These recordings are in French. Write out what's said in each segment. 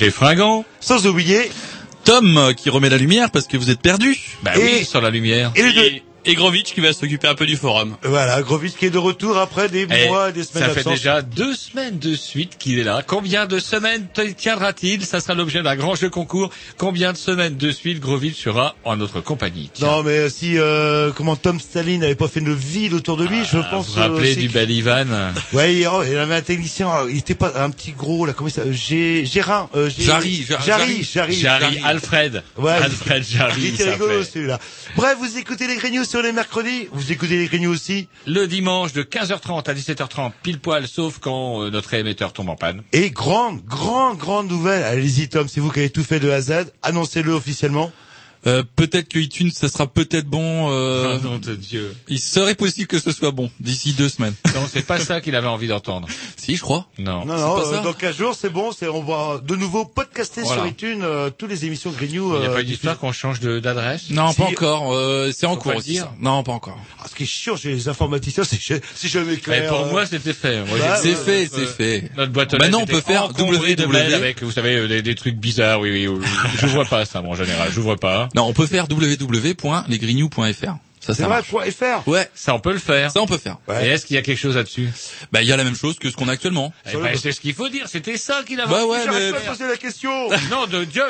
Et Roger Fringant. sans oublier Tom euh, qui remet la lumière parce que vous êtes perdu. Bah Et- oui, sur la lumière. et les deux. Et, et Grovitch qui va s'occuper un peu du forum. Voilà, Grovitch qui est de retour après des Eh, mois, des semaines ça fait déjà deux semaines de suite qu'il est là. Combien de semaines tiendra-t-il? Ça sera l'objet d'un grand jeu concours. Combien de semaines de suite Groville sera en notre compagnie? Tiens. Non, mais si euh, comment Tom Stalin n'avait pas fait une ville autour de lui, je Ah, pense. Vous vous rappelez euh, du que- bel Ivan? Ouais, il, oh, il avait un technicien, il était pas un petit gros là, comment ça Gé, Gérin, euh, Jarry, Jar- Jarry, Jarry, Jarry, Alfred. Ouais, Alfred Jarry, Il était rigolo celui-là. Bref, vous écoutez les Grignoux sur les mercredis, vous écoutez les Grignoux aussi, Le dimanche de 15h30 à 17h30, pile poil, sauf quand euh, notre émetteur tombe en panne. et grande, grande, grande nouvelle. Allez-y Tom, c'est vous qui avez tout fait de A annoncez-le officiellement. Euh, peut-être que iTunes, ça sera peut-être bon. Euh, Oh, nom de Dieu. il serait possible que ce soit bon d'ici deux semaines. Non, c'est pas ça qu'il avait envie d'entendre. si, je crois. Non. Non, non, pas euh, ça dans 15 jours, c'est bon, c'est, on va de nouveau podcaster Voilà. sur iTunes euh, toutes les émissions Grignoux. Il n'y a pas une histoire qu'on change de- d'adresse? Non, Si. pas encore. Euh, c'est en cours pas le aussi. dire. ça. Non, pas encore. Ah, ce qui est chiant chez les informaticiens, c'est que si jamais Mais clair. pour euh, moi, c'était fait. Bah, j'ai- c'est fait, c'est fait. Notre boîte aux Maintenant, on peut faire de mails avec, vous savez, des, des trucs bizarres. Oui, oui, oui. Je vois pas ça, moi, en général. Je vois pas. Non, on peut faire www.lesgrignoux.fr. Ça, c'est ça vrai, marche. point FR. Ouais, Ça, on peut le faire. ça on peut faire. Ouais. Et est-ce qu'il y a quelque chose là-dessus? Bah, il y a la même chose que ce qu'on a actuellement. Eh ben, C'est ce qu'il faut dire. C'était ça qu'il avait. Bah ouais, mais- pas la question. Non, de Dieu.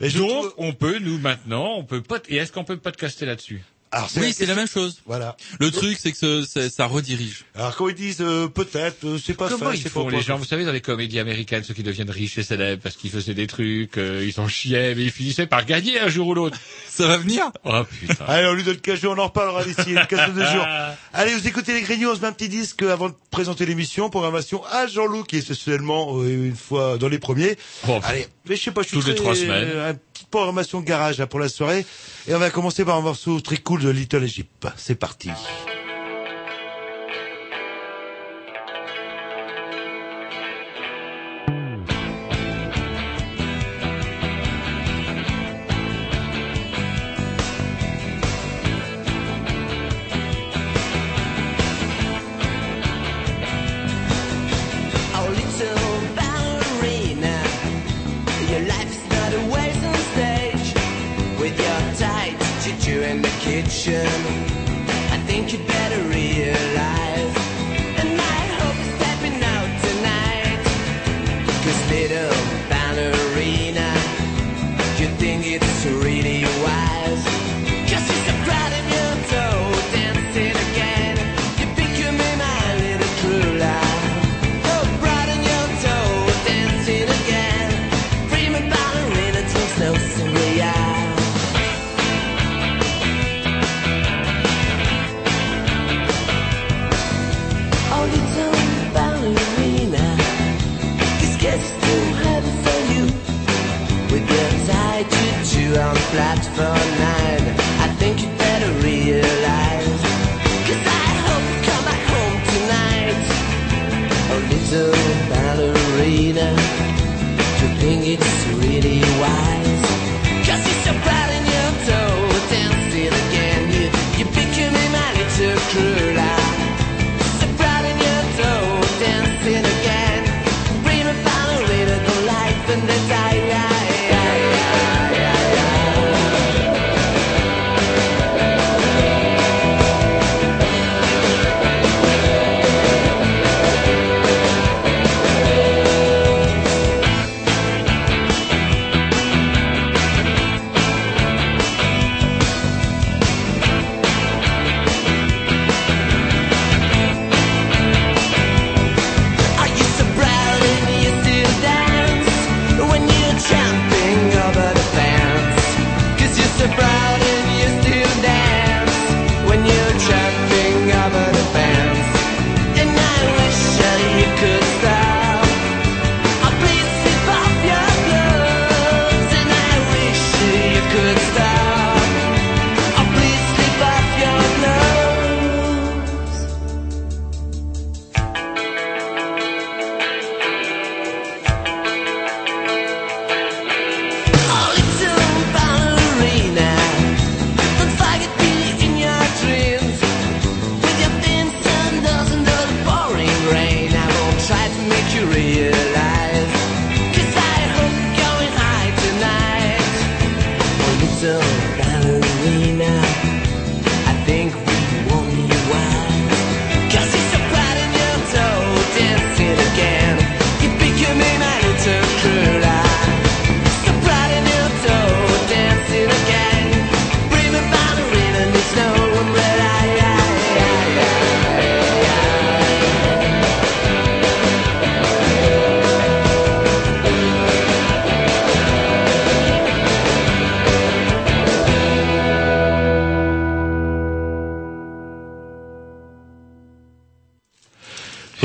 Et Donc, trouve- on peut, nous, maintenant, on peut pas, et est-ce qu'on peut podcaster là-dessus? Alors, Oui, c'est la même chose. Voilà. Le truc, c'est que ce- ça redirige. Alors quand ils disent euh, peut-être, euh, c'est pas Comment fait, ils c'est font pas les pas- gens Vous savez, dans les comédies américaines, ceux qui deviennent riches et célèbres parce qu'ils faisaient des trucs, euh, ils s'en chiaient, mais ils finissaient par gagner un jour ou l'autre. Ça va venir? Oh putain. Allez, on lui donne 15 jours, on en reparlera d'ici une quinzaine de jours. Allez, vous écoutez les Grignoux, on se met un petit disque avant de présenter l'émission, programmation à Jean-Loup, qui est sexuellement euh, une fois dans les premiers. Oh, Allez, mais je sais pas, je suis Toutes les très- trois semaines. Petite programmation garage là, pour la soirée. Et on va commencer par un morceau très cool de Little Egypt. C'est parti.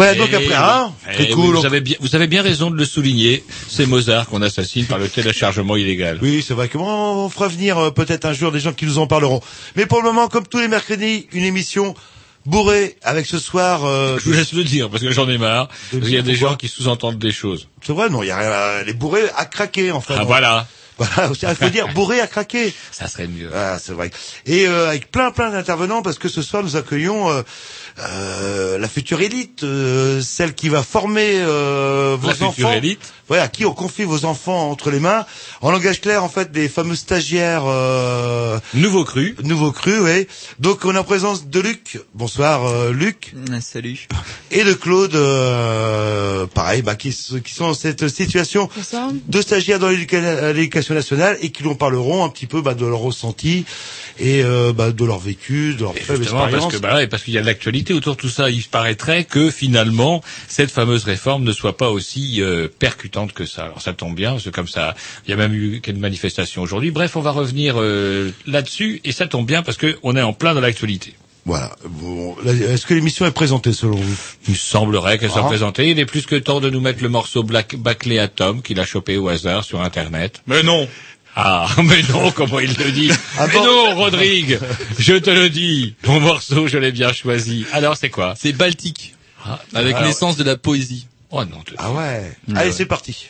Ouais, donc Et- après, hein, c'est oui, cool. Vous avez bien, vous avez bien raison de le souligner. C'est Mozart qu'on assassine par le téléchargement illégal. Oui, c'est vrai que on fera venir euh, peut-être un jour des gens qui nous en parleront. Mais pour le moment, comme tous les mercredis, une émission bourrée avec ce soir. euh, Je vous laisse le dire parce que j'en ai marre. Parce qu'il y a des gens qui sous-entendent des choses. c'est vrai, non, il y a rien. Les bourrés à craquer en fait. Ah voilà, Voilà, il faut dire bourré à craquer. ça serait mieux. Ah, c'est vrai. Et euh, avec plein plein d'intervenants parce que ce soir nous accueillons euh, euh, la future élite, euh, celle qui va former euh, vos La future enfants. élite. Voilà, à qui on confie vos enfants entre les mains. En langage clair, en fait, des fameux stagiaires euh, Nouveau cru. nouveaux crus, oui. Donc on est en présence de Luc. Bonsoir euh, Luc. Salut. Et de Claude, euh, pareil, bah, qui, qui sont dans cette situation de stagiaires dans l'éduca- l'éducation nationale et qui nous parleront un petit peu bah, de leur ressenti et euh, bah, de leur vécu, de leur faible justement, parce expérience. que bah, et parce qu'il y a de l'actualité autour de tout ça, il paraîtrait que finalement cette fameuse réforme ne soit pas aussi euh, percutante que ça. Alors ça tombe bien, parce que comme ça, il y a même eu quelques manifestations aujourd'hui. Bref, on va revenir euh, là-dessus et ça tombe bien parce que on est en plein dans l'actualité. Voilà. Bon, Est-ce que l'émission est présentée selon vous? Il semblerait qu'elle soit Ah. présentée. Il est plus que temps de nous mettre le morceau Black Baclé Atom qu'il a chopé au hasard sur Internet. Mais non. Ah, mais non, comment il le dit? Ah Mais bon non, Rodrigue, je te le dis, mon morceau, je l'ai bien choisi. Alors, c'est quoi? C'est Baltique. Ah, Avec l'essence de la poésie. Oh non, te- Ah ouais. Allez, ouais. c'est parti.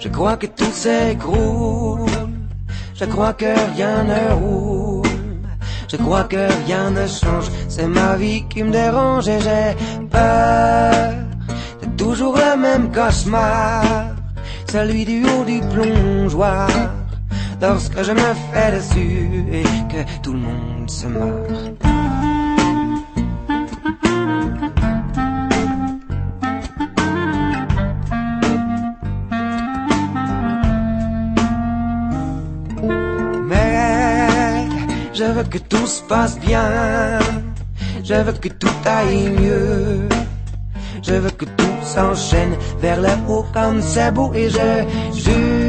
Je crois que tout s'écroule. Je crois que rien ne roule. Je crois que rien ne change. C'est ma vie qui me dérange et j'ai peur. C'est toujours le même cauchemar. Celui du haut du plongeoir. Lorsque je me fais dessus et que tout le monde se marre. Mais je veux que tout se passe bien. Je veux que tout aille mieux. Je veux que tout s'enchaîne vers le haut comme c'est beau et je jure,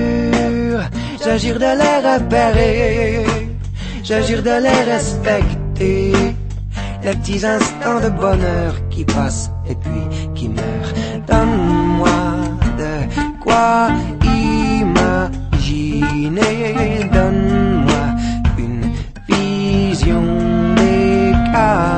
jure de les repérer, jure de les respecter. Les petits instants de bonheur qui passent et puis qui meurent. Donne-moi de quoi imaginer, donne-moi une vision donne-moi une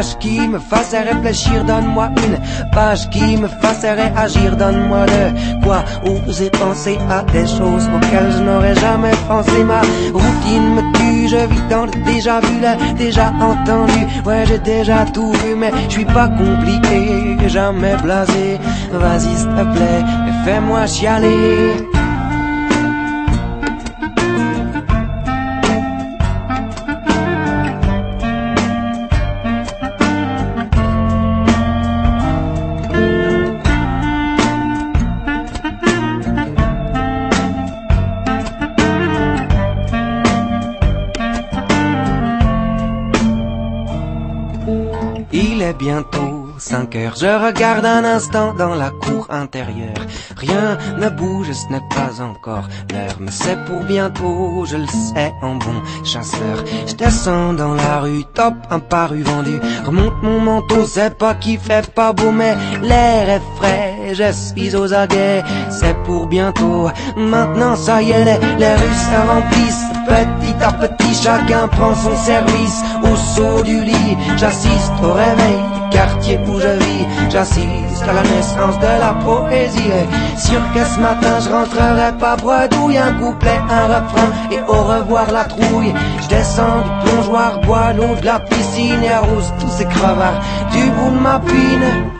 image qui me fasse réfléchir, donne-moi une page qui me fasse réagir, donne-moi de quoi oser penser à des choses auxquelles je n'aurais jamais pensé. Ma routine me tue, je vis dans le déjà vu, le déjà entendu. Ouais, j'ai déjà tout vu, mais je suis pas compliqué, jamais blasé. Vas-y, s'il te plaît, fais-moi chialer. Bientôt 5 heures. Je regarde un instant dans la cour intérieure. Rien ne bouge, ce n'est pas encore l'heure. Mais c'est pour bientôt, je le sais, en bon chasseur. Je descends dans la rue, top, un paru vendu. Remonte mon manteau, c'est pas qui fait pas beau, mais l'air est frais. Je suis aux aguets, c'est pour bientôt. Maintenant, ça y est, les, les rues se remplissent. Petit à petit, chacun prend son service. Au saut du lit, j'assiste au réveil du quartier où je vis. J'assiste à la naissance de la poésie. Et sûr que ce matin, je rentrerai pas bredouille. Un couplet, un refrain et au revoir la trouille. Je descends du plongeoir, bois l'eau de la piscine et arrose tous ces crevards du bout de ma pine.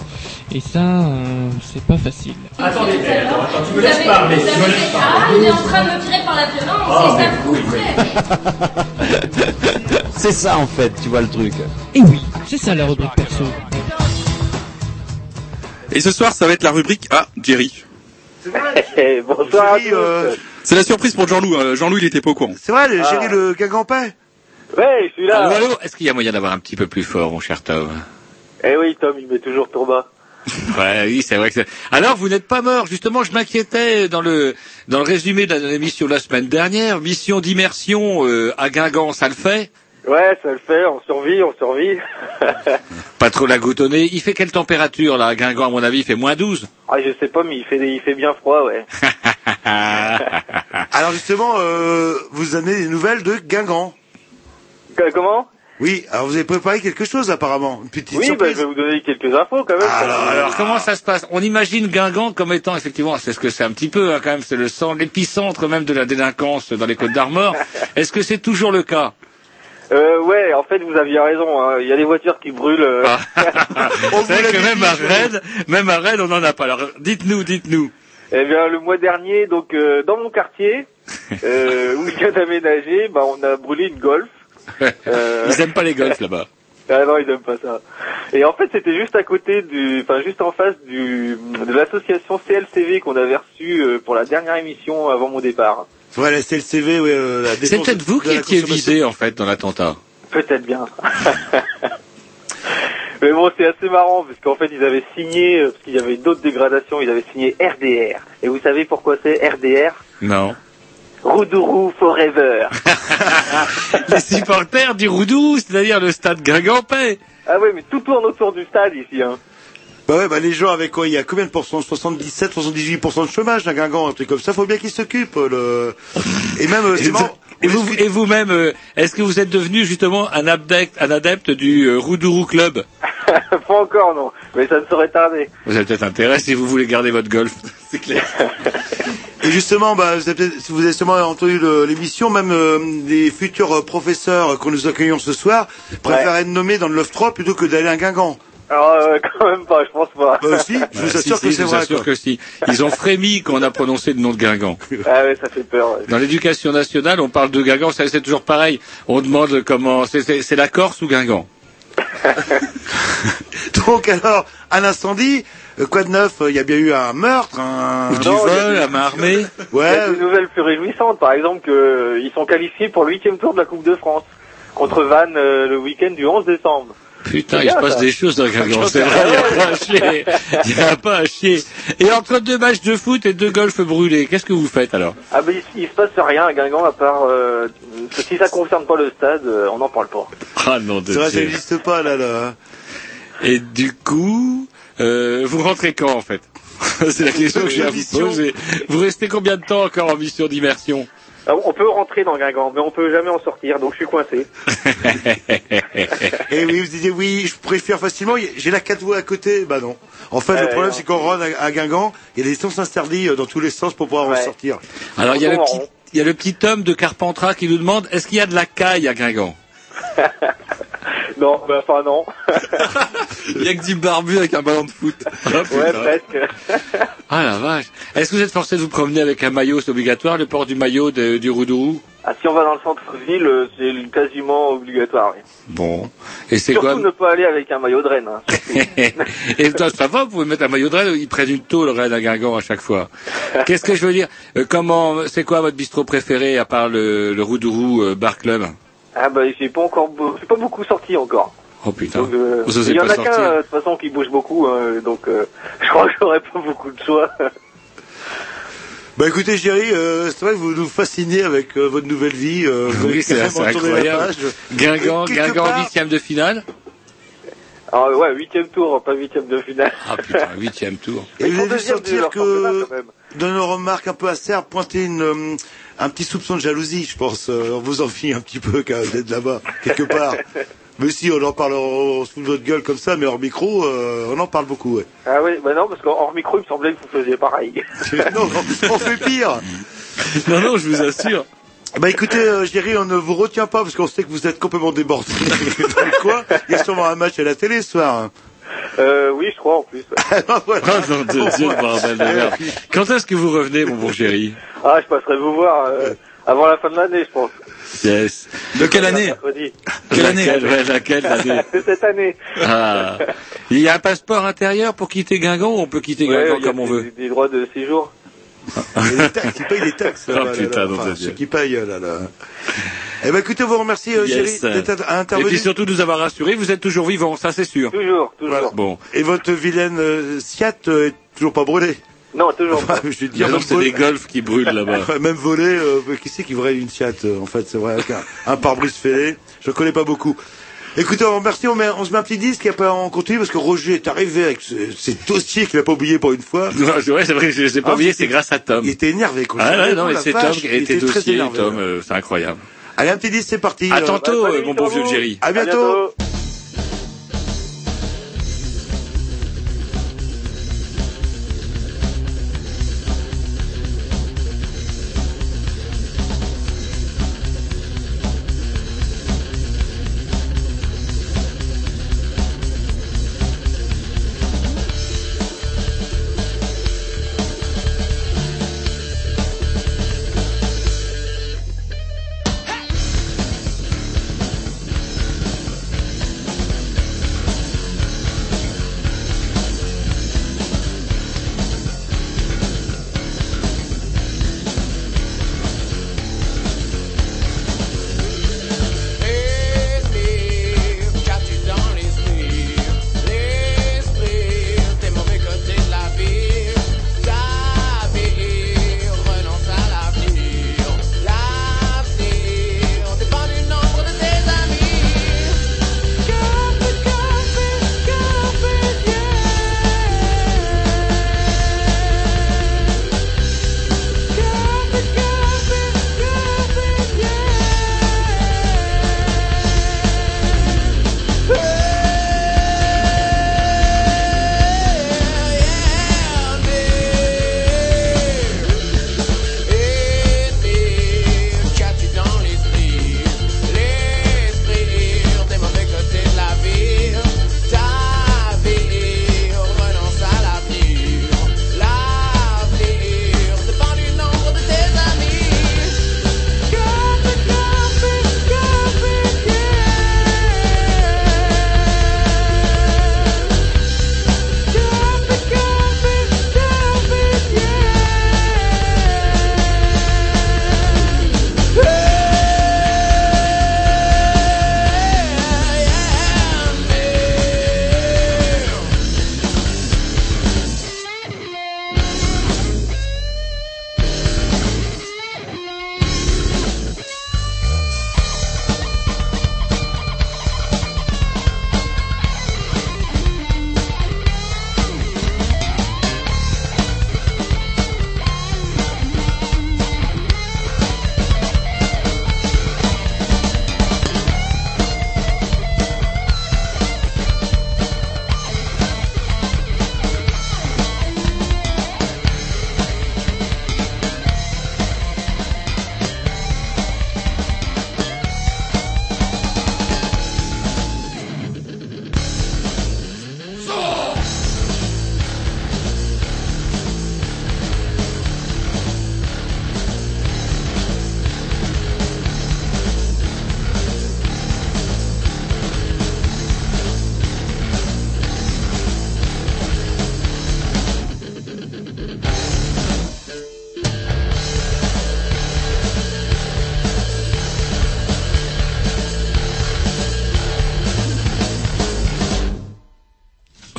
Et ça, euh, c'est pas facile. Attendez, attends, attends, tu me laisses parler, tu me laisses Ah, il est en train de me tirer par la violence, Ah, et ça coûterait. C'est ça en fait, tu vois le truc. Et oui, c'est ça la rubrique perso. Et ce soir, ça va être la rubrique Ah, Jerry. Eh, bonsoir à Jerry, tous. euh, C'est la surprise pour Jean-Loup. hein. Jean-Loup, il était pas au courant. C'est vrai, le Ah. Jerry le Gagampais Ouais, je suis là. Allô, allô Est-ce qu'il y a moyen d'avoir un petit peu plus fort, mon cher Tom? Eh oui, Tom, il met toujours ton bas. Ouais, oui, c'est vrai que c'est... Alors, vous n'êtes pas mort. Justement, je m'inquiétais dans le dans le résumé de l'émission la semaine dernière. Mission d'immersion euh, à Guingamp, ça le fait Ouais, ça le fait, on survit, on survit. Pas trop la nez. Il fait quelle température, là, à Guingamp, à mon avis Il fait moins 12 ah, je sais pas, mais il fait, il fait bien froid, ouais. Alors justement, euh, vous avez des nouvelles de Guingamp Comment? Oui, alors vous avez préparé quelque chose apparemment, une petite Oui, bah, surprise. je vais vous donner quelques infos quand même. Alors, Alors, comment ça se passe? On imagine Guingamp comme étant, effectivement, c'est ce que c'est un petit peu, hein, quand même, c'est le centre, l'épicentre même de la délinquance dans les Côtes d'Armor. Est-ce que c'est toujours le cas? Euh, ouais, en fait, vous aviez raison. hein. Il y a des voitures qui brûlent. euh. C'est vrai que même à Rennes, même à Rennes, on n'en a pas. Alors, dites-nous, dites-nous. Eh bien, le mois dernier, donc euh, dans mon quartier, euh, où je viens d'aménager, bah, on a brûlé une Golf. Euh, Ils aiment pas les golfs là-bas. Ah non, ils aiment pas ça. Et en fait, c'était juste à côté du, enfin juste en face du de l'association CLCV qu'on avait reçue euh, pour la dernière émission avant mon départ. Ouais, la CLCV, ouais, euh, la C'est peut-être vous qui étiez visé, en fait, dans l'attentat. Peut-être bien. Mais bon, c'est assez marrant parce qu'en fait, ils avaient signé parce qu'il y avait d'autres dégradations, ils avaient signé RDR. Et vous savez pourquoi c'est RDR Non. Roudourou Forever. les supporters du Roudou, c'est-à-dire le stade Guingampais. Ah ouais, mais tout tourne autour du stade ici. Hein. Bah ouais, bah les gens avec quoi Il y a combien de pourcents? 77, 78% de chômage à Guingamp, un truc comme ça. Faut bien qu'ils s'occupent. Le... Et même, euh, c'est marrant, Et vous, et vous-même, euh, est-ce que vous êtes devenu justement un adepte, un adepte du euh, Roudourou Club? Pas encore, non. Mais ça ne saurait tarder. Vous avez peut-être intérêt si vous voulez garder votre golf, c'est clair. Et justement, bah, vous avez, peut-être- si vous avez sûrement entendu l'émission, même euh, les futurs euh, professeurs que nous accueillons ce soir préfèrent être nommés dans le Love 3 plutôt que d'aller à Guingamp. Alors, euh, quand même pas, je pense pas. Bah, si, je vous Ah, assure si, que si, c'est je vous vrai. assure quoi. que si. Ils ont frémi quand on a prononcé le nom de Guingamp. Ah ouais, ça fait peur. ouais. Dans l'éducation nationale, on parle de Guingamp, ça, c'est toujours pareil. On demande comment, c'est- c'est c'est la Corse ou Guingamp? Donc alors, un incendie, euh, quoi de neuf? Il y a bien eu un meurtre, un... Du Non, il y a vol, des- à main armée. Il y Ouais, a des nouvelles plus réjouissantes, par exemple qu'ils sont qualifiés pour le huitième tour de la Coupe de France contre Vannes euh, le week-end du 11 décembre. Putain, il se passe ça. des choses dans Guingamp, c'est vrai, il n'y a pas à chier. Il n'y a pas à chier. Et entre deux matchs de foot et deux golfs brûlés, qu'est-ce que vous faites alors? Ah ben il, il se passe rien à Guingamp à part euh, si ça concerne pas le stade, euh, on n'en parle pas. Ah non, de vrai, ça n'existe pas là, là. Et du coup, euh, vous rentrez quand en fait? C'est la question que j'ai à vous poser. Vous restez combien de temps encore en mission d'immersion? On peut rentrer dans Guingamp, mais on peut jamais en sortir, donc je suis coincé. Et oui, vous disiez oui, je préfère facilement. J'ai la quatre voies à côté. Bah non. En fait, le Ouais, problème c'est qu'on rentre à, à Guingamp, il y a des sens interdits euh, dans tous les sens pour pouvoir en sortir. Alors il y a le petit, il y a le petit homme de Carpentras qui nous demande est-ce qu'il y a de la caille à Guingamp? Non, ben enfin non. Il y a que du barbu avec un ballon de foot. ouais, presque. Ah la vache. Est-ce que vous êtes forcé de vous promener avec un maillot, c'est obligatoire, le port du maillot de- du Roudourou? Ah, si on va dans le centre-ville, euh, c'est quasiment obligatoire. oui. Bon. Et c'est Surtout quoi? ne pas aller avec un maillot de Rennes. hein, surtout. Et toi, ça va, vous pouvez mettre un maillot de Rennes, ils prennent une tôle Rennes à Guingamp à chaque fois. Qu'est-ce que je veux dire? Euh, Comment, c'est quoi votre bistrot préféré à part le, le Roudourou euh, Bar Club? Ah bah j'ai pas encore, pas beaucoup sorti encore. Oh putain, Donc, euh, vous il y en a qu'un euh, de toute façon qui bouge beaucoup, hein, donc euh, je crois que j'aurais pas beaucoup de choix. Bah écoutez, Géry, euh, c'est vrai que vous nous fascinez avec euh, votre nouvelle vie. Euh, vous Oui, c'est incroyable. Guingamp, Et Guingamp part- huitième de finale Alors Ah, ouais, huitième tour, pas huitième de finale. Ah putain, huitième tour. Et vous Ils sont avez dû sentir que dans nos remarques un peu acerbes, pointer une, euh, un petit soupçon de jalousie, je pense. Euh, on vous envie un petit peu d'être là-bas, quelque part. Mais si, on en parle, on se fout de votre gueule comme ça, mais hors micro, euh, on en parle beaucoup, ouais. Ah oui, bah non, parce qu'en hors micro, il me semblait que vous faisiez pareil. non, on fait pire. Non, non, je vous assure. Bah écoutez, euh, Géry, on ne vous retient pas parce qu'on sait que vous êtes complètement débordé. Il y a sûrement un match à la télé ce soir. Euh, oui, je crois en plus. voilà. Oh non, de Dieu, le bordel de merde. Quand est-ce que vous revenez, mon bon chéri Ah, je passerai vous voir euh, avant la fin de l'année, je pense. Yes. De quelle année. Quelle année Laquelle, ouais, laquelle l'année De cette année. Ah. Il y a un passeport intérieur pour quitter Guingamp ou on peut quitter Ouais, Guingamp il y a comme on des, veut des droits de séjour. Des taxes, ils payent des taxes. Oh, là, putain, là, enfin, ceux qui payent, là, là. Eh ben écoutez, on vous remercie, euh, Yes. D'être Et intervenu. puis surtout de nous avoir rassurés, vous êtes toujours vivant, ça c'est sûr. Toujours, toujours. Bon. Et votre vilaine euh, Siat euh, est toujours pas brûlée. Non, toujours Enfin, pas. je dire, c'est des golfs qui brûlent là-bas. Enfin, même volée, euh, qui c'est qui voudrait une Siat euh, En fait, c'est vrai, avec un, un pare-brise fêlé. Je connais pas beaucoup. Écoutez, on remercie, on, met, on se met un petit disque et après on continue parce que Roger est arrivé avec ce, ces dossiers qu'il a pas oublié pour une fois. Ouais, c'est vrai que je les ai pas Ah, oubliés, c'était- c'est grâce à Tom. Il était énervé. Quand Ah je ouais, non, mais c'est Tom qui a il été était très dossier, énervé, Tom, euh, c'est incroyable. Allez, un petit disque, c'est parti. À Euh, tantôt, euh, nuit, mon bon vieux Tom. Jerry. À bientôt.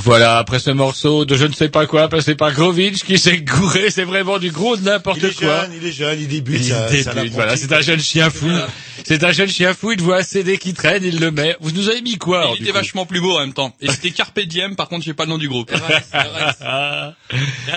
Voilà, après ce morceau de je ne sais pas quoi, passé par Grovitch, qui s'est gouré, c'est vraiment du gros de Il n'importe est quoi. jeune, il est jeune, il débute. Il ça- débute, ça voilà, c'est un jeune chien fou. C'est un jeune chien fou, il voit un CD qui traîne, il le met. Vous nous avez mis quoi alors, Il était vachement plus beau en même temps. Et c'était Carpe Diem, par contre, j'ai pas le nom du groupe. Ah. RAS.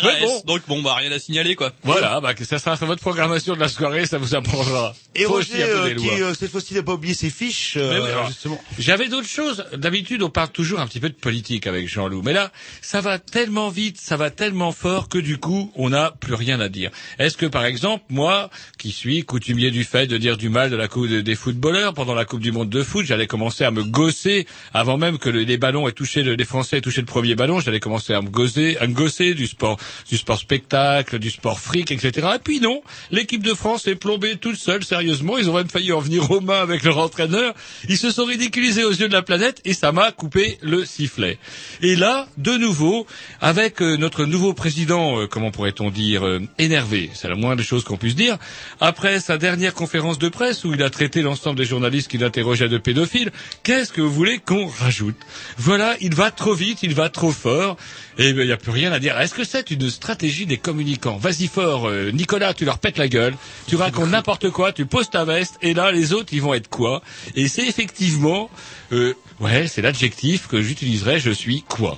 Mais bon. Donc bon, bah rien à signaler quoi. Voilà, bah, que ça sera votre programmation de la soirée, ça vous apprendra. Et Faut Roger, euh, qui euh, cette fois-ci n'a pas oublié ses fiches, euh, oui. J'avais d'autres choses. D'habitude, on parle toujours un petit peu de politique avec Mais là, ça va tellement vite, ça va tellement fort que du coup, on n'a plus rien à dire. Est-ce que, par exemple, moi, qui suis coutumier du fait de dire du mal de la coupe de- des footballeurs pendant la Coupe du Monde de foot, j'allais commencer à me gosser avant même que le- les ballons aient touché, le- les Français aient touché le premier ballon, j'allais commencer à me gosser, à me gosser du sport, du sport spectacle, du sport fric, etc. Et puis non, l'équipe de France est plombée toute seule, sérieusement. Ils ont même failli en venir aux mains avec leur entraîneur. Ils se sont ridiculisés aux yeux de la planète et ça m'a coupé le sifflet. Et là, de nouveau, avec euh, notre nouveau président, euh, comment pourrait-on dire, euh, énervé, c'est la moindre des choses qu'on puisse dire, après sa dernière conférence de presse où il a traité l'ensemble des journalistes qu'il interrogeait de pédophiles, qu'est-ce que vous voulez qu'on rajoute? Voilà, il va trop vite, il va trop fort, et ben, il n'y a plus rien à dire. Est-ce que c'est une stratégie des communicants? Vas-y fort, euh, Nicolas, tu leur pètes la gueule, tu racontes n'importe quoi, tu poses ta veste, et là, les autres, ils vont être quoi? Et c'est effectivement, euh, ouais, c'est l'adjectif que j'utiliserais, je suis quoi?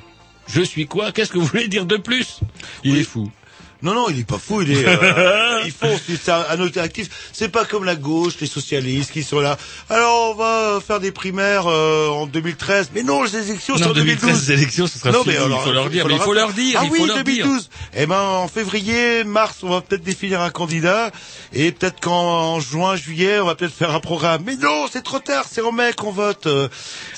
Je suis quoi? Qu'est-ce que vous voulez dire de plus? Il est fou. Non, non, il est pas fou, il est, euh, il fonce, c'est un, un autre actif. C'est pas comme la gauche, les socialistes qui sont là. Alors, on va faire des primaires euh, en 2013. Mais non, les élections, c'est Non, en 2012. 2013, les élections, ce sera non, fini, mais alors, il faut leur dire, mais il faut leur dire, Ah il oui, faut leur dire. 2012. Eh ben, en février, mars, on va peut-être définir un candidat. Et peut-être qu'en juin, juillet, on va peut-être faire un programme. Mais non, c'est trop tard, c'est en mai qu'on vote. Euh,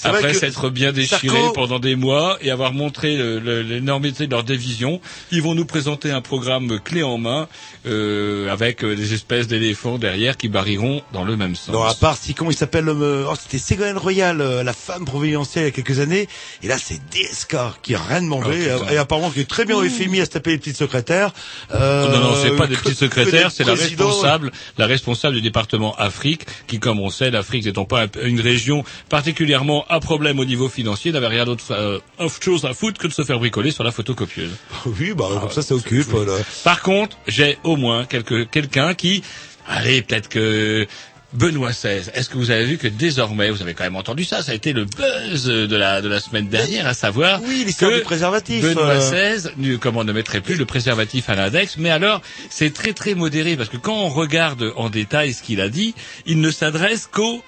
Après s'être bien déchiré Sarko- pendant des mois et avoir montré l'énormité de leur division, ils vont nous présenter un programme clé en main euh, avec euh, des espèces d'éléphants derrière qui barriront dans le même sens. Non, à part si comment il s'appelle le, oh, c'était Ségolène Royal, euh, la femme providentielle il y a quelques années. Et là, c'est DSK qui a rien demandé Oh, putain. et apparemment qui est très bien au FMI à se taper les petites secrétaires. Euh, non, non, c'est pas des que secrétaires, c'est la responsable, la responsable du département Afrique, qui, comme on sait, l'Afrique n'étant pas un- une région particulièrement à problème au niveau financier, n'avait rien d'autre euh, autre chose à foutre que de se faire bricoler sur la photocopieuse. Oui, bah comme ça, ça occupe. là. Par contre, j'ai au moins quelque, quelqu'un qui, allez, peut-être que Benoît XVI, est-ce que vous avez vu que désormais, vous avez quand même entendu ça, ça a été le buzz de la, de la semaine dernière, à savoir Oui, l'histoire que du préservatif. Benoît euh, XVI, ne- comment ne mettrait plus le préservatif à l'index, mais alors c'est très très modéré parce que quand on regarde en détail ce qu'il a dit, il ne s'adresse qu'aux,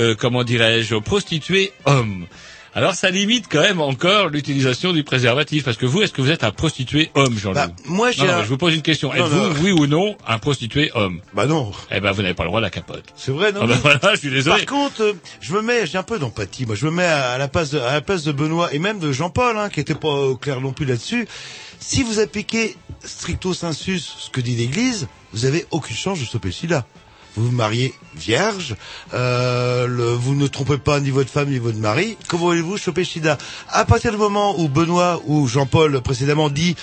euh, comment dirais-je, aux prostituées hommes. Alors ça limite quand même encore l'utilisation du préservatif parce que vous, est-ce que vous êtes un prostitué homme, Jean-Loup Bah, moi, non, un- je vous pose une question. Êtes-vous, oui ou non, un prostitué homme? Bah non, Eh ben, vous n'avez pas le droit à la capote. c'est vrai, non. Ah ben voilà, je suis désolé. Par contre, euh, je me mets, j'ai un peu d'empathie. Moi, je me mets à la place de, à la place de Benoît et même de Jean-Paul, hein, qui était pas au clair non plus là-dessus. Si vous appliquez stricto sensus ce que dit l'Église, vous avez aucune chance de stopper sida. Vous vous mariez vierge, euh, le- vous ne trompez pas ni votre femme ni votre mari. Comment voulez-vous choper le sida À partir du moment où Benoît ou Jean-Paul précédemment dit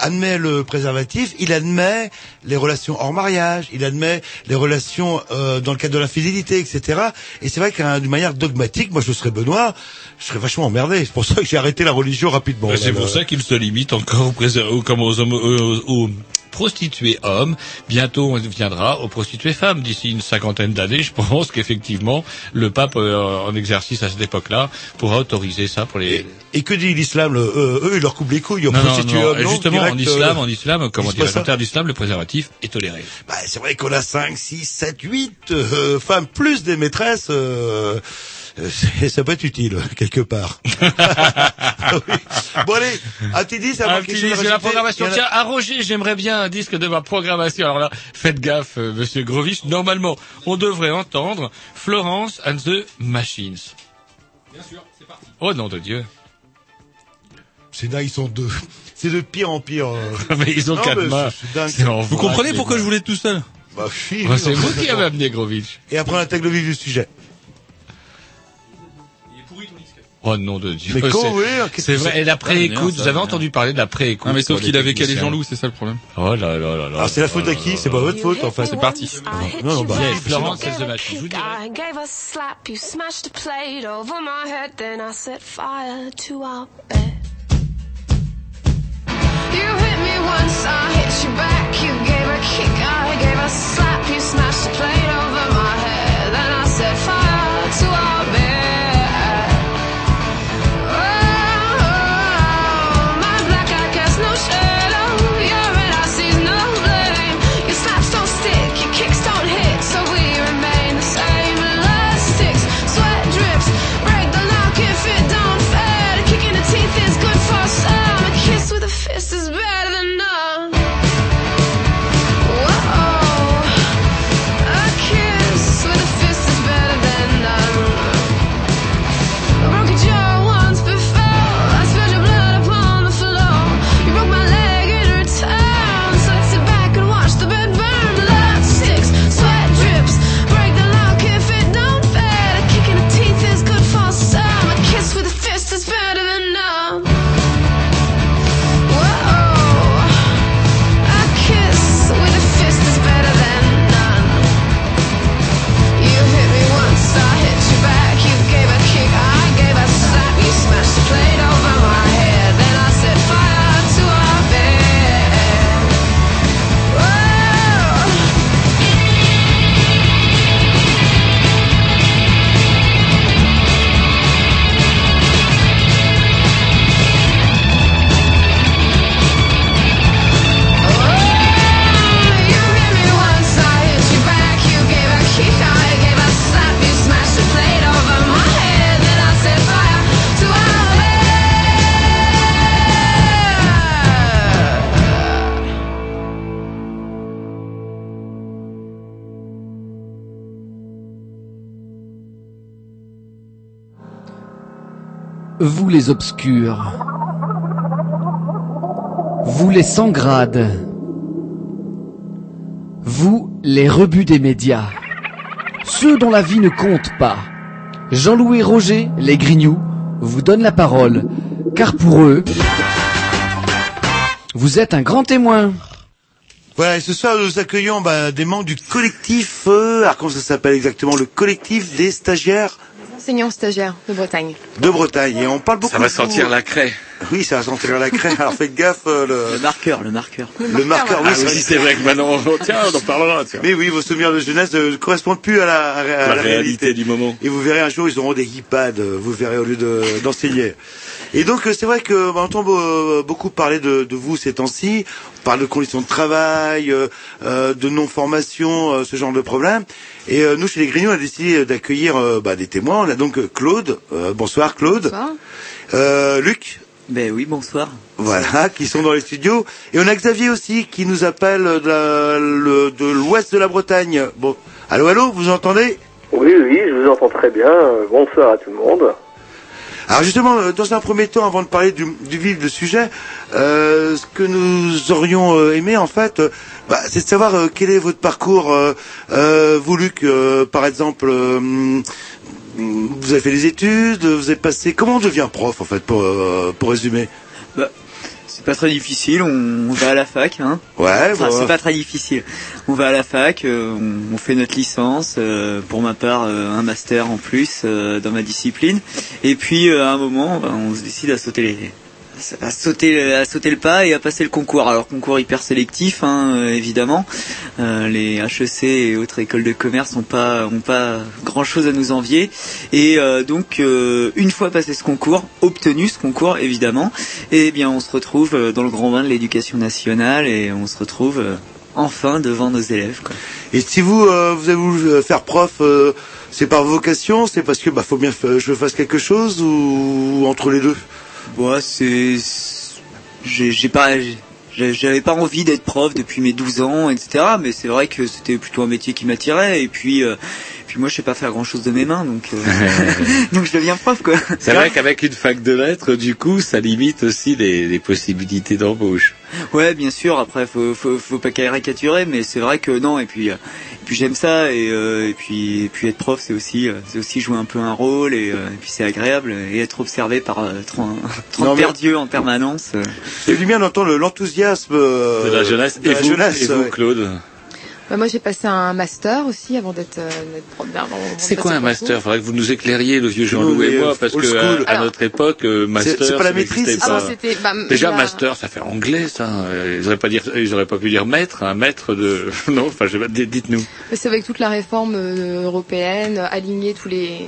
admet le préservatif, il admet les relations hors mariage, il admet les relations euh, dans le cadre de l'infidélité, etc. Et c'est vrai qu'd'une manière dogmatique, moi je serais Benoît, je serais vachement emmerdé. C'est pour ça que j'ai arrêté la religion rapidement. Ben, c'est pour ça qu'il se limite encore aux, hommes- aux- aux prostituées hommes. Bientôt, on viendra aux prostituées femmes. D'ici une cinquantaine d'années, je pense qu'effectivement, le pape euh, en exercice à cette époque-là pourra autoriser ça pour les... Et que dit l'islam euh, Eux, ils leur coupent les couilles aux Non, prostituées non. hommes, non Justement, en Direct, euh, islam, en islam, comment dire, en termes d'islam, le préservatif est toléré. Bah, c'est vrai qu'on a 5, 6, 7, 8 euh, femmes plus des maîtresses. Euh, euh, ça peut être utile, quelque part. Oui. Bon allez, un petit 10 avant Un petit disque de la programmation. A- Tiens, à Roger, j'aimerais bien un disque de ma programmation. Alors là, faites gaffe, euh, monsieur Grovich. Normalement, on devrait entendre Florence and the Machines. Bien sûr, c'est parti. Oh nom de Dieu. C'est dingue, ils sont deux. C'est de pire en pire. euh. Mais ils ont Non, quatre mains. Vous comprenez pourquoi je voulais être tout seul? Bah, Bah, c'est vous qui avez amené Grovich. Et après on attaque le vif du sujet. Oh nom de Dieu. Mais c'est vrai. Et la pré-écoute, ah, vous entendu parler de la pré-écoute. mais sauf qu'il avait calé Jean-Loup, c'est ça le problème? Oh là là là là. C'est la faute à qui? C'est pas votre faute en fait. C'est parti. Non non bah. I gave a kick, I gave slap. You smashed a plate over my head, then I fire. Vous les obscurs. Vous les sans grades. Vous les rebuts des médias. Ceux dont la vie ne compte pas. Jean-Louis Roger, les Grignoux, vous donnent la parole. Car pour eux, vous êtes un grand témoin. Voilà, et ce soir, nous accueillons bah, des membres du collectif, euh, alors comment ça s'appelle exactement, le collectif des stagiaires Enseignant stagiaire de Bretagne. de Bretagne. Et on parle beaucoup Ça va de vous. sentir la craie. Oui, ça va sentir la craie. Alors faites gaffe. euh, le... Le marqueur, le marqueur. Le marqueur, oui, Ah oui, c'est vrai que maintenant, on- tiens, on en parlera, tiens. Mais oui, vos souvenirs de jeunesse ne correspondent plus à la, à la- à La la réalité du moment. Et vous verrez un jour, ils auront des iPads, vous verrez au lieu de- d'enseigner. Et donc, euh, c'est vrai que bah, on entend euh, beaucoup parler de, de vous ces temps-ci. On parle de conditions de travail, euh, de non-formation, euh, ce genre de problème. Et euh, nous, chez les Grignoux, on a décidé d'accueillir euh, bah, des témoins. On a donc Claude. Euh, bonsoir, Claude. Bonsoir. Euh, Luc. Ben oui, bonsoir. Voilà, qui sont dans les studios. Et on a Xavier aussi, qui nous appelle de le- de l'ouest de la Bretagne. Bon, allô, allô, vous entendez? Oui, oui, je vous entends très bien. Bonsoir à tout le monde. Alors justement, euh, dans un premier temps, avant de parler du, du vif du sujet, euh, ce que nous aurions euh, aimé en fait, bah, c'est de savoir quel est votre parcours. Vous, Luc, par exemple, vous avez fait des études, vous avez passé. Comment on devient prof en fait, pour pour résumer? Bah, c'est pas très difficile, on, on va à la fac, hein. Ouais, Enfin, bah, c'est pas très difficile. On va à la fac, euh, on, on fait notre licence, euh, pour ma part euh, un master en plus euh, dans ma discipline. Et puis euh, à un moment, bah, on se décide à sauter les à sauter à sauter le pas et à passer le concours. Alors concours hyper sélectif, hein, euh, évidemment. Euh, les HEC et autres écoles de commerce n'ont pas ont pas grand chose à nous envier. Et euh, donc euh, une fois passé ce concours, obtenu ce concours évidemment, eh bien on se retrouve euh, dans le grand bain de l'éducation nationale et on se retrouve euh, enfin devant nos élèves. Quoi. Et si vous vous avez voulu faire prof, c'est par vocation, c'est parce que bah faut bien que je fasse quelque chose ou entre les deux? Bon, c'est j'ai pas j'avais pas envie d'être prof depuis mes 12 ans, etc. Mais c'est vrai que c'était plutôt un métier qui m'attirait. Et puis, euh, puis moi, je sais pas faire grand chose de mes mains, donc euh, donc je deviens prof, quoi. C'est vrai qu'avec une fac de lettres, du coup, ça limite aussi les, les possibilités d'embauche. Ouais, bien sûr. Après, faut faut, faut pas caricaturer, mais c'est vrai que non. Et puis, euh, et puis j'aime ça. Et, euh, et puis et puis être prof, c'est aussi c'est aussi jouer un peu un rôle. Et, euh, et puis c'est agréable et être observé par euh, 30, 30 Non, mais- en permanence. C'est du bien d'entendre l'enthousiasme euh, De la jeunesse. de et la vous, jeunesse, et vous. Claude? Bah, moi, j'ai passé un master aussi avant d'être euh, C'est quoi un master? Concours. Faudrait que vous nous éclairiez, le vieux Jean-Loup et moi, euh, parce que à, school. à notre époque, euh, master, c'est pas la maîtrise Ah pas. bah, Déjà la- master, ça fait anglais, ça. Euh, Ils auraient pas dire, ils auraient pas pu dire maître, un maître de. non, enfin, je Dites-nous. C'est avec toute la réforme euh, européenne, euh, aligner tous les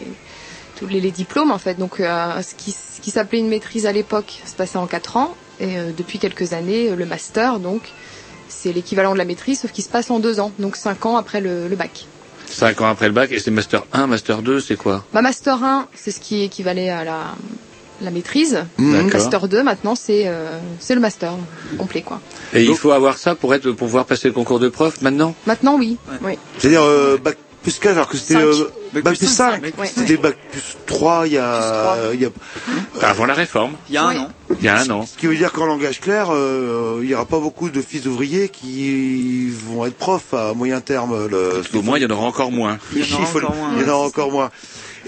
tous les, les diplômes en fait. Donc euh, ce qui ce qui s'appelait une maîtrise à l'époque se passait en quatre ans et euh, depuis quelques années euh, le master donc c'est l'équivalent de la maîtrise sauf qu'il se passe en deux ans donc cinq ans après le, le bac. Cinq ans après le bac, et c'est master 1, master 2, c'est quoi? Bah, master 1 c'est ce qui équivalait à la la maîtrise. Master 2 maintenant c'est euh, c'est le master complet quoi. Et il faut avoir ça pour être, pour pouvoir passer le concours de prof maintenant? Maintenant oui. Oui. C'est-à-dire euh, bac plus 4 alors que c'était euh, bac, plus 5. Ouais, C'était bac plus 3 il y a, il y a Avant la réforme. Il y a un an. Il y a un an. ce qui veut dire qu'en langage clair, euh, il n'y aura pas beaucoup de fils ouvriers qui vont être profs à moyen terme. Le, Au moins, il y en aura encore moins. Il y en aura encore moins, il y en aura encore moins.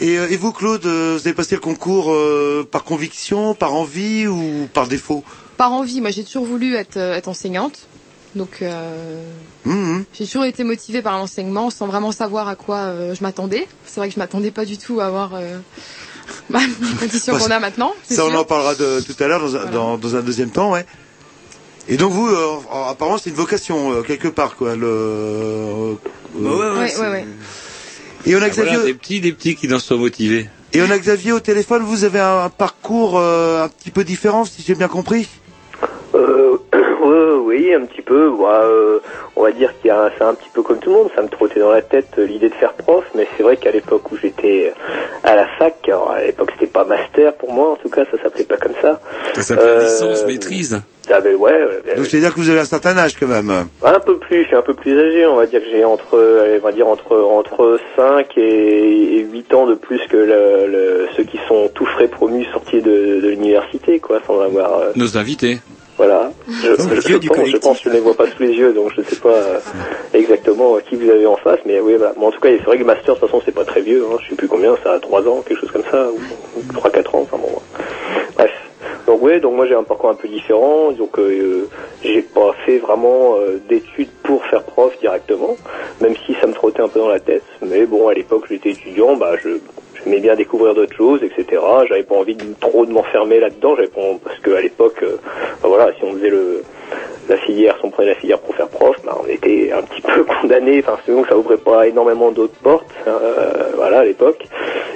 Et, euh, et vous, Claude, euh, vous avez passé le concours euh, par conviction, par envie ou par défaut? Par envie, moi j'ai toujours voulu être être enseignante. Donc euh, Mhm. J'ai toujours été motivée par l'enseignement sans vraiment savoir à quoi euh, je m'attendais. C'est vrai que je m'attendais pas du tout à avoir euh, bah, les conditions qu'on a maintenant. Ça, on en parlera de, tout à l'heure dans, un- dans, dans un deuxième temps, ouais. Et donc vous, euh, apparemment, c'est une vocation euh, quelque part, quoi. Le. euh, Bah ouais, ouais, Ouais, c'est- ouais, ouais. Et on a Ah, Xavier. voilà, des petits, des petits qui en sont motivés. Et on a Xavier au téléphone. Vous avez un, un parcours euh, un petit peu différent, si j'ai bien compris? Euh, oui, un petit peu. Bah, euh, on va dire qu'il y a, c'est un petit peu comme tout le monde. Ça me trottait dans la tête euh, l'idée de faire prof, mais c'est vrai qu'à l'époque où j'étais à la fac, alors à l'époque c'était pas master pour moi, en tout cas, ça s'appelait pas comme ça. Ça s'appelle Euh, licence, maîtrise. Ça avait, ouais, ouais, Donc c'est-à-dire que vous avez un certain âge quand même. Un peu plus, je suis un peu plus âgé, on va dire que j'ai entre, on va dire entre entre 5 et, et 8 ans de plus que le, le- ceux qui sont tout frais promus sortis de, de l'université, quoi, sans avoir, euh, Nos invités. Voilà. Je, je, pense, je pense que je ne les vois pas sous les yeux, donc je ne sais pas euh, exactement euh, qui vous avez en face, mais oui, voilà. Bon, en tout cas, c'est vrai que master, de toute façon, c'est pas très vieux, hein, je sais plus combien, ça a 3 ans, quelque chose comme ça, ou 3-4 ans, enfin bon. Bref. Donc ouais, donc moi j'ai un parcours un peu différent, donc euh, j'ai pas fait vraiment euh, d'études pour faire prof directement, même si ça me trottait un peu dans la tête. Mais bon, à l'époque j'étais étudiant, bah je j'aimais bien découvrir d'autres choses, etc. J'avais pas envie de, trop de m'enfermer là-dedans, j'avais pas parce que à l'époque, euh, bah voilà, si on faisait le la filière, si on prenait la filière pour faire prof, bah, on était un petit peu condamné, enfin sinon ça ouvrait pas énormément d'autres portes, euh, voilà à l'époque.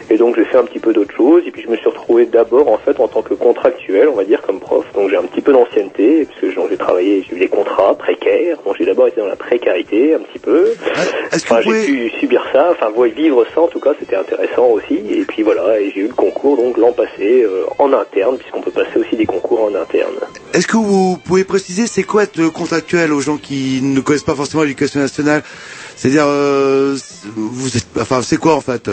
Et donc j'ai fait un petit peu d'autres choses, et puis je me suis retrouvé d'abord en fait en tant que contractuel, on va dire comme prof. Donc j'ai un petit peu d'ancienneté, puisque j'ai travaillé, j'ai eu des contrats précaires. Donc j'ai d'abord été dans la précarité un petit peu. Que Enfin, vous j'ai pouvez... pu subir ça, enfin vivre ça en tout cas, c'était intéressant aussi. Et puis voilà, et j'ai eu le concours donc l'an passé euh, en interne, puisqu'on peut passer aussi des concours en interne. Est-ce que vous pouvez préciser c'est quoi être contractuel aux gens qui ne connaissent pas forcément l'éducation nationale? C'est-à-dire, euh, vous êtes, enfin, c'est quoi en fait?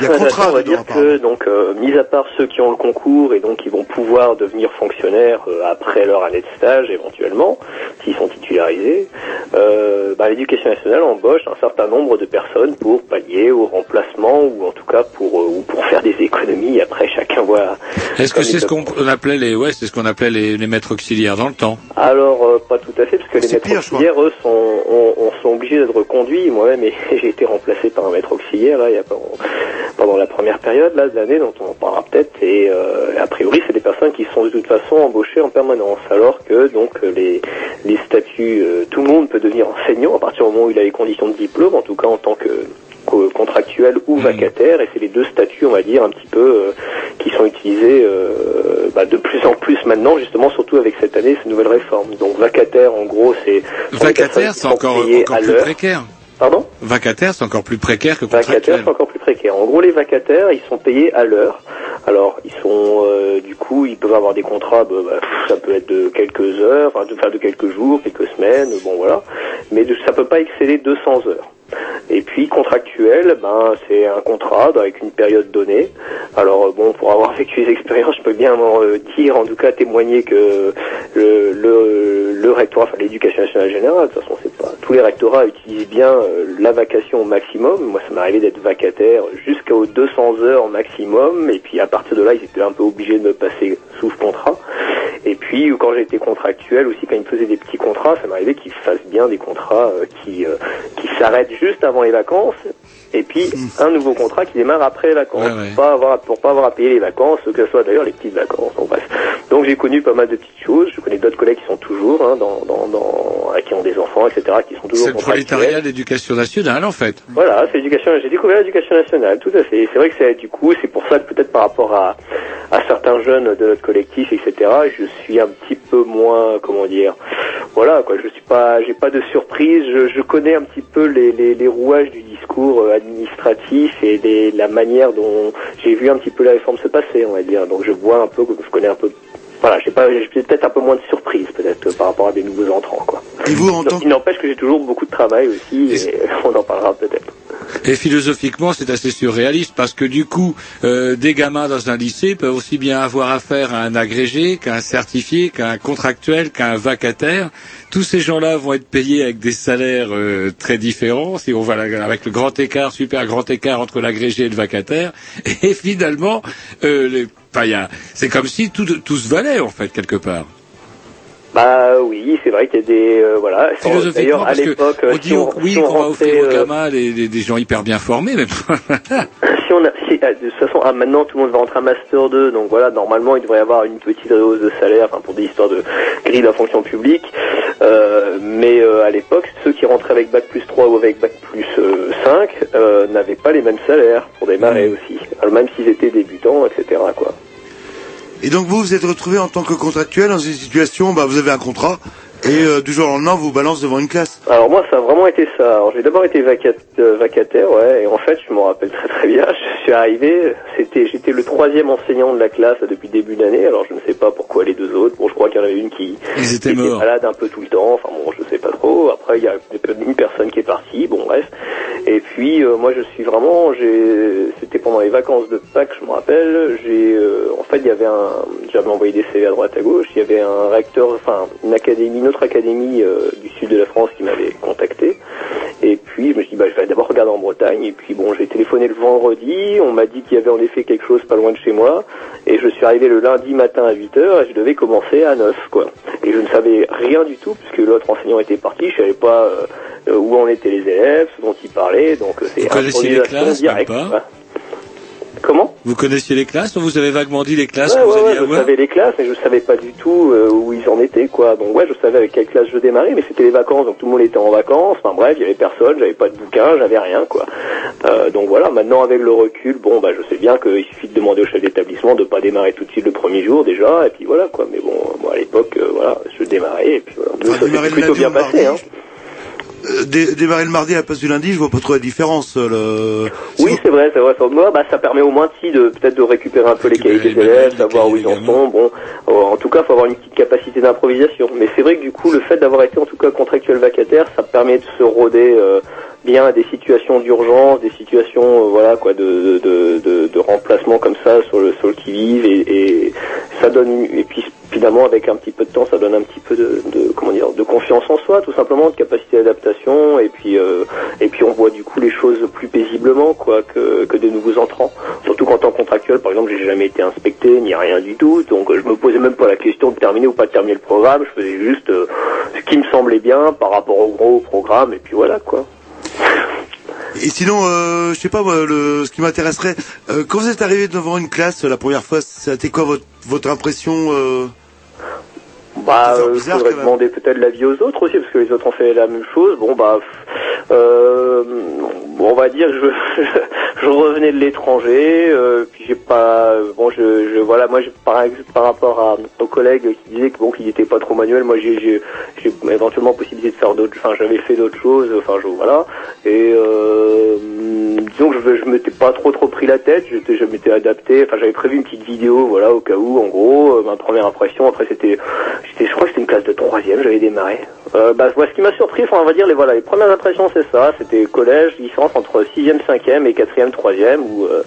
On va dire que, donc, euh, mis à part ceux qui ont le concours et donc qui vont pouvoir devenir fonctionnaires euh, après leur année de stage éventuellement, s'ils sont titularisés, euh, bah, l'éducation nationale embauche un certain nombre de personnes pour pallier au remplacement ou en tout cas pour, euh, ou pour faire des économies. Après, chacun voit. Est-ce que c'est ce qu'on appelait les, ouais, c'est ce qu'on appelait les, les maîtres auxiliaires dans le temps? Alors, euh, pas tout à fait, parce que les maîtres pire, auxiliaires, eux, sont, on, on sont obligés d'être reconduits. Moi-même, et j'ai été remplacé par un maître auxiliaire, là, il y a pas, pendant la première période, là, de l'année, dont on en parlera peut-être. Et, euh, a priori, c'est des personnes qui sont de toute façon embauchées en permanence. Alors que, donc, les, les statuts, euh, tout le monde peut devenir enseignant à partir du moment où il a les conditions de diplôme, en tout cas en tant que co- contractuel ou vacataire, et c'est les deux statuts, on va dire, un petit peu, euh, qui sont utilisés euh, bah, de plus en plus maintenant, justement, surtout avec cette année, cette nouvelle réforme. Donc vacataire, en gros, c'est... Vacataire, c'est encore, encore plus précaire. Pardon Vacataire, c'est encore plus précaire que Vacataires, c'est encore plus précaire. En gros, les vacataires, ils sont payés à l'heure. Alors, ils sont, euh, du coup, ils peuvent avoir des contrats, bah, bah, ça peut être de quelques heures, enfin, de, enfin, de quelques jours, quelques semaines, bon, voilà. Mais de, ça peut pas excéder 200 heures. Et puis contractuel, ben c'est un contrat avec une période donnée. Alors euh, bon, pour avoir vécu les expériences, je peux bien euh, dire, en tout cas témoigner que le, le, le rectorat, enfin l'éducation nationale générale, de toute façon c'est pas tous les rectorats utilisent bien euh, la vacation au maximum. Moi, ça m'est arrivé d'être vacataire jusqu'aux 200 heures maximum, et puis à partir de là, ils étaient un peu obligés de me passer sous contrat. Et puis quand j'étais contractuel aussi, quand ils me faisaient des petits contrats, ça m'arrivait qu'ils fassent bien des contrats euh, qui euh, qui s'arrêtent juste avant les vacances. Et puis un nouveau contrat qui démarre après les vacances, Ouais, ouais. Pour pas avoir pour pas avoir à payer les vacances, que ce soit d'ailleurs les petites vacances. Donc bref. Donc j'ai connu pas mal de petites choses. Je connais d'autres collègues qui sont toujours hein, dans, dans, dans qui ont des enfants, etc., qui sont toujours C'est le prolétariat de l'éducation nationale, en fait. Voilà, c'est l'éducation. J'ai découvert l'éducation nationale, tout à fait. C'est vrai que c'est du coup, c'est pour ça que peut-être par rapport à, à certains jeunes de notre collectif, etc., je suis un petit peu moins, comment dire, voilà, quoi. Je suis pas, j'ai pas de surprise. Je, je connais un petit peu les, les, les rouages du discours euh, administratif et des- la manière dont j'ai vu un petit peu la réforme se passer, on va dire. Donc je vois un peu, je connais un peu. Voilà, j'ai peut-être un peu moins de surprise peut-être par rapport à des nouveaux entrants, quoi. Et vous, en tant il n'empêche que j'ai toujours beaucoup de travail aussi, et on en parlera peut-être. Et philosophiquement, c'est assez surréaliste parce que du coup, euh, des gamins dans un lycée peuvent aussi bien avoir affaire à un agrégé qu'à un certifié, qu'à un contractuel, qu'à un vacataire. Tous ces gens-là vont être payés avec des salaires euh, très différents, si on va avec le grand écart, super grand écart entre l'agrégé et le vacataire. Et finalement, euh, les- c'est comme si tout, tout se valait en fait quelque part. Bah oui, c'est vrai qu'il y a des euh, voilà. D'ailleurs, à l'époque, on si dit on, oui si on va offrir aux euh, gamins des gens hyper bien formés, mais si on a, si, euh, de toute façon, ah, maintenant tout le monde va rentrer à master 2, donc voilà, normalement il devrait y avoir une petite hausse de salaire, enfin pour des histoires de grille de la fonction publique. Euh, mais euh, à l'époque, ceux qui rentraient avec bac plus 3 ou avec bac plus euh, 5 euh, n'avaient pas les mêmes salaires pour démarrer aussi, Alors, même s'ils étaient débutants, etc. Quoi. Et donc vous, vous êtes retrouvé en tant que contractuel dans une situation, bah, vous avez un contrat, et euh, du jour au lendemain, vous balance devant une classe. Alors moi, ça a vraiment été ça. Alors j'ai d'abord été vacat- euh, vacataire, ouais, et en fait, je m'en rappelle très très bien. Je suis arrivé, c'était, j'étais le troisième enseignant de la classe depuis le début d'année. Alors je ne sais pas pourquoi les deux autres. Bon, je crois qu'il y en avait une qui, Ils étaient qui morts. malade un peu tout le temps. Enfin bon, je sais pas trop. Après, il y a une personne qui est partie. Bon, bref. Et puis euh, moi, je suis vraiment, j'ai, c'était pendant les vacances de Pâques, je me rappelle. J'ai, euh, en fait, il y avait un, j'avais envoyé des CV à droite à gauche. Il y avait un recteur, enfin une académie, autre académie euh, du sud de la France qui m'avait contacté. Et puis je me suis dit bah je vais d'abord regarder en Bretagne. Et puis bon j'ai téléphoné le vendredi, on m'a dit qu'il y avait en effet quelque chose pas loin de chez moi. Et je suis arrivé le lundi matin à 8h et je devais commencer à 9 quoi. Et je ne savais rien du tout puisque l'autre enseignant était parti, je savais pas euh, euh, où en étaient les élèves, ce dont ils parlaient. Donc c'est connaissiez les classes, pas. Comment vous connaissiez les classes, ou vous avez vaguement dit les classes Ouais, que vous ouais, alliez ouais, je avoir savais les classes, mais je savais pas du tout euh, où ils en étaient, quoi. Donc ouais, je savais avec quelle classe je démarrais, mais c'était les vacances, donc tout le monde était en vacances. Enfin bref, il y avait personne, j'avais pas de bouquin, j'avais rien, quoi. Euh, donc voilà, maintenant avec le recul, bon, bah je sais bien qu'il suffit de demander au chef d'établissement de pas démarrer tout de suite le premier jour déjà, et puis voilà, quoi. Mais bon, moi à l'époque, euh, voilà, je démarrais, et puis voilà. Ça s'est le plutôt bien passé, hein. Euh, dé- démarrer le mardi à la place du lundi, je vois pas trop la différence. euh, Le... Oui, c'est vrai, c'est vrai. Ça, moi, bah, ça permet au moins si de peut-être de récupérer un peu les cahiers des élèves, savoir où ils en sont. Bon, euh, en tout cas, faut avoir une petite capacité d'improvisation. Mais c'est vrai que du coup, le fait d'avoir été en tout cas contractuel vacataire, ça permet de se roder euh, bien à des situations d'urgence, des situations, euh, voilà, quoi, de, de, de, de remplacement comme ça sur le sur le qui vive et, et et puis finalement avec un petit peu de temps, ça donne un petit peu de, de comment dire, de confiance en soi, tout simplement, de capacité d'adaptation et puis euh, et puis on voit du coup les choses plus paisiblement quoi que, que des nouveaux entrants. Surtout qu'en tant que contractuel, par exemple, j'ai jamais été inspecté ni rien du tout, donc euh, je me posais même pas la question de terminer ou pas de terminer le programme. Je faisais juste euh, ce qui me semblait bien par rapport au gros programme et puis voilà quoi. Et sinon, euh, je sais pas, moi, le, ce qui m'intéresserait, euh, quand vous êtes arrivé devant une classe la première fois, c'était quoi votre, votre impression euh... Bah, euh, bizarre, faudrait demander peut-être l'avis aux autres aussi, parce que les autres ont fait la même chose. Bon, bah, euh, on va dire, je, je revenais de l'étranger, euh, puis j'ai pas, bon, je, je voilà, moi, par, par rapport à, aux collègues qui disaient que bon, qu'il n'était pas trop manuel, moi, j'ai, j'ai, j'ai éventuellement possibilité de faire d'autres, enfin, j'avais fait d'autres choses, enfin, je, voilà, et euh, disons que je, je m'étais pas trop trop pris la tête, j'étais, je m'étais adapté, enfin, j'avais prévu une petite vidéo, voilà, au cas où, en gros, euh, ma première impression, après, c'était, je crois que c'était une classe de troisième, j'avais démarré. Euh, bah, ce qui m'a surpris, on va dire, les voilà, les premières impressions, c'est ça. C'était collège, licence entre sixième, cinquième et quatrième, troisième, où, euh,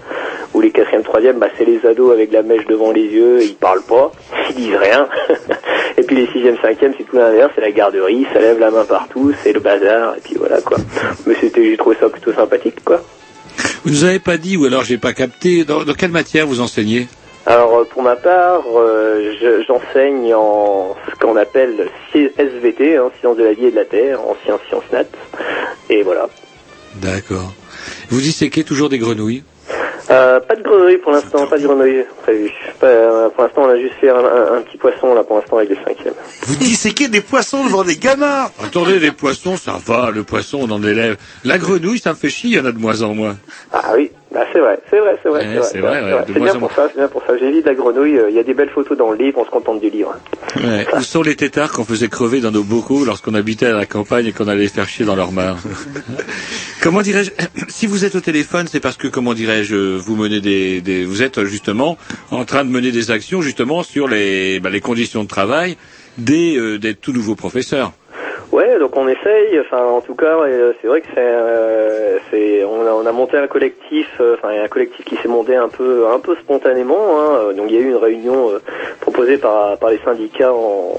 où les quatrième, troisième, bah, c'est les ados avec la mèche devant les yeux, ils parlent pas, ils disent rien. et puis les sixième, cinquième, c'est tout l'inverse, c'est la garderie, ça lève la main partout, c'est le bazar, et puis voilà, quoi. Mais c'était, j'ai trouvé ça plutôt sympathique, quoi. Vous nous avez pas dit, ou alors j'ai pas capté, dans quelle matière vous enseignez? Alors euh, pour ma part, euh, je- j'enseigne en ce qu'on appelle C- SVT, hein, Sciences de la vie et de la terre, ancien Sciences Nat. Et voilà. D'accord. Vous disséquez toujours des grenouilles? Euh, pas de grenouilles pour l'instant, pas de grenouilles prévues. Pas- euh, pour l'instant, on a juste fait un, un- un petit poisson là pour l'instant avec les cinquièmes. Vous disséquez des poissons devant des gamins Attendez, les poissons, ça va, le poisson, on en élève. La grenouille, ça me fait chier, il y en a de moins en moins. Ah oui, bah c'est vrai, c'est vrai, c'est vrai. Ouais, c'est vrai, C'est bien en pour ça, c'est bien pour ça. J'évite la grenouille. euh, Il y a des belles photos dans le livre, on se contente du livre. Ouais. Où sont les têtards qu'on faisait crever dans nos bocaux lorsqu'on habitait à la campagne et qu'on allait les faire chier dans leur mare Comment dirais-je Si vous êtes au téléphone, c'est parce que, comment dirais-je, vous menez des, des- vous êtes justement en train de mener des actions justement sur les, bah, les conditions de travail des, euh, des tout nouveaux professeurs. Ouais, donc on essaye. Enfin, en tout cas, euh, c'est vrai que c'est, euh, c'est, on a, on a monté un collectif. euh, Enfin, un collectif qui s'est monté un peu, un peu spontanément. Hein. Donc, il y a eu une réunion euh, proposée par, par les syndicats en,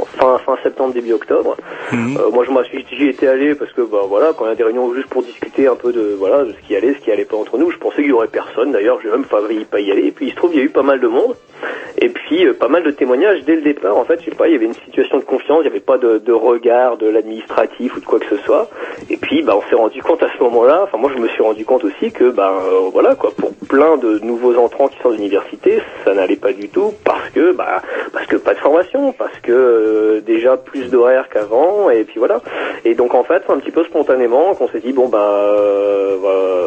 en fin, fin septembre, début octobre. Euh, moi, je m'en suis, j'y étais allé parce que, bah, voilà, quand il y a des réunions juste pour discuter un peu de, voilà, de ce qui allait, ce qui allait pas entre nous. Je pensais qu'il y aurait personne. D'ailleurs, j'ai même failli pas y aller. Et puis, il se trouve, il y a eu pas mal de monde. Et puis pas mal de témoignages dès le départ. En fait, je sais pas, il y avait une situation de confiance, il n'y avait pas de, de regard de l'administratif ou de quoi que ce soit. Et puis, bah, on s'est rendu compte à ce moment-là. Enfin, moi, je me suis rendu compte aussi que, bah, euh, voilà, quoi, pour plein de nouveaux entrants qui sortent d'université, ça n'allait pas du tout parce que, bah, parce que pas de formation, parce que euh, déjà plus d'horaires qu'avant. Et puis voilà. Et donc, en fait, un petit peu spontanément qu'on s'est dit, bon,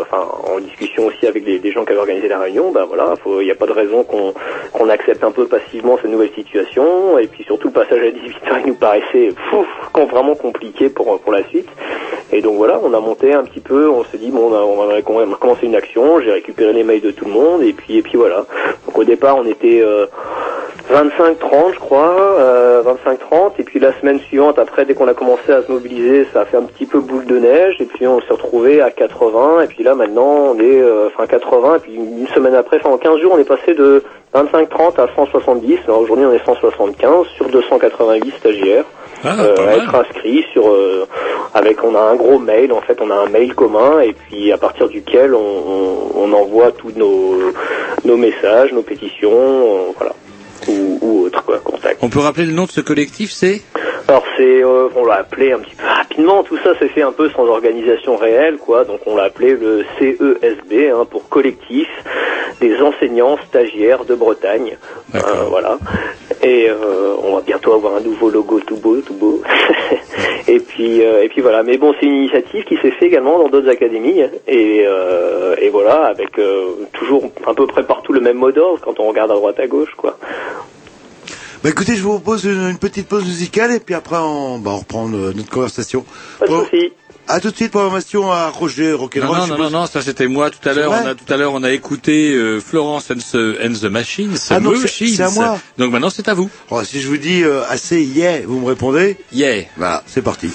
enfin, en discussion aussi avec les, gens qui avaient organisé la réunion, bah voilà, il n'y a pas de raison qu'on qu'on accepte un peu passivement cette nouvelle situation. Et puis surtout, le passage à 18h, il nous paraissait com- vraiment compliqué pour, pour la suite. Et donc voilà, on a monté un petit peu, on s'est dit, bon, on, va on une action, j'ai récupéré les mails de tout le monde, et puis, et puis voilà. Donc au départ, on était... euh, 25-30 je crois, euh, 25-30 et puis la semaine suivante après dès qu'on a commencé à se mobiliser ça a fait un petit peu boule de neige et puis on s'est retrouvé à 80 et puis là maintenant on est euh, enfin 80 et puis une semaine après, enfin en 15 jours on est passé de 25-30 à 170, alors aujourd'hui on est 175 sur 288 stagiaires. Euh, à être inscrits sur euh, avec on a un gros mail en fait on a un mail commun et puis à partir duquel on, on, on envoie tous nos nos messages nos pétitions euh, voilà. Ou, ou autres quoi contact. On peut rappeler le nom de ce collectif, c'est? Alors c'est, euh, on l'a appelé un petit peu rapidement, tout ça s'est fait un peu sans organisation réelle, quoi. Donc on l'a appelé le CESB hein, pour collectif des enseignants stagiaires de Bretagne. Euh, voilà. Et euh, on va bientôt avoir un nouveau logo tout beau, tout beau. et puis euh, et puis voilà. Mais bon, c'est une initiative qui s'est fait également dans d'autres académies. Et, euh, et voilà, avec euh, toujours à peu près partout le même mot d'ordre quand on regarde à droite à gauche, quoi. Bah écoutez, je vous propose une, une petite pause musicale et puis après on, bah, on reprend euh, notre conversation. Pas de. À tout de suite, programmation à Roger Non, Rock'n'Roll. non, non, non, non, ça c'était moi tout à l'heure. On a tout à l'heure, on a écouté euh, Florence and the, and the Machines. Ah, donc c'est- à moi. Donc maintenant c'est à vous. Oh, si je vous dis euh, assez yeah, vous me répondez? Yeah. Voilà, c'est parti.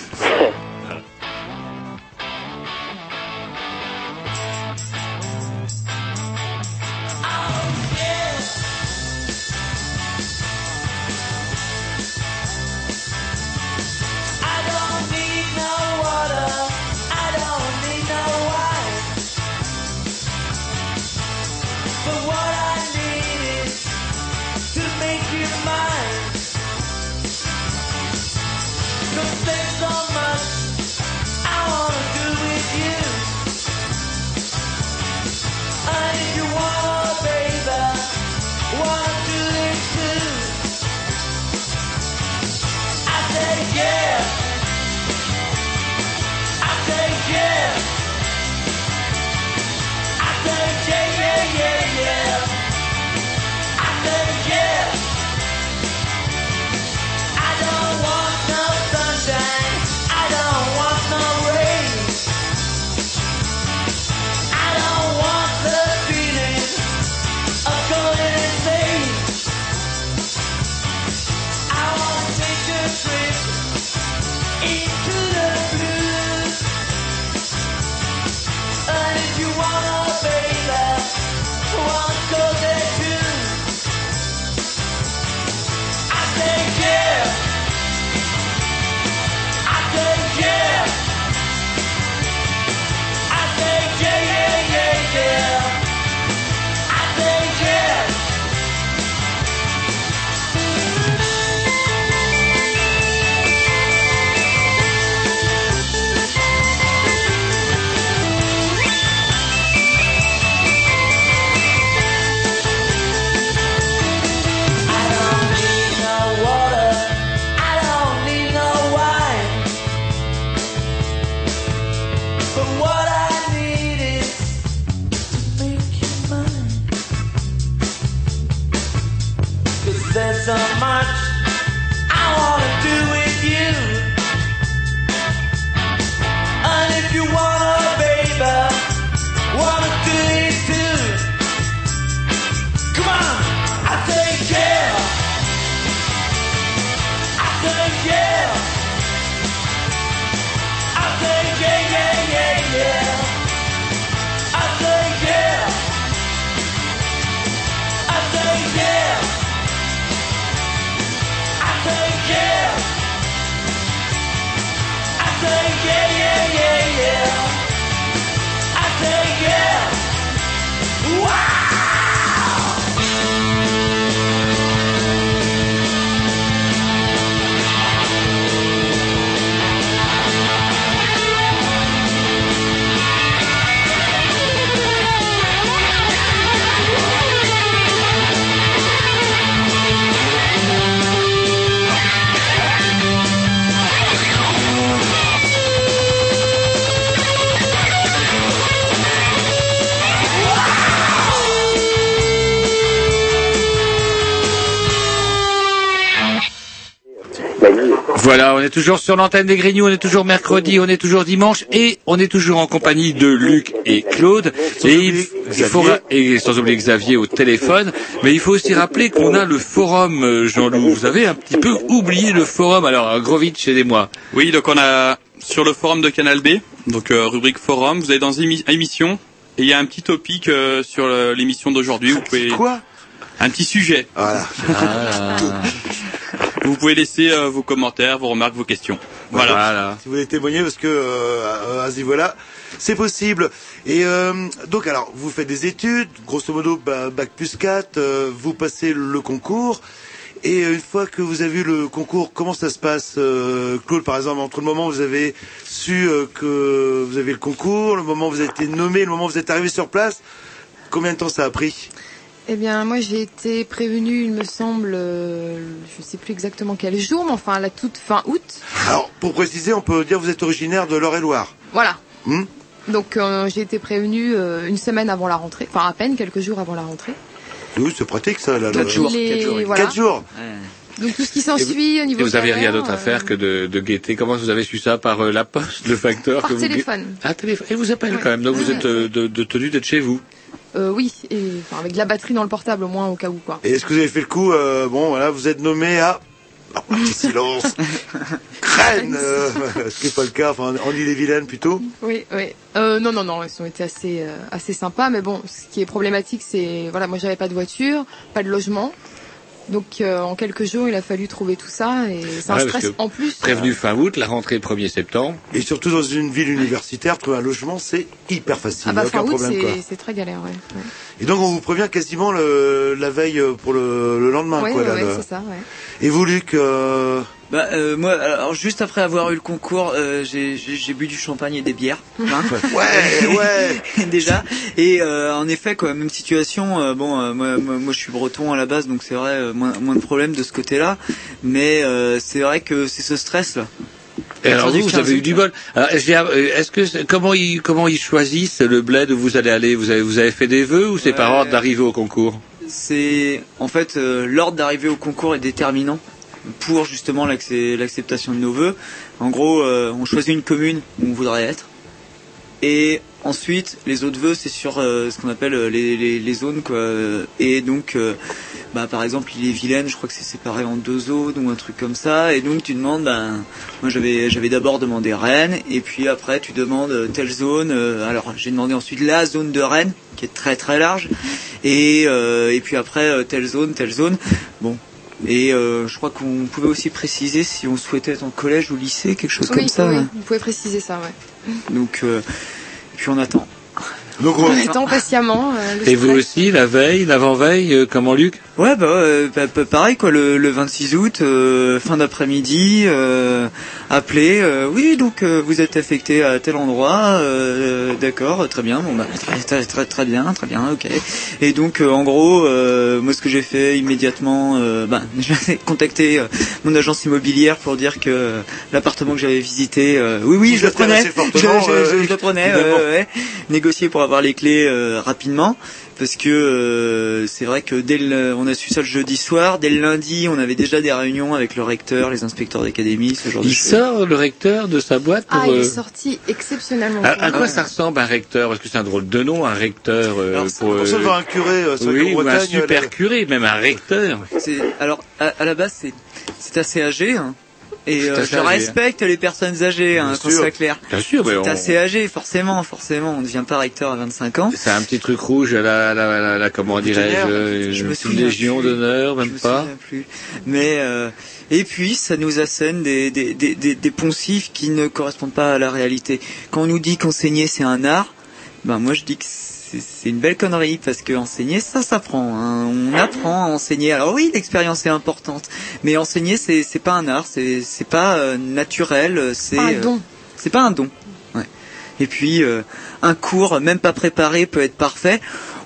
Voilà, on est toujours sur l'antenne des Grignoux, on est toujours mercredi, on est toujours dimanche et on est toujours en compagnie de Luc et Claude. et il, il faut, ra- et sans oublier Xavier au téléphone. Mais il faut aussi rappeler qu'on a le forum, euh, Jean-Loup. Vous avez un petit peu oublié le forum. Alors, euh, gros vite, aidez-moi. Oui, donc on a sur le forum de Canal B, donc euh, rubrique forum, vous allez dans émi- émission et il y a un petit topic euh, sur l'émission d'aujourd'hui. Vous pouvez quoi? Un petit sujet. Voilà. Vous pouvez laisser euh, vos commentaires, vos remarques, vos questions. Voilà. Si vous voulez témoigner, parce que euh, à ce niveau-là, c'est possible. Et euh, donc, alors, vous faites des études, grosso modo, bah, bac plus 4, euh, vous passez le concours. Et euh, une fois que vous avez eu le concours, comment ça se passe, euh, Claude, par exemple, entre le moment où vous avez su euh, que vous avez le concours, le moment où vous avez été nommé, le moment où vous êtes arrivé sur place, combien de temps ça a pris? Eh bien, moi, j'ai été prévenue, il me semble, euh, je sais plus exactement quel jour, mais enfin, à la toute fin août. Alors, pour préciser, on peut dire que vous êtes originaire de l'Eure-et-Loire. Voilà. Hmm Donc, euh, j'ai été prévenue euh, une semaine avant la rentrée, enfin, à peine quelques jours avant la rentrée. oui, c'est pratique ça. Là, Quatre le- jours, Les- quatre jours, oui. voilà. Quatre jours. Donc, tout ce qui s'ensuit au Et niveau vous avez rien d'autre à euh, faire que de, de guetter. Comment vous avez su ça? Par euh, la poste, le facteur Par que vous téléphone. Ah, téléphone. Et vous appelle quand même. Donc vous êtes euh, de, de tenu d'être chez vous. Euh, oui, et, enfin, avec de la batterie dans le portable, au moins, au cas où, quoi. Et est-ce que vous avez fait le coup euh, Bon, voilà, vous êtes nommé à... Ah, petit silence Crène euh, Ce qui n'est pas le cas, enfin, en Ille-et-Vilaine plutôt. Oui, oui. Non, non, non, ils ont été assez, assez sympas, mais bon, ce qui est problématique, c'est, voilà, moi j'avais pas de voiture, pas de logement, donc euh, en quelques jours, il a fallu trouver tout ça, et c'est un Ouais, stress en plus. Prévenu fin août, la rentrée 1er septembre. Et surtout dans une ville universitaire, trouver un logement, c'est hyper facile. Ah bah fin aucun août, problème, c'est, très galère, ouais. ouais. Et donc, on vous prévient quasiment le, la veille pour le, le lendemain, quoi. ouais, le- c'est ça, ouais. Et vous, Luc euh, Bah euh, moi, alors juste après avoir eu le concours, euh, j'ai j'ai- j'ai bu du champagne et des bières. hein. Ouais, ouais. Déjà. Et euh, en effet, quoi, même situation. euh, bon, euh, moi, moi, moi, je suis breton à la base, donc c'est vrai, euh, moins, moins de problèmes de ce côté-là. Mais euh, c'est vrai que c'est ce stress là. Et alors vous, vous avez 15 eu du bol. Alors, est-ce que comment ils comment ils choisissent le bled où vous allez aller? Vous avez vous avez fait des vœux ou c'est par ordre d'arrivée au concours? C'est en fait euh, l'ordre d'arrivée au concours est déterminant pour justement l'acceptation de nos vœux. En gros, euh, on choisit une commune où on voudrait être. Et ensuite, les autres vœux, c'est sur euh, ce qu'on appelle euh, les, les, les zones. Quoi. Et donc, euh, bah, par exemple, il est vilaine, je crois que c'est séparé en deux zones ou un truc comme ça. Et donc, tu demandes, ben, moi j'avais j'avais d'abord demandé Rennes, et puis après, tu demandes euh, telle zone. Euh, alors, j'ai demandé ensuite la zone de Rennes, qui est très très large. Et, et puis après, telle zone, telle zone. Bon. Et euh, je crois qu'on pouvait aussi préciser si on souhaitait être en collège ou lycée, quelque chose Oui, comme ça. oui, vous pouvez préciser ça, ouais. Donc, euh, et puis on attend. Donc On attend patiemment. euh, le Et vous aussi, la veille, l'avant-veille, euh, comment Luc? Ouais, bah, ouais, bah, bah, pareil quoi. Le, le 26 août, euh, fin d'après-midi, euh, appelé. euh, oui, donc euh, vous êtes affecté à tel endroit. euh, D'accord, très bien. Bon bah très très très, très bien, très bien, ok. Et donc euh, en gros, euh, moi ce que j'ai fait immédiatement, euh, bah, j'ai contacté euh, mon agence immobilière pour dire que euh, l'appartement que j'avais visité, euh, oui oui, je le prenais, je, je- euh, je- je le prenais, ouais, ouais. négocier pour avoir les clés euh, rapidement parce que euh, c'est vrai que dès le, on a su ça le jeudi soir, dès le lundi, on avait déjà des réunions avec le recteur, les inspecteurs d'académie, ce genre de Il choses. sort le recteur de sa boîte pour. Ah, il euh, est sorti exceptionnellement. à, quoi ça ressemble un recteur? Parce que c'est un drôle de nom, un recteur. euh, Alors, pour, On se devant un curé, euh, oui, ou un super la- curé, même un recteur. C'est alors à, à la base c'est c'est assez âgé hein. Et euh, je respecte les personnes âgées hein, qu'on soit clair. Bien sûr, mais C'est on- assez âgé forcément, forcément, on ne devient pas recteur à 25 ans. C'est un petit truc rouge à la, la, la, la- comment dirais-je, Je me souviens légion d'honneur, Je même me pas. souviens plus. Mais euh, et puis ça nous assène des, des, des, des, des poncifs qui ne correspondent pas à la réalité. Quand on nous dit qu'enseigner c'est un art, ben moi je dis que c'est c'est une belle connerie parce que enseigner ça s'apprend. Hein. On apprend à enseigner. Alors oui, l'expérience est importante, mais enseigner c'est c'est pas un art, c'est c'est pas euh, naturel, c'est Pas un euh, don. c'est pas un don. Ouais. Et puis euh, un cours même pas préparé peut être parfait.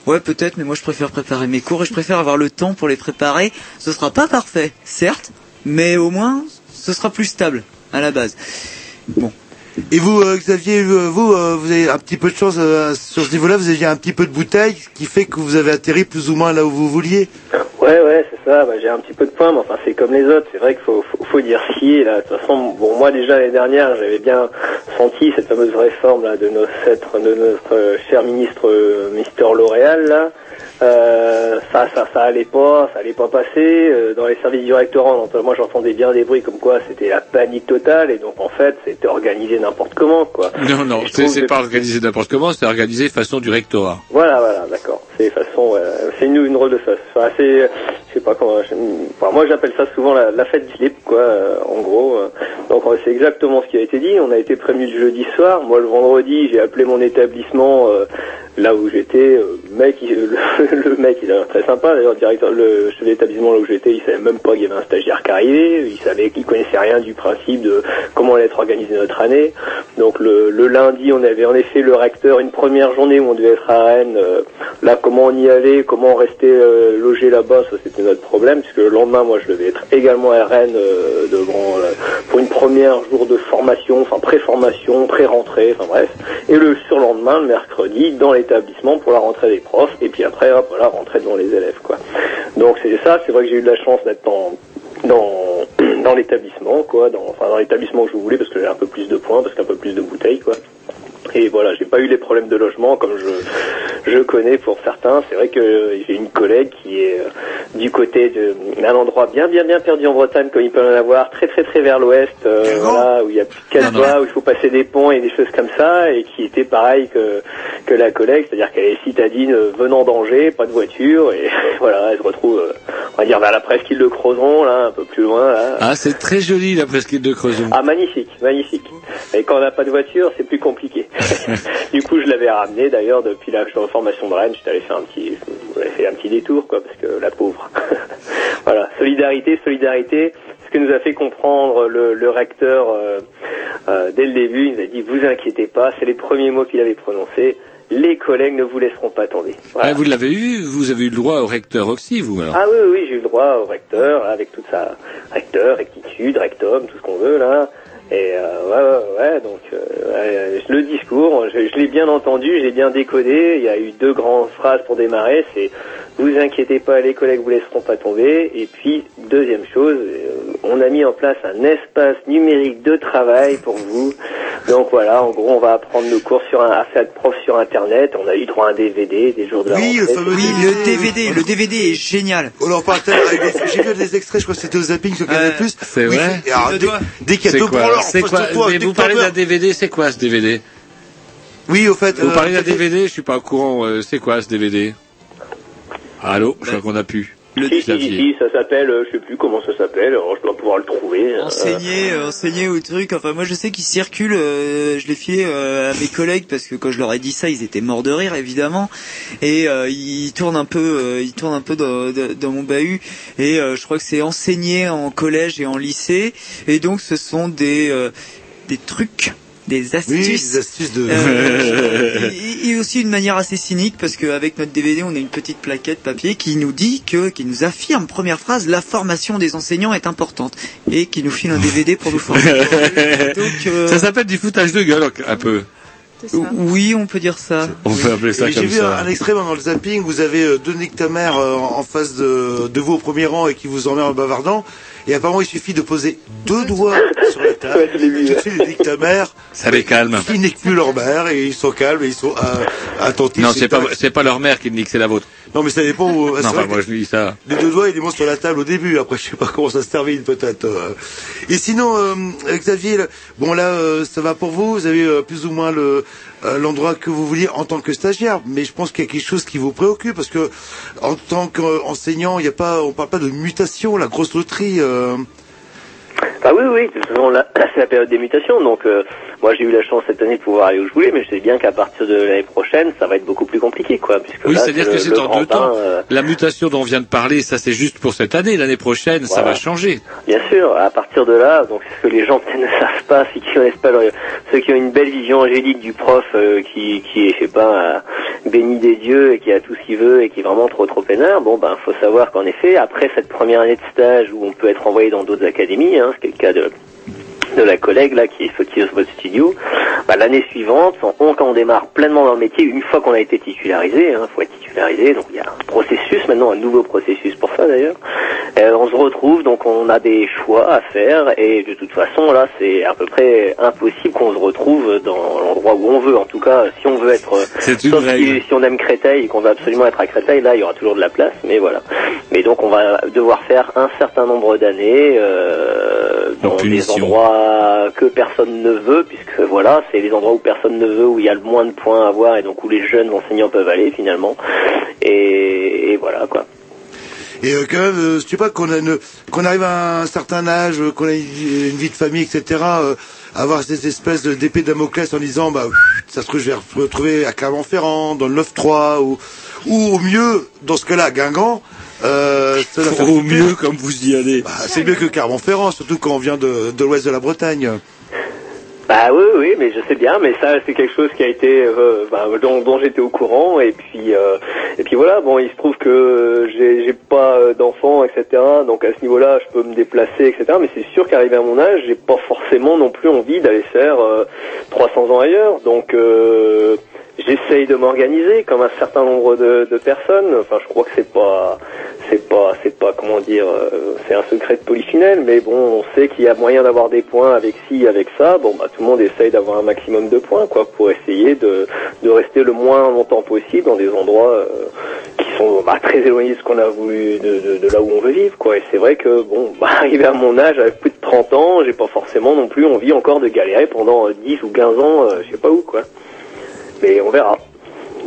Ouais, peut-être, mais moi je préfère préparer mes cours et je préfère avoir le temps pour les préparer. Ce sera pas parfait, certes, mais au moins ce sera plus stable à la base. Bon. Et vous, euh, Xavier, euh, vous, euh, vous avez un petit peu de chance euh, sur ce niveau-là. Vous aviez un petit peu de bouteille, ce qui fait que vous avez atterri plus ou moins là où vous vouliez. Ouais, ouais, c'est ça, bah, j'ai un petit peu de points, mais enfin c'est comme les autres. C'est vrai qu'il faut, faut, faut dire là. De toute façon, bon moi déjà l'année dernière, j'avais bien senti cette fameuse réforme là de notre, de notre euh, cher ministre euh, Mister L'Oréal là. Euh, ça, ça, ça allait pas, ça allait pas passer. Dans les services du rectorat, moi j'entendais bien des bruits comme quoi c'était la panique totale et donc en fait c'était organisé n'importe comment quoi. Non, non, c'est pas organisé n'importe comment, c'est organisé façon du rectorat. Voilà, voilà, d'accord. C'est façon, c'est une, une rôle de face. Enfin, c'est, je sais pas comment. moi, j'appelle ça souvent la, fête slip, quoi. euh, en gros. euh. Donc, c'est exactement ce qui a été dit. On a été prévenu le jeudi soir. Moi, le vendredi, j'ai appelé mon établissement euh, là où j'étais. mec, le, mec, il a l'air très sympa. D'ailleurs, le directeur, le chef d'établissement là où j'étais, il savait même pas qu'il y avait un stagiaire qui arrivait. Il savait qu'il connaissait rien du principe de comment allait être organisée notre année. Donc le, lundi, on avait en effet le recteur une première journée où on devait être à Rennes. Là, comment on y allait, comment on restait logé là-bas, ça c'était notre problème, puisque le lendemain, moi, je devais être également à Rennes euh, euh, pour une première jour de formation, enfin pré-formation, pré-rentrée, enfin bref. Et le surlendemain, le mercredi, dans l'établissement pour la rentrée des profs, et puis après, hop, voilà, rentrer devant les élèves, quoi. Donc c'est ça, c'est vrai que j'ai eu de la chance d'être dans dans l'établissement quoi enfin dans l'établissement que je voulais parce que j'ai un peu plus de points parce qu'un peu plus de bouteilles quoi et voilà j'ai pas eu les problèmes de logement comme je je connais pour certains c'est vrai que j'ai une collègue qui est euh, du côté d'un endroit bien bien bien perdu en Bretagne comme il peut en avoir très très très vers l'ouest euh, voilà où il y a plus de quatre voies où il faut passer des ponts et des choses comme ça et qui était pareil que que la collègue c'est-à-dire qu'elle est citadine euh, venant d'Angers pas de voiture et voilà elle se retrouve euh, on va dire vers la presqu'île de Crozon là un peu plus loin là Ah, c'est très joli la presqu'île de Creuson. ah magnifique, magnifique. Et quand on n'a pas de voiture, c'est plus compliqué. du coup, je l'avais ramené d'ailleurs depuis la formation de Rennes. J'étais allé faire un petit, j'avais fait un petit détour quoi, parce que la pauvre. voilà, solidarité, solidarité. Ce que nous a fait comprendre le, le recteur euh, euh, dès le début, il nous a dit vous inquiétez pas, c'est les premiers mots qu'il avait prononcés. Les collègues ne vous laisseront pas tomber. Voilà. Ah, vous l'avez eu, vous avez eu le droit au recteur aussi, vous alors? Ah oui, oui, j'ai eu le droit au recteur, avec toute sa recteur, rectitude, rectum, tout ce qu'on veut, là. Et euh, ouais, ouais, ouais, donc euh, ouais, le discours, je, je l'ai bien entendu, j'ai bien décodé. Il y a eu deux grandes phrases pour démarrer. C'est vous inquiétez pas, les collègues vous laisseront pas tomber. Et puis deuxième chose, euh, on a mis en place un espace numérique de travail pour vous. Donc voilà, en gros, on va apprendre nos cours sur un, à faire de prof sur Internet. On a eu droit à un DVD des jours de la Oui, le fameux Oui, le DVD, le DVD est génial. On J'ai vu des extraits, je crois que c'était au zapping sur Canal+. Plus. C'est Oui, vrai et alors, dès, dès qu'il y a C'est deux C'est quoi toi, Mais vous parlez d'un DVD, c'est quoi ce DVD Oui, au fait. Vous euh, parlez d'un DVD, je suis pas au courant, euh, c'est quoi ce DVD Allô, je crois qu'on a pu. Si, si, si, si, ça s'appelle, euh, je sais plus comment ça s'appelle, alors je dois pouvoir le trouver. euh, enseigner, euh, enseigner au truc. Enfin, moi, je sais qu'ils circulent. euh, je l'ai filé euh, à mes collègues parce que quand je leur ai dit ça, ils étaient morts de rire, évidemment. Et euh, ils tournent un peu, euh, ils tournent un peu dans, dans- dans mon bahut. Et euh, je crois que c'est enseigné en collège et en lycée. Et donc, ce sont des euh, des trucs. Des astuces. Oui, des astuces de. Euh, et, et aussi une manière assez cynique parce qu'avec notre DVD on a une petite plaquette papier qui nous dit que qui nous affirme première phrase la formation des enseignants est importante et qui nous file un DVD pour nous former. Donc, euh, Ça s'appelle du foutage de gueule, un peu. Oui, on peut dire ça. On peut appeler ça Et J'ai comme vu ça. un, un extrait dans le zapping, vous avez euh, ta mère euh, en face de, de vous au premier rang et qui vous emmerdent en bavardant. Et apparemment, il suffit de poser deux doigts sur la table. Tout de suite, les Nick ta mère. Ça les calme. Ils niquent plus leur mère et ils sont calmes et ils sont euh, attentifs. Non, c'est pas, pas- c'est pas leur mère qui le nique, c'est la vôtre. Non, mais ça dépend où. c'est Non, moi je dis ça. Les deux doigts, ils les montent sur la table au début. Après, je sais pas comment ça se termine, peut-être. euh. Et sinon, euh, Xavier, le- bon là, euh, ça va pour vous. Vous avez euh, plus ou moins le euh, l'endroit que vous vouliez en tant que stagiaire. Mais je pense qu'il y a quelque chose qui vous préoccupe parce que en tant qu'enseignant, il y a pas, on parle pas de mutation, la grosse loterie. euh. Ah oui, oui, de toute façon, là, c'est la période des mutations, donc euh, moi j'ai eu la chance cette année de pouvoir aller où je voulais, mais je sais bien qu'à partir de l'année prochaine, ça va être beaucoup plus compliqué, quoi, puisque Oui, c'est-à-dire que c'est en deux temps. euh, La mutation dont on vient de parler, ça c'est juste pour cette année. L'année prochaine, ça va changer. Bien sûr, à partir de là, donc ce que les gens peut-être ne savent pas, ceux qui connaissent pas leur- ceux qui ont une belle vision angélique du prof euh, qui, qui est, je sais pas, euh, béni des dieux et qui a tout ce qu'il veut et qui est vraiment trop trop peinard, bon ben faut savoir qu'en effet, après cette première année de stage où on peut être envoyé dans d'autres académies, hein, ce qui est le cas de de la collègue là qui est sur votre studio, bah, l'année suivante, on, quand on démarre pleinement dans le métier, une fois qu'on a été titularisé, hein, faut être titularisé, donc il y a un processus maintenant, un nouveau processus pour ça d'ailleurs. Euh, on se retrouve, donc on a des choix à faire et de toute façon là c'est à peu près impossible qu'on se retrouve dans l'endroit où on veut. En tout cas, si on veut être, C'est une sauf si, si on aime Créteil et qu'on veut absolument être à Créteil, là il y aura toujours de la place, mais voilà. Mais donc on va devoir faire un certain nombre d'années euh, dans des punition. endroits que personne ne veut, puisque voilà, c'est les endroits où personne ne veut, où il y a le moins de points à avoir et donc où les jeunes enseignants peuvent aller finalement. Et, et voilà quoi. Et euh, quand même, euh, je sais pas qu'on qu'on arrive à un certain âge, euh, qu'on a une, vie de famille, etc. euh, avoir ces espèces de d'épée de Damoclès en disant, bah, ça se trouve, je vais me retrouver à Clermont-Ferrand, dans le 9-3, ou, ou au mieux, dans ce cas-là, à Guingamp. Euh, Au mieux, comme vous y allez. Bah, c'est mieux que Clermont-Ferrand, surtout quand on vient de, de l'ouest de la Bretagne. Bah oui, oui, mais je sais bien, mais ça c'est quelque chose qui a été euh, bah, dont, dont j'étais au courant et puis euh, et puis voilà. Bon, il se trouve que j'ai j'ai pas euh, d'enfants, etc. Donc à ce niveau-là, je peux me déplacer, etc. Mais c'est sûr qu'arrivé à mon âge, j'ai pas forcément non plus envie d'aller faire euh, 300 ans ailleurs. Donc euh, j'essaye de m'organiser comme un certain nombre de, personnes. Enfin, je crois que c'est pas c'est pas c'est pas comment dire euh, c'est un secret de polichinelle mais bon on sait qu'il y a moyen d'avoir des points avec ci avec ça. Bon bah tout le monde essaye d'avoir un maximum de points quoi pour essayer de rester le moins longtemps possible dans des endroits euh, qui sont bah, très éloignés de ce qu'on a voulu de, là où on veut vivre quoi. Et c'est vrai que bon bah arrivé à mon âge avec plus de 30 ans j'ai pas forcément non plus envie encore de galérer pendant euh, 10 ou 15 ans euh, je sais pas où quoi mais on verra.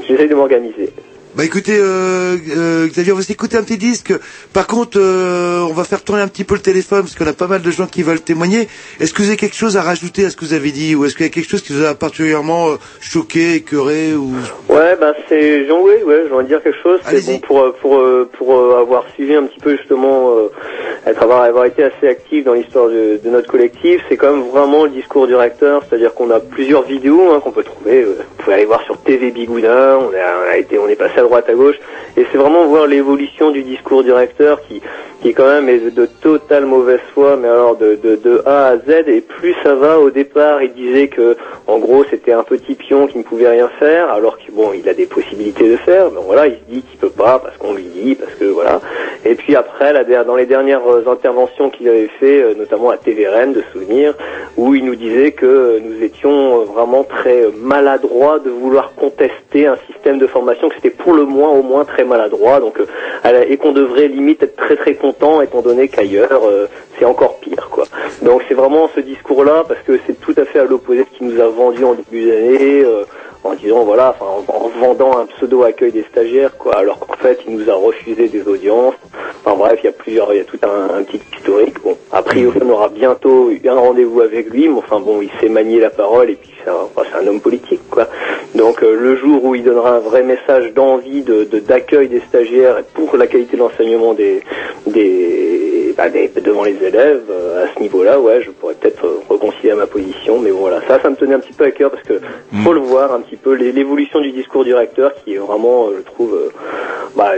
J'essaye de m'organiser Bah écoutez, euh, euh, Xavier, on va s'écouter un petit disque. Par contre, euh, on va faire tourner un petit peu le téléphone parce qu'on a pas mal de gens qui veulent témoigner. Est-ce que vous avez quelque chose à rajouter à ce que vous avez dit ou est-ce qu'il y a quelque chose qui vous a particulièrement choqué, écœuré ou Ouais, bah c'est Jean oui, ouais, je vais dire quelque chose. C'est bon pour pour pour avoir suivi un petit peu justement, être avoir avoir été assez actif dans l'histoire de, de notre collectif. C'est quand même vraiment le discours du recteur, c'est-à-dire qu'on a plusieurs vidéos hein, qu'on peut trouver. vous pouvez aller voir sur TV Bigoudin. On a, on a été, on est passé à droite à gauche, et c'est vraiment voir l'évolution du discours du recteur qui qui quand même est de totale mauvaise foi, mais alors de, de, A à Z, et plus ça va, au départ, il disait que, en gros, c'était un petit pion qui ne pouvait rien faire, alors que, bon, il a des possibilités de faire, mais voilà, il se dit qu'il peut pas, parce qu'on lui dit, parce que, voilà. Et puis après, dans les dernières euh, interventions qu'il avait fait, euh, notamment à TVRN, de souvenir, où il nous disait que euh, nous étions vraiment très maladroits de vouloir contester un système de formation, que c'était pour le moins, au moins, très maladroit, donc, euh, et qu'on devrait limite être très très content étant donné qu'ailleurs euh, encore pire quoi. Donc c'est vraiment ce discours là parce que c'est tout à fait à l'opposé de ce qu'il nous a vendu en début d'année euh, en disant voilà en, en vendant un pseudo accueil des stagiaires quoi alors qu'en fait il nous a refusé des audiences. Enfin bref il y a plusieurs il y a tout un, petit historique bon a priori on aura bientôt un rendez-vous avec lui mais enfin bon il sait manier la parole et puis c'est un, homme politique quoi. Donc euh, le jour où il donnera un vrai message d'envie de d'accueil des stagiaires pour la qualité de l'enseignement des des, bah, des- devant les euh, à ce niveau-là, ouais, je pourrais peut-être euh, reconsidérer ma position, mais bon, voilà, ça, ça me tenait un petit peu à cœur parce que faut le voir un petit peu l'é- l'évolution du discours du recteur qui est vraiment, euh, je trouve, euh, bah,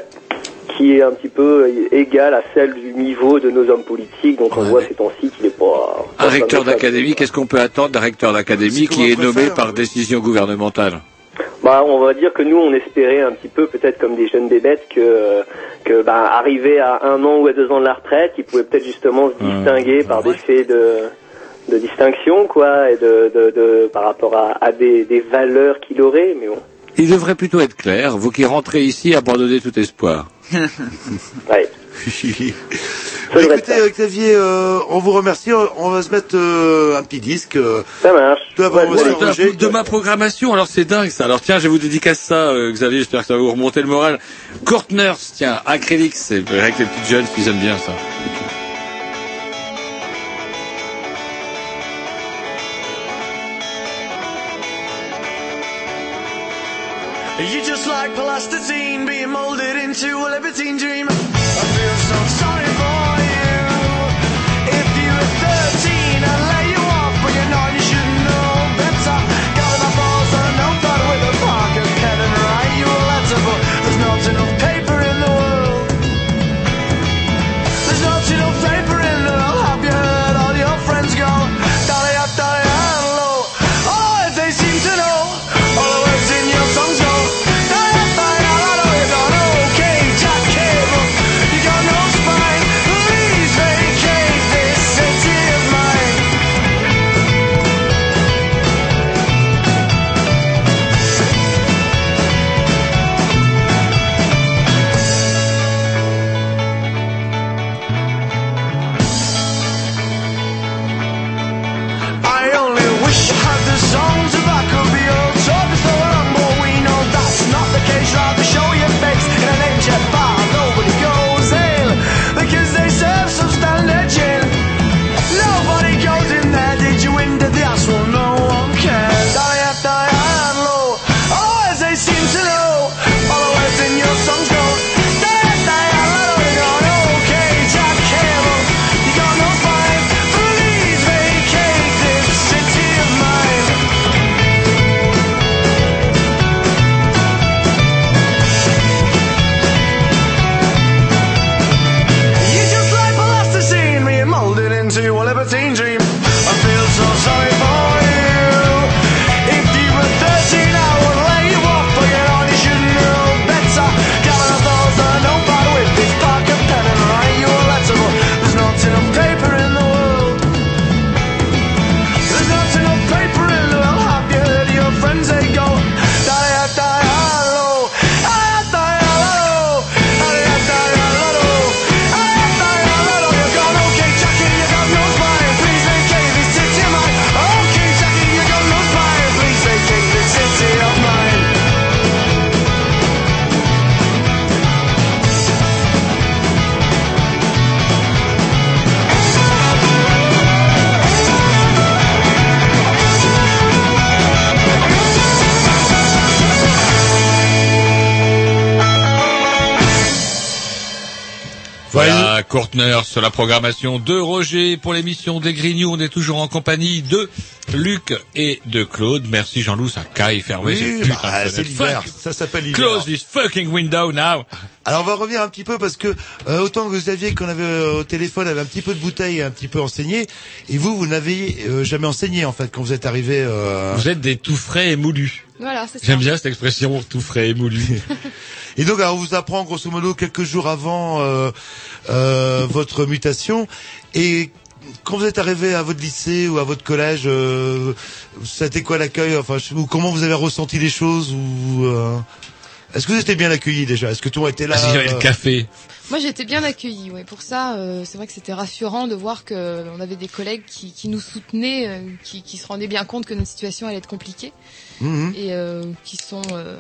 qui est un petit peu égale à celle du niveau de nos hommes politiques. Dont on voit ces temps-ci qu'il est pas. Un recteur d'académie, qu'est-ce qu'on peut attendre d'un recteur d'académie qui est nommé par décision gouvernementale? Bah, on va dire que nous, on espérait un petit peu, peut-être comme des jeunes bébêtes, que, que bah, arrivé à un an ou à deux ans de la retraite, ils pouvaient peut-être justement se distinguer par des faits de, de distinction, quoi, et de, de, de par rapport à, à des, des valeurs qu'il aurait, mais bon. Il devrait plutôt être clair, vous qui rentrez ici, abandonnez tout espoir. ouais. Bah, écoutez, euh, Xavier, euh, on vous remercie. On va se mettre euh, un petit disque. euh, Ça marche. Ouais, de, de ma programmation, alors c'est dingue ça. Alors tiens, je vais vous dédicacer ça, euh, Xavier, j'espère que ça va vous remonter le moral. Courtners, tiens, Acrylix, c'est vrai que les petites jeunes, ils aiment bien ça. You just like plasticine being molded into a libertine dream. I feel so sorry for Voilà, Courtner sur la programmation de Roger pour l'émission des Grignoux. On est toujours en compagnie de Luc et de Claude. Merci Jean-Loup, ça caille fermé. Oui, bah, c'est fenêtre. l'hiver. Ça s'appelle l'hiver. Close this fucking window now. Alors on va revenir un petit peu parce que euh, autant que Xavier qu'on avait euh, au téléphone avait un petit peu de bouteille, un petit peu enseigné, et vous vous n'avez euh, jamais enseigné en fait quand vous êtes arrivé. Euh... Vous êtes des tout frais et moulus. Voilà, c'est ça. J'aime bien cette expression, tout frais et moulu. Et donc alors, on vous apprend grosso modo quelques jours avant euh, euh, votre mutation et quand vous êtes arrivé à votre lycée ou à votre collège, euh, c'était quoi l'accueil Enfin, je- ou comment vous avez ressenti les choses ou euh, est-ce que vous étiez bien accueillis déjà? Est-ce que tout le monde était là? Qu'il y avait le euh, café. Moi, été bien accueillie. Ouais. Pour ça, euh, c'est vrai que c'était rassurant de voir que on avait des collègues qui, qui nous soutenaient, euh, qui, qui se rendaient bien compte que notre situation allait être compliquée Mhm. et euh, qui sont, euh,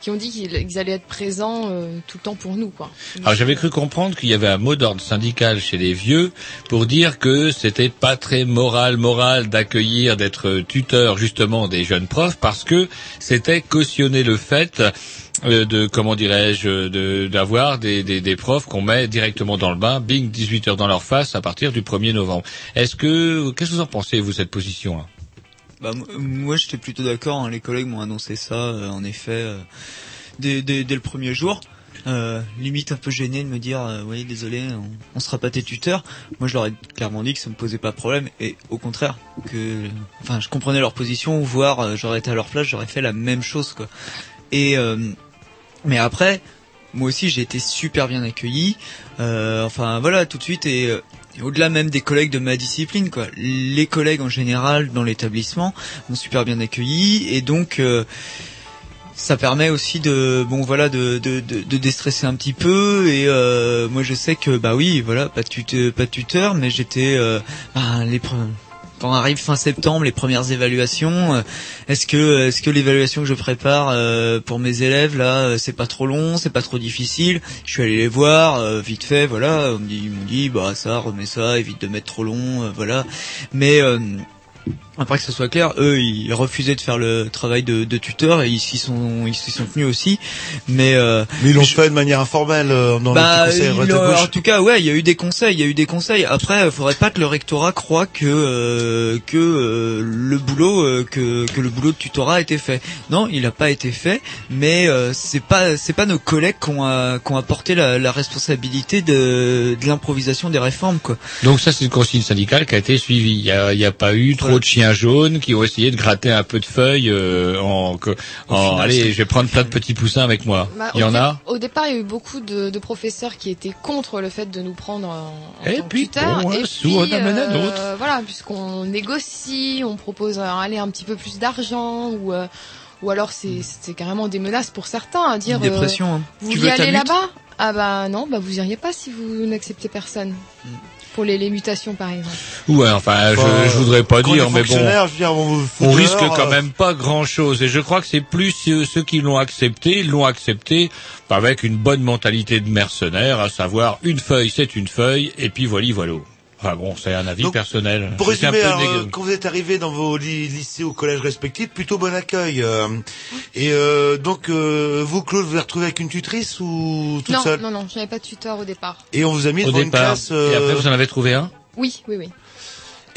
qui ont dit qu'ils allaient être présents euh, tout le temps pour nous, quoi. Alors j'avais cru comprendre qu'il y avait un mot d'ordre syndical chez les vieux pour dire que c'était pas très moral moral d'accueillir d'être tuteur justement des jeunes profs parce que c'était cautionner le fait euh, de comment dirais-je de d'avoir des, des, des profs qu'on met directement dans le bain, bing 18 heures dans leur face à partir du 1er novembre. Est-ce que qu'est-ce que vous en pensez vous cette position là Bah, moi, j'étais plutôt d'accord. hein. Les collègues m'ont annoncé ça, euh, en effet, euh, dès, dès, le premier jour. Euh, limite un peu gêné de me dire, oui, désolé, on, on sera pas tes tuteurs. Moi, je leur ai clairement dit que ça me posait pas de problème, et au contraire, que, enfin, je comprenais leur position, voire j'aurais été à leur place, j'aurais fait la même chose, quoi. Et mais après, moi aussi, j'ai été super bien accueilli. Enfin, voilà, tout de suite et au-delà même des collègues de ma discipline, quoi. Les collègues en général dans l'établissement m'ont super bien accueilli. Et donc euh, ça permet aussi de bon voilà de, de, de, déstresser un petit peu. Et euh, moi je sais que bah oui voilà pas de tuteur, pas de tuteur mais j'étais euh, bah, quand arrive fin septembre les premières évaluations euh, est-ce que est-ce que l'évaluation que je prépare euh, pour mes élèves là euh, c'est pas trop long c'est pas trop difficile? Je suis allé les voir euh, vite fait voilà. On me dit- dit bah ça remets ça évite de mettre trop long euh, voilà. Mais euh, après que ce soit clair, eux ils refusaient de faire le travail de, de tuteur et ils s'y sont ils s'y sont tenus aussi. Mais euh, Mais ils l'ont fait de manière informelle euh, dans bah, conseil il en tout cas, ouais, il y a eu des conseils, il y a eu des conseils. Après, il faudrait pas que le rectorat croit que euh, que euh, le boulot euh, que que le boulot de tutorat a été fait. Non, il n'a pas été fait, mais euh, c'est pas c'est pas nos collègues qui ont qui ont apporté la, la responsabilité de de l'improvisation des réformes, quoi. Donc ça, c'est une consigne syndicale qui a été suivie. Il n'y a, il y a pas eu trop de chiens jaunes qui ont essayé de gratter un peu de feuilles euh, en... que- en final, allez, je vais prendre plein de petits poussins avec moi. Bah, il y en a Au départ, il y a eu beaucoup de, de professeurs qui étaient contre le fait de nous prendre en, en Et tant que puis, tuteurs. bon, et un puis, en amène un autre. euh, voilà, puisqu'on négocie, on propose euh, aller un petit peu plus d'argent ou euh, ou alors c'est c'est carrément des menaces pour certains à dire. Une dépression, euh, hein. Vous Tu y allez là-bas? Ah bah non, bah vous iriez pas si vous n'acceptez personne. Pour les, les mutations par exemple. Ouais, enfin, je, Enfin, je voudrais pas dire, mais bon, fonctionnaires, je veux dire, on, risque quand euh, même pas grand-chose. Et je crois que c'est plus ceux, ceux qui l'ont accepté, l'ont accepté avec une bonne mentalité de mercenaire, à savoir une feuille, c'est une feuille, et puis voilà, voilà. Enfin bon, c'est un avis Donc, personnel. Pour résumer, peu alors, euh, quand vous êtes arrivé dans vos ly- lycées ou collèges respectifs, plutôt bon accueil. euh, et euh, donc, euh, vous, Claude, vous vous êtes retrouvé avec une tutrice ou toute non, seule? non, non, je n'avais pas de tuteur au départ. Et on vous a mis Au devant une départ. classe. euh, Et après, vous en avez trouvé un? Oui, oui, oui.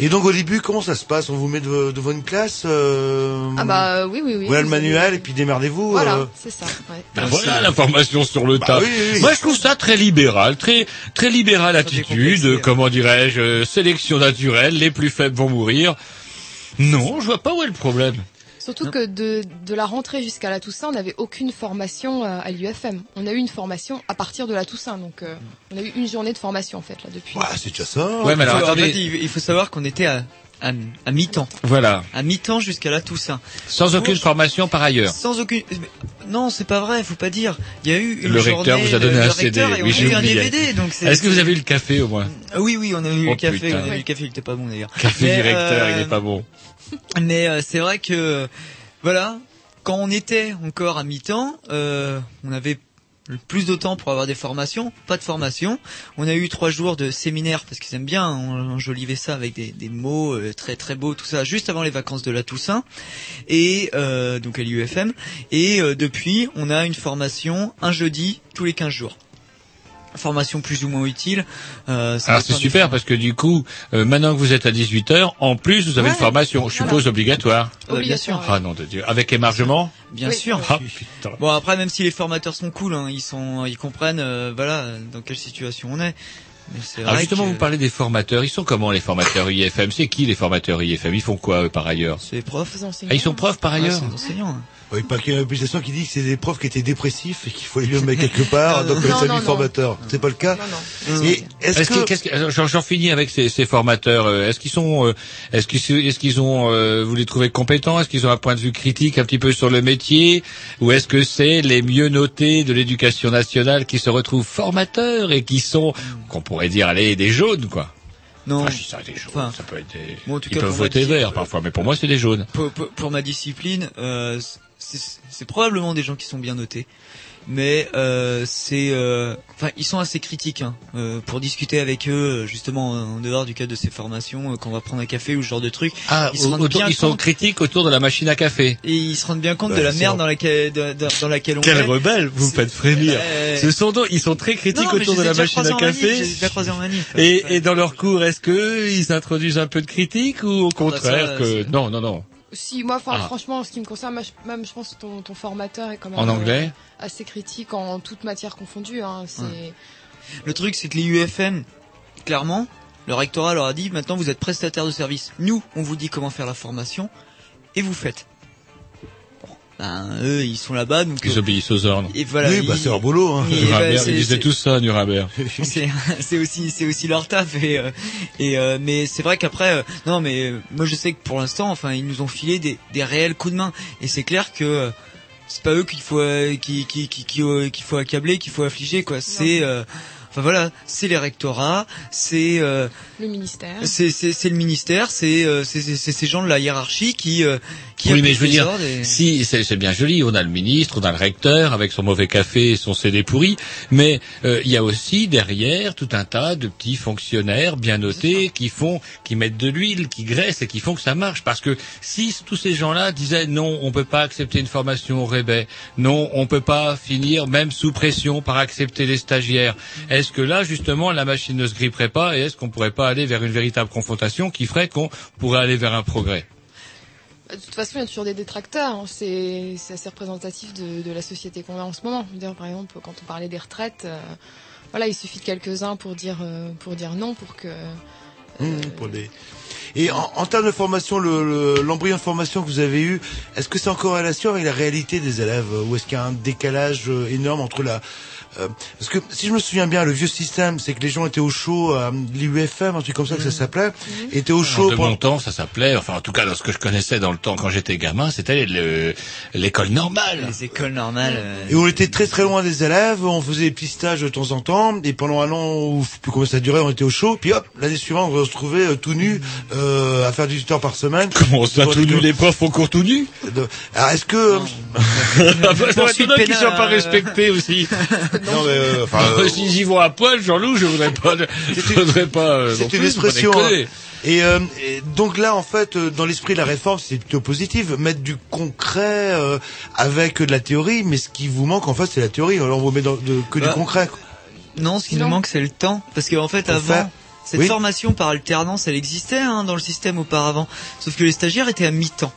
Et donc, au début, comment ça se passe? On vous met de- devant une classe euh, Ah bah oui, oui, oui. Voilà le manuel et puis démerdez-vous. Voilà, euh. c'est ça. ouais. Ben voilà la formation sur le Bah tas. oui, oui, oui. Moi, je trouve ça très libéral, très très libéral attitude. euh, Comment dirais-je euh, Sélection naturelle. Les plus faibles vont mourir. Non, je vois pas où est le problème. Surtout que de, de la rentrée jusqu'à la Toussaint, on n'avait aucune formation euh, à l'UFM. On a eu une formation à partir de la Toussaint, donc euh, on a eu une journée de formation en fait là depuis. Ouais, c'est déjà ça. Ouais, mais alors, En fait, attendez. il il faut savoir qu'on était à, à, à mi-temps. Voilà. À mi-temps jusqu'à la Toussaint. Sans aucune formation par ailleurs. Sans aucune. Non, c'est pas vrai, faut pas dire. Il y a eu une Le recteur journée, vous a donné le- un le CD. recteur, et on Oui, a j'ai eu un. DVD, donc c'est. Est-ce que vous avez eu le café au moins? Ah Oui, oui, on a eu Oh, le café. putain. On a eu le café, il était pas bon d'ailleurs. Café Mais, du recteur, euh, il est pas bon. Mais euh, c'est vrai que, voilà, quand on était encore à mi-temps, euh, on avait plus de temps pour avoir des formations, pas de formation. On a eu trois jours de séminaire parce qu'ils aiment bien en- enjoliver ça avec des, mots euh, très très beaux, tout ça, juste avant les vacances de la Toussaint et donc à l'UFM. Et depuis, on a une formation un jeudi tous les 15 jours. Formation plus ou moins utile. Euh, ça Alors dépend c'est super parce que du coup, euh, maintenant que vous êtes à 18h, en plus vous avez Ouais. une formation, je suppose, obligatoire. Euh, bien sûr. Ah non de Dieu. Avec émargement Bien Oui. sûr. Ah putain. Bon après même si les formateurs sont cool, hein, ils sont, ils comprennent, euh, voilà, dans quelle situation on est. Mais Alors justement, que vous parlez des formateurs. Ils sont comment les formateurs IFM C'est qui les formateurs IFM Ils font quoi eux, par ailleurs? C'est les profs. Les enseignants. Ah, ils sont profs par Ouais, ailleurs? c'est les enseignants. hein. Oui, pas qu'il y a une publication qui dit que c'est des profs qui étaient dépressifs et qu'il faut les mettre quelque part, donc Non, non, non. formateur. C'est pas le cas Non, non. Et est-ce Est-ce que... que, qu'est-ce que- alors, j'en, finis avec ces, ces formateurs. euh, Est-ce qu'ils sont, euh, est-ce qu'ils, est-ce qu'ils ont, euh, vous les trouvez compétents? Est-ce qu'ils ont un point de vue critique un petit peu sur le métier? Ou est-ce que c'est les mieux notés de l'éducation nationale qui se retrouvent formateurs et qui sont, qu'on pourrait dire, allez, des jaunes, quoi? Non. Ah, je dis ça, des jaunes. Enfin, ça peut être des... moi, en tout Ils cas, peuvent voter vert parfois, mais pour moi, c'est des jaunes. Pour, pour- pour ma discipline, euh, c'est c'est probablement des gens qui sont bien notés, mais euh, c'est, euh, enfin, ils sont assez critiques hein, euh, pour discuter avec eux, justement en dehors du cadre de ces formations, euh, quand on va prendre un café ou ce genre de truc. Ah, ils se rendent autour- bien ils sont critiques autour de la machine à café. et ils se rendent bien compte Bah, de la merde dans laquelle, dans, laquelle on Quel est. rebelle, vous me faites frémir. Euh, Ce sont donc, ils sont très critiques non, autour de la machine à café. en manif. Et, et dans leur cours, est-ce que ils introduisent un peu de critique ou au contraire ça, que c'est- non, non, non. Si moi, enfin, Ah. franchement, en ce qui me concerne, même je pense que ton, ton formateur est quand même En euh, anglais assez critique en toute matière confondue. Hein. Ouais. Le truc, c'est que les UFM, clairement, le rectorat leur a dit, maintenant vous êtes prestataire de service. Nous, on vous dit comment faire la formation, et vous faites. Ben, eux, ils sont là-bas, donc... Ils euh, obéissent aux ordres. et voilà, oui, bah c'est leur boulot. Hein. et, bah, Nuremberg, c'est- ils disaient tous ça, Nuremberg. c'est c'est aussi c'est aussi leur taf et euh, et euh, mais c'est vrai qu'après euh, non mais euh, moi je sais que pour l'instant enfin ils nous ont filé des des réels coups de main et c'est clair que euh, c'est pas eux qu'il faut euh, qui qui qui qui, euh, qu'il faut accabler qu'il faut affliger quoi c'est euh, enfin voilà c'est les rectorats c'est euh, le ministère. c'est c'est c'est le ministère c'est euh, c'est c'est c'est ces gens de la hiérarchie qui euh, qui Oui, mais je veux dire, et- si c'est bien joli, on a le ministre, on a le recteur avec son mauvais café et son CD pourri, mais euh, il y a aussi derrière tout un tas de petits fonctionnaires bien notés qui font, qui mettent de l'huile, qui graissent et qui font que ça marche. Parce que si tous ces gens-là disaient non, on peut pas accepter une formation au rébet, non, on peut pas finir même sous pression par accepter les stagiaires, est-ce que là justement la machine ne se gripperait pas et est-ce qu'on pourrait pas aller vers une véritable confrontation qui ferait qu'on pourrait aller vers un progrès? De toute façon, il y a toujours des détracteurs. hein. C'est c'est assez représentatif de, de la société qu'on a en ce moment. D'ailleurs, par exemple, quand on parlait des retraites, euh, voilà, il suffit de quelques-uns pour dire euh, pour dire non pour que. Mmh, pour les- Et en, en termes de formation, le- le- l'embryon de formation que vous avez eu, est-ce que c'est en corrélation avec la réalité des élèves? Ou est-ce qu'il y a un décalage euh, énorme entre la, euh, parce que si je me souviens bien, le vieux système, c'est que les gens étaient au show, euh, l'UFM, un truc comme ça que ça s'appelait, étaient au show. de pendant- mon temps, ça s'appelait, enfin en tout cas dans ce que je connaissais dans le temps quand j'étais gamin, c'était le- l'école normale. Les écoles normales. euh, Et on était très très loin des élèves, on faisait des petits stages de temps en temps, et pendant un an, ou je sais plus combien ça durait, on était au show, puis hop, l'année suivante, on se retrouvait euh, tout nu, euh, à faire 18 heures par semaine. Comment ça, tout nu, les profs font cours tout nu De- Alors est-ce que... Ah bah, m'étonne qu'ils pénal, soient pas euh, respectés aussi. non mais... euh, enfin, euh, S'ils y vont à poil, Jean-Loup, je voudrais pas, je voudrais pas. euh, C'est une expression. hein. Et, euh, et donc là, en fait, euh, dans l'esprit de la réforme, c'est plutôt positif. Mettre du concret euh, avec de la théorie, mais ce qui vous manque, en fait, c'est la théorie. Alors on vous met dans, de- que Bah, du concret. quoi. Non, ce qui nous manque, c'est le temps. Parce qu'en fait, avant, faire. cette Oui. formation par alternance, elle existait hein, dans le système auparavant. Sauf que les stagiaires étaient à mi-temps.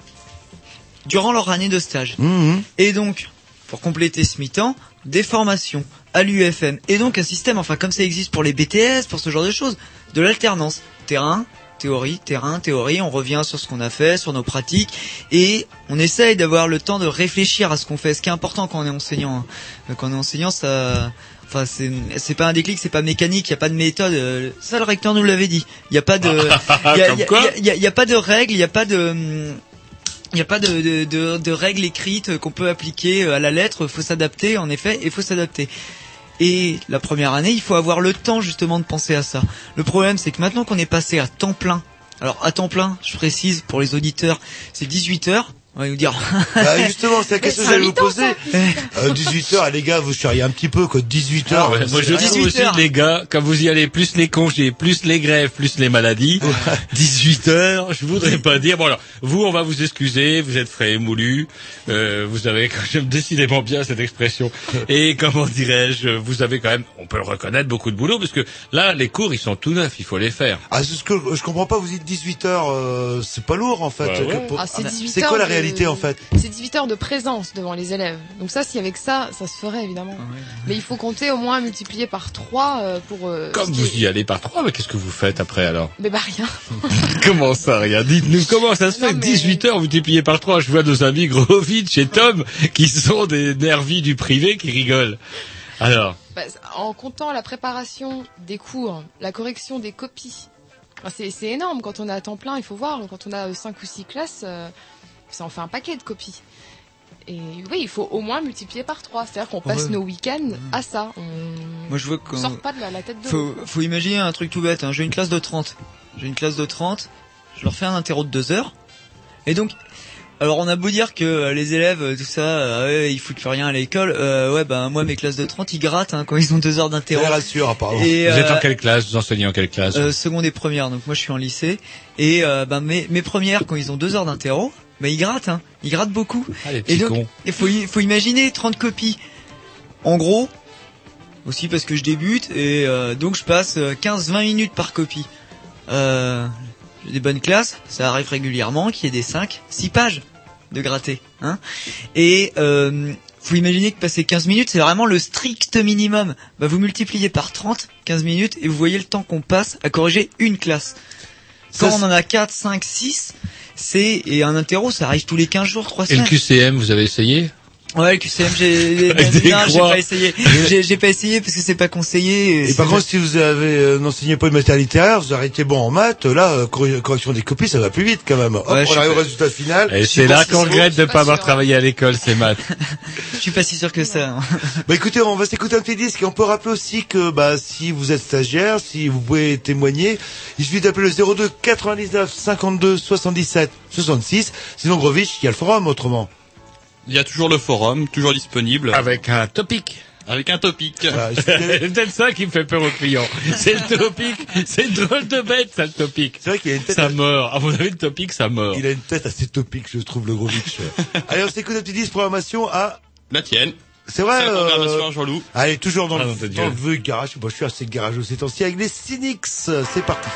Durant leur année de stage. Mhm. Et donc, pour compléter ce mi-temps, des formations à l'UFM. Et donc un système, enfin comme ça existe pour les BTS, pour ce genre de choses, de l'alternance. Terrain, théorie, terrain, théorie, on revient sur ce qu'on a fait, sur nos pratiques, et on essaye d'avoir le temps de réfléchir à ce qu'on fait. Ce qui est important quand on est enseignant. hein. Quand on est enseignant, ça... Enfin, c'est c'est pas un déclic, c'est pas mécanique, il y a pas de méthode. euh, Ça, le recteur nous l'avait dit. Il y a pas de, il y a, y a- y y a pas de règles, il y a pas de, hum, il n'y a pas de, de, de, règles écrites qu'on peut appliquer à la lettre. faut s'adapter, en effet, et faut s'adapter. Et la première année, il faut avoir le temps justement de penser à ça. Le problème, c'est que maintenant qu'on est passé à temps plein, alors à temps plein, je précise pour les auditeurs, c'est 18 heures. On va nous dire. Bah, justement, c'est la question que j'allais un vous poser. Euh, 18 heures, les gars, vous charriez un petit peu, quoi. 18 heures. Ah ouais, moi je trouve aussi 18 les gars, quand vous y allez, plus les congés, plus les grèves, plus les maladies, 18 heures, je voudrais pas dire. Bon alors, vous on va vous excuser, vous êtes frais et moulu, euh, vous avez j'aime décidément bien cette expression. Et comment dirais-je, vous avez quand même, on peut le reconnaître, beaucoup de boulot, parce que là les cours ils sont tout neufs, il faut les faire. Ah, c'est ce que je comprends pas. Vous dites 18 heures, euh, c'est pas lourd en fait. Bah ouais. Que pour- Ah, c'est 18 C'est quoi heures la de- réalité en fait C'est 18 heures de présence devant les élèves. Donc ça, si avec ça, ça se ferait évidemment. Mais il faut compter au moins multiplier par 3 pour... euh, Comme vous est- y allez par trois, mais qu'est-ce que vous faites après alors Mais bah rien. Comment ça, rien? Dites-nous, comment ça se fait Non, que mais- 18 heures multiplié par 3 Je vois nos amis Grovitch et Tom qui sont des nervis du privé qui rigolent. Alors, Bah, en comptant la préparation des cours, la correction des copies, c'est énorme. Quand on est à temps plein, il faut voir, quand on a 5 ou 6 classes, euh, ça en fait un paquet de copies. Et oui, il faut au moins multiplier par 3. C'est-à-dire qu'on passe Ouais. nos week-ends à ça. On Moi, je on qu'on sort pas de la, la tête de faut, faut imaginer un truc tout bête. Hein. J'ai une classe de 30. J'ai une classe de 30. Je leur fais un interro de 2 heures. Et donc, alors on a beau dire que euh, les élèves, euh, tout ça, euh, ouais, ils foutent plus rien à l'école. Euh, ouais, ben moi mes classes de 30, ils grattent hein, quand ils ont 2 heures Ça d'interro. les rassure, apparemment. Et, vous êtes en quelle classe? Vous enseignez en quelle classe? euh, seconde et première, donc moi je suis en lycée. Et euh, ben mes, mes premières, quand ils ont 2 heures d'interro, ben ils grattent, hein. ils grattent beaucoup. Ah, les Et donc, il faut, faut imaginer 30 copies. En gros, aussi parce que je débute, et euh, donc je passe 15-20 minutes par copie. Euh, j'ai des bonnes classes, ça arrive régulièrement qu'il y ait des 5, 6 pages de gratter. Hein et euh, faut imaginer que passer 15 minutes, c'est vraiment le strict minimum. Bah, vous multipliez par 30, 15 minutes, et vous voyez le temps qu'on passe à corriger une classe. Quand Ça, on en a 4, 5, 6, c'est, et un interro, ça arrive tous les 15 jours, 3 Et le semaines. QCM, vous avez essayé? Ouais, le QCM, j'ai, non, j'ai pas essayé. J'ai, j'ai pas essayé parce que c'est pas conseillé. Et par contre, si vous avez euh, n'enseignez pas une matière littéraire, vous arrêtez bon en maths, là, euh, correction des copies, ça va plus vite quand même. Hop, Ouais, on arrive au résultat final. Et c'est là qu'on regrette de ne pas pas avoir travaillé à l'école, c'est maths. je suis pas si sûr que ça. Bah écoutez, on va s'écouter un petit disque et on peut rappeler aussi que bah si vous êtes stagiaire, si vous pouvez témoigner, il suffit d'appeler le 02 99 52 77 66. Sinon Grovitch, il y a le forum autrement. Il y a toujours le forum, toujours disponible. Avec un topic. Avec un topic. Voilà, C'est peut-être ça qui me fait peur aux clients. C'est le topic. C'est drôle de bête, ça, le topic. C'est vrai qu'il a une tête, Ça mord. À mon avis, le topic, ça mord. il a une tête assez topique, je trouve, le Grovitch. Allez, on s'écoute un petit disque programmation à, La tienne. c'est vrai, C'est la euh, programmation à Jean-Loup. Allez, toujours dans, Ah, le, dans le garage. Moi, je suis assez garageux ces temps-ci avec les Cynics. C'est parti.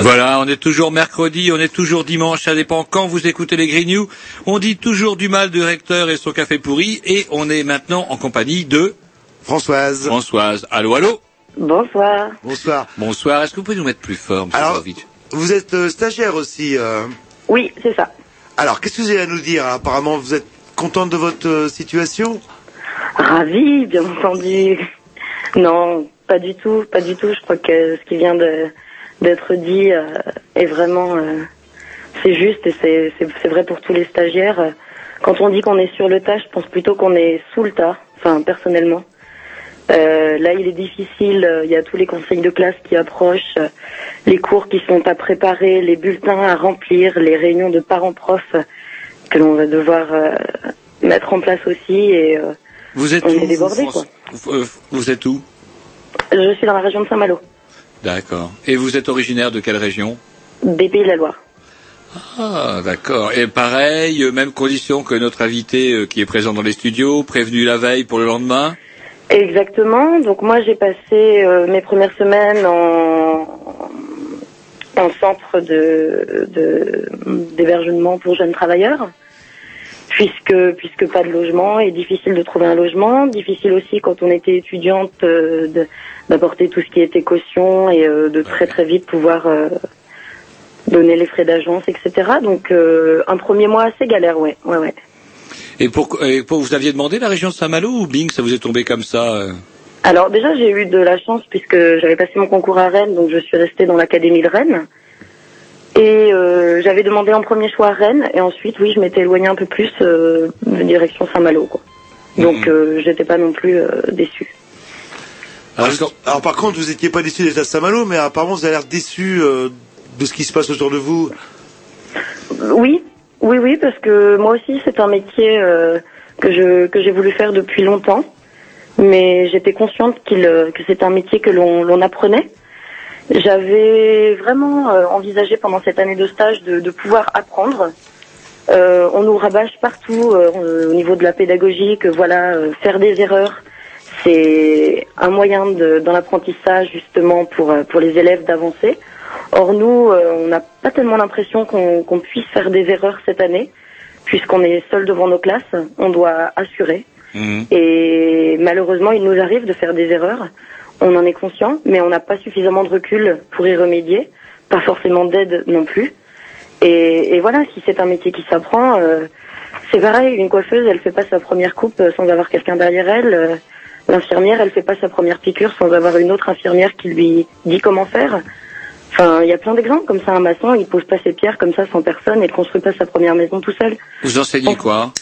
Voilà, on est toujours mercredi, on est toujours dimanche, ça dépend quand vous écoutez les Grignoux. On dit toujours du mal du recteur et son café pourri, et on est maintenant en compagnie de Françoise. Françoise. Allô, allô Bonsoir. Bonsoir. Bonsoir, est-ce que vous pouvez nous mettre plus fort, monsieur Alors, vous êtes euh, stagiaire aussi. euh. Oui, c'est ça. Alors, qu'est-ce que vous avez à nous dire Apparemment, vous êtes contente de votre euh, situation? Ravi, bien entendu. Non, pas du tout, pas du tout. Je crois que ce qui vient de d'être dit euh, est vraiment euh, c'est juste et c'est vrai pour tous les stagiaires. Quand on dit qu'on est sur le tas, je pense plutôt qu'on est sous le tas. Enfin, personnellement. Euh, là, il est difficile. Il y a tous les conseils de classe qui approchent, les cours qui sont à préparer, les bulletins à remplir, les réunions de parents-profs que l'on va devoir euh, mettre en place aussi. Et euh, Vous êtes on où est débordé, vous, quoi. Vous êtes où? Je suis dans la région de Saint-Malo, D'accord. Et vous êtes originaire de quelle région des Pays de la Loire. Ah, d'accord. Et pareil, euh, même condition que notre invité euh, qui est présent dans les studios, prévenu la veille pour le lendemain Exactement. Donc moi, j'ai passé euh, mes premières semaines en, en centre de de- d'hébergement pour jeunes travailleurs, puisque puisque pas de logement et difficile de trouver un logement, difficile aussi quand on était étudiante euh, d'apporter tout ce qui était caution et euh, de très très vite pouvoir euh, donner les frais d'agence, etc. Donc euh, un premier mois assez galère, ouais, ouais, ouais. Et pour, et pour vous aviez demandé la région de Saint-Malo ou Bing, ça vous est tombé comme ça euh? Alors déjà j'ai eu de la chance puisque j'avais passé mon concours à Rennes, donc je suis restée dans l'académie de Rennes. Et euh, j'avais demandé en premier choix Rennes et ensuite oui je m'étais éloignée un peu plus euh, de direction Saint-Malo quoi. Donc euh, j'étais pas non plus euh, déçue. alors, alors, par contre, vous n'étiez pas déçu d'être à Saint-Malo, mais apparemment, vous avez l'air déçu euh, de ce qui se passe autour de vous. Oui, oui, oui, parce que moi aussi c'est un métier euh, que je que j'ai voulu faire depuis longtemps, mais j'étais consciente qu'il que c'est un métier que l'on l'on apprenait. J'avais vraiment euh, envisagé pendant cette année de stage de, de pouvoir apprendre. Euh, on nous rabâche partout euh, au niveau de la pédagogie que voilà euh, faire des erreurs c'est un moyen de, dans l'apprentissage justement pour euh, pour les élèves d'avancer. Or nous, on n'a pas tellement l'impression qu'on qu'on puisse faire des erreurs cette année, puisqu'on est seul devant nos classes, on doit assurer. Et malheureusement, il nous arrive de faire des erreurs. On en est conscient, mais on n'a pas suffisamment de recul pour y remédier, pas forcément d'aide non plus. Et, et voilà, si c'est un métier qui s'apprend, euh, c'est pareil. Une coiffeuse, elle fait pas sa première coupe sans avoir quelqu'un derrière elle. Euh, L'infirmière, elle fait pas sa première piqûre sans avoir une autre infirmière qui lui dit comment faire. Enfin, il y a plein d'exemples comme ça. Un maçon, il pose pas ses pierres comme ça sans personne et ne construit pas sa première maison tout seul. Vous enseignez quoi?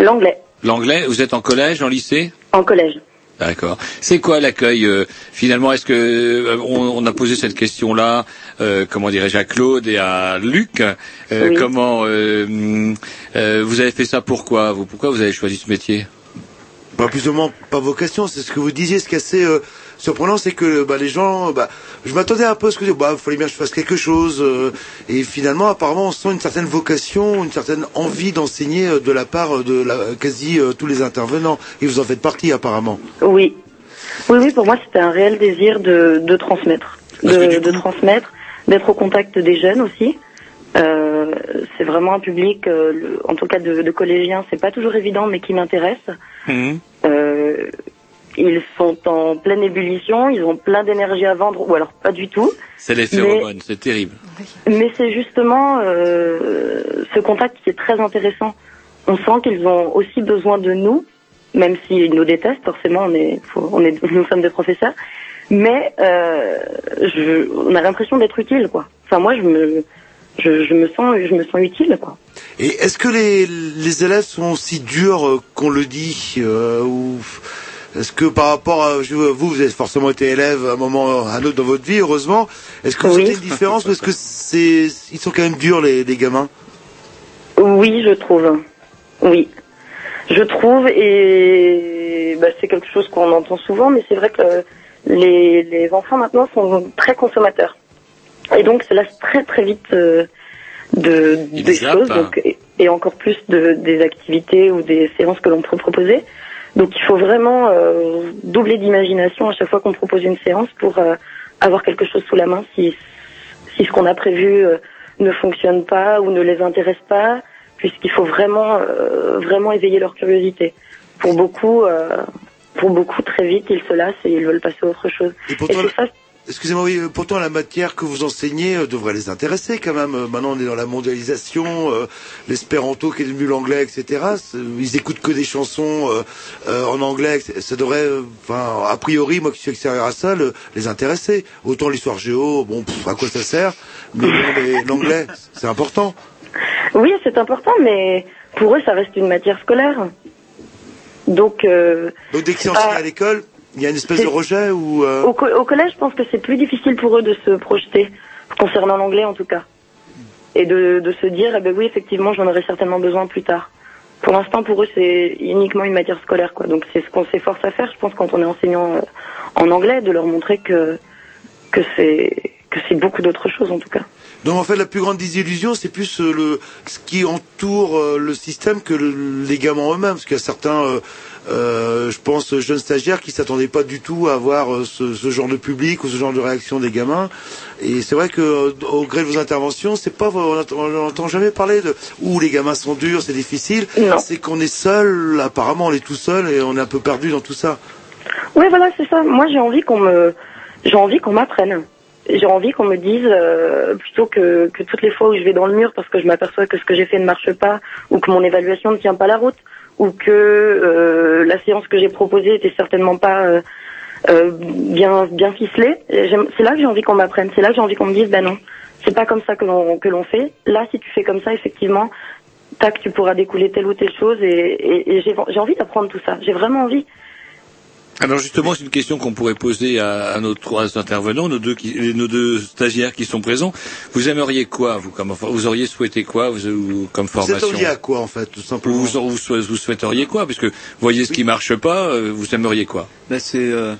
L'anglais, L'anglais? Vous êtes en collège, en lycée? En collège. D'accord. C'est quoi l'accueil euh, finalement Est-ce que euh, on, on a posé cette question-là, euh, comment dirais-je, à Claude et à Luc euh, Oui. Comment euh, euh, vous avez fait ça Pourquoi vous Pourquoi vous avez choisi ce métier? Pas plus ou moins pas vocation, c'est ce que vous disiez. Ce qui est assez euh, surprenant, c'est que bah, les gens, bah, je m'attendais un peu à ce que bah, fallait bien que je fasse quelque chose. euh, et finalement, apparemment, on sent une certaine vocation, une certaine envie d'enseigner euh, de la part de la, quasi euh, tous les intervenants. Et vous en faites partie, apparemment. Oui. Oui, oui, pour moi, c'était un réel désir de, de transmettre. De, de transmettre, d'être au contact des jeunes aussi. Euh, c'est vraiment un public, euh, le- en tout cas de, de collégiens, c'est pas toujours évident, mais qui m'intéresse. Euh, ils sont en pleine ébullition, ils ont plein d'énergie à vendre, ou alors pas du tout. C'est les phéromones, c'est terrible. Mais c'est justement euh, ce contact qui est très intéressant. On sent qu'ils ont aussi besoin de nous, même s'ils nous détestent. Forcément, on est, faut- on est, nous sommes des professeurs. Mais euh, je, on a l'impression d'être utile, quoi. Enfin, moi, je me, je, je me sens, je me sens utile, quoi. Et est-ce que les, les élèves sont aussi durs euh, qu'on le dit euh, ou est-ce que par rapport à vous, vous avez forcément été élève à un moment ou à un autre dans votre vie, heureusement. Est-ce que vous Oui. sentez une différence est-ce que c'est ils sont quand même durs les, les gamins? Oui, je trouve. Oui. Je trouve, et bah, c'est quelque chose qu'on entend souvent, mais c'est vrai que les, les enfants maintenant sont très consommateurs. Et donc, se lassent très très vite euh, de, Ils des zappent. choses, donc, et, et encore plus de, des activités ou des séances que l'on peut proposer. Donc, il faut vraiment euh, doubler d'imagination à chaque fois qu'on propose une séance pour euh, avoir quelque chose sous la main si, si ce qu'on a prévu euh, ne fonctionne pas ou ne les intéresse pas, puisqu'il faut vraiment, euh, vraiment éveiller leur curiosité. Pour beaucoup, euh, pour beaucoup, très vite, ils se lassent et ils veulent passer à autre chose. Et pourtant, c'est ça, Excusez-moi, oui, pourtant la matière que vous enseignez euh, devrait les intéresser quand même. Euh, Maintenant, on est dans la mondialisation, euh, l'espéranto qui est devenu l'anglais, etc. Ils écoutent que des chansons en anglais. Ça- devrait, enfin, a priori, moi qui suis extérieur à ça, le- les intéresser. Autant l'histoire géo, bon, pff, à quoi ça sert? Mais l'anglais, c'est important. Oui, c'est important, mais pour eux, ça reste une matière scolaire. Donc, euh, Donc dès enseigné pas- à l'école, il y a une espèce de rejet ou. euh, au, co- au collège, je pense que c'est plus difficile pour eux de se projeter, concernant l'anglais en tout cas, et de, de se dire, eh ben oui, effectivement, j'en aurai certainement besoin plus tard. Pour l'instant, pour eux, c'est uniquement une matière scolaire, quoi. Donc, c'est ce qu'on s'efforce à faire, je pense, quand on est enseignant euh, en anglais, de leur montrer que que c'est que c'est beaucoup d'autres choses, en tout cas. Donc en fait, la plus grande désillusion, c'est plus euh, le ce qui entoure euh, le système que le- les gamins eux-mêmes, parce qu'il y a certains, euh, je pense, jeunes stagiaires qui s'attendaient pas du tout à avoir ce, ce genre de public ou ce genre de réaction des gamins. Et c'est vrai que au gré de vos interventions, c'est pas, on n'entend- on n'entend jamais parler de où les gamins sont durs, c'est difficile. C'est qu'on est seul, apparemment, on est tout seul et on est un peu perdu dans tout ça. Oui, voilà, c'est ça. Moi, j'ai envie qu'on me, j'ai envie qu'on m'apprenne. J'ai envie qu'on me dise, euh, plutôt que, que toutes les fois où je vais dans le mur parce que je m'aperçois que ce que j'ai fait ne marche pas, ou que mon évaluation ne tient pas la route, ou que euh, la séance que j'ai proposée était certainement pas euh, euh, bien bien ficelée. C'est là que j'ai envie qu'on m'apprenne. C'est là que j'ai envie qu'on me dise, ben non, c'est pas comme ça que l'on que l'on fait. Là, si tu fais comme ça, effectivement, tac, tu pourras découler telle ou telle chose. Et, et, et j'ai envie d'apprendre tout ça. J'ai vraiment envie. Alors justement, c'est une question qu'on pourrait poser à, à nos trois intervenants, nos deux, qui- nos deux stagiaires qui sont présents. Vous aimeriez quoi, vous, comme, vous auriez souhaité quoi, vous, vous- comme Vous formation attendez à quoi en fait, tout simplement vous, vous, vous, vous souhaiteriez quoi Parce que vous voyez ce qui marche pas, euh, vous aimeriez quoi Bah, c'est euh,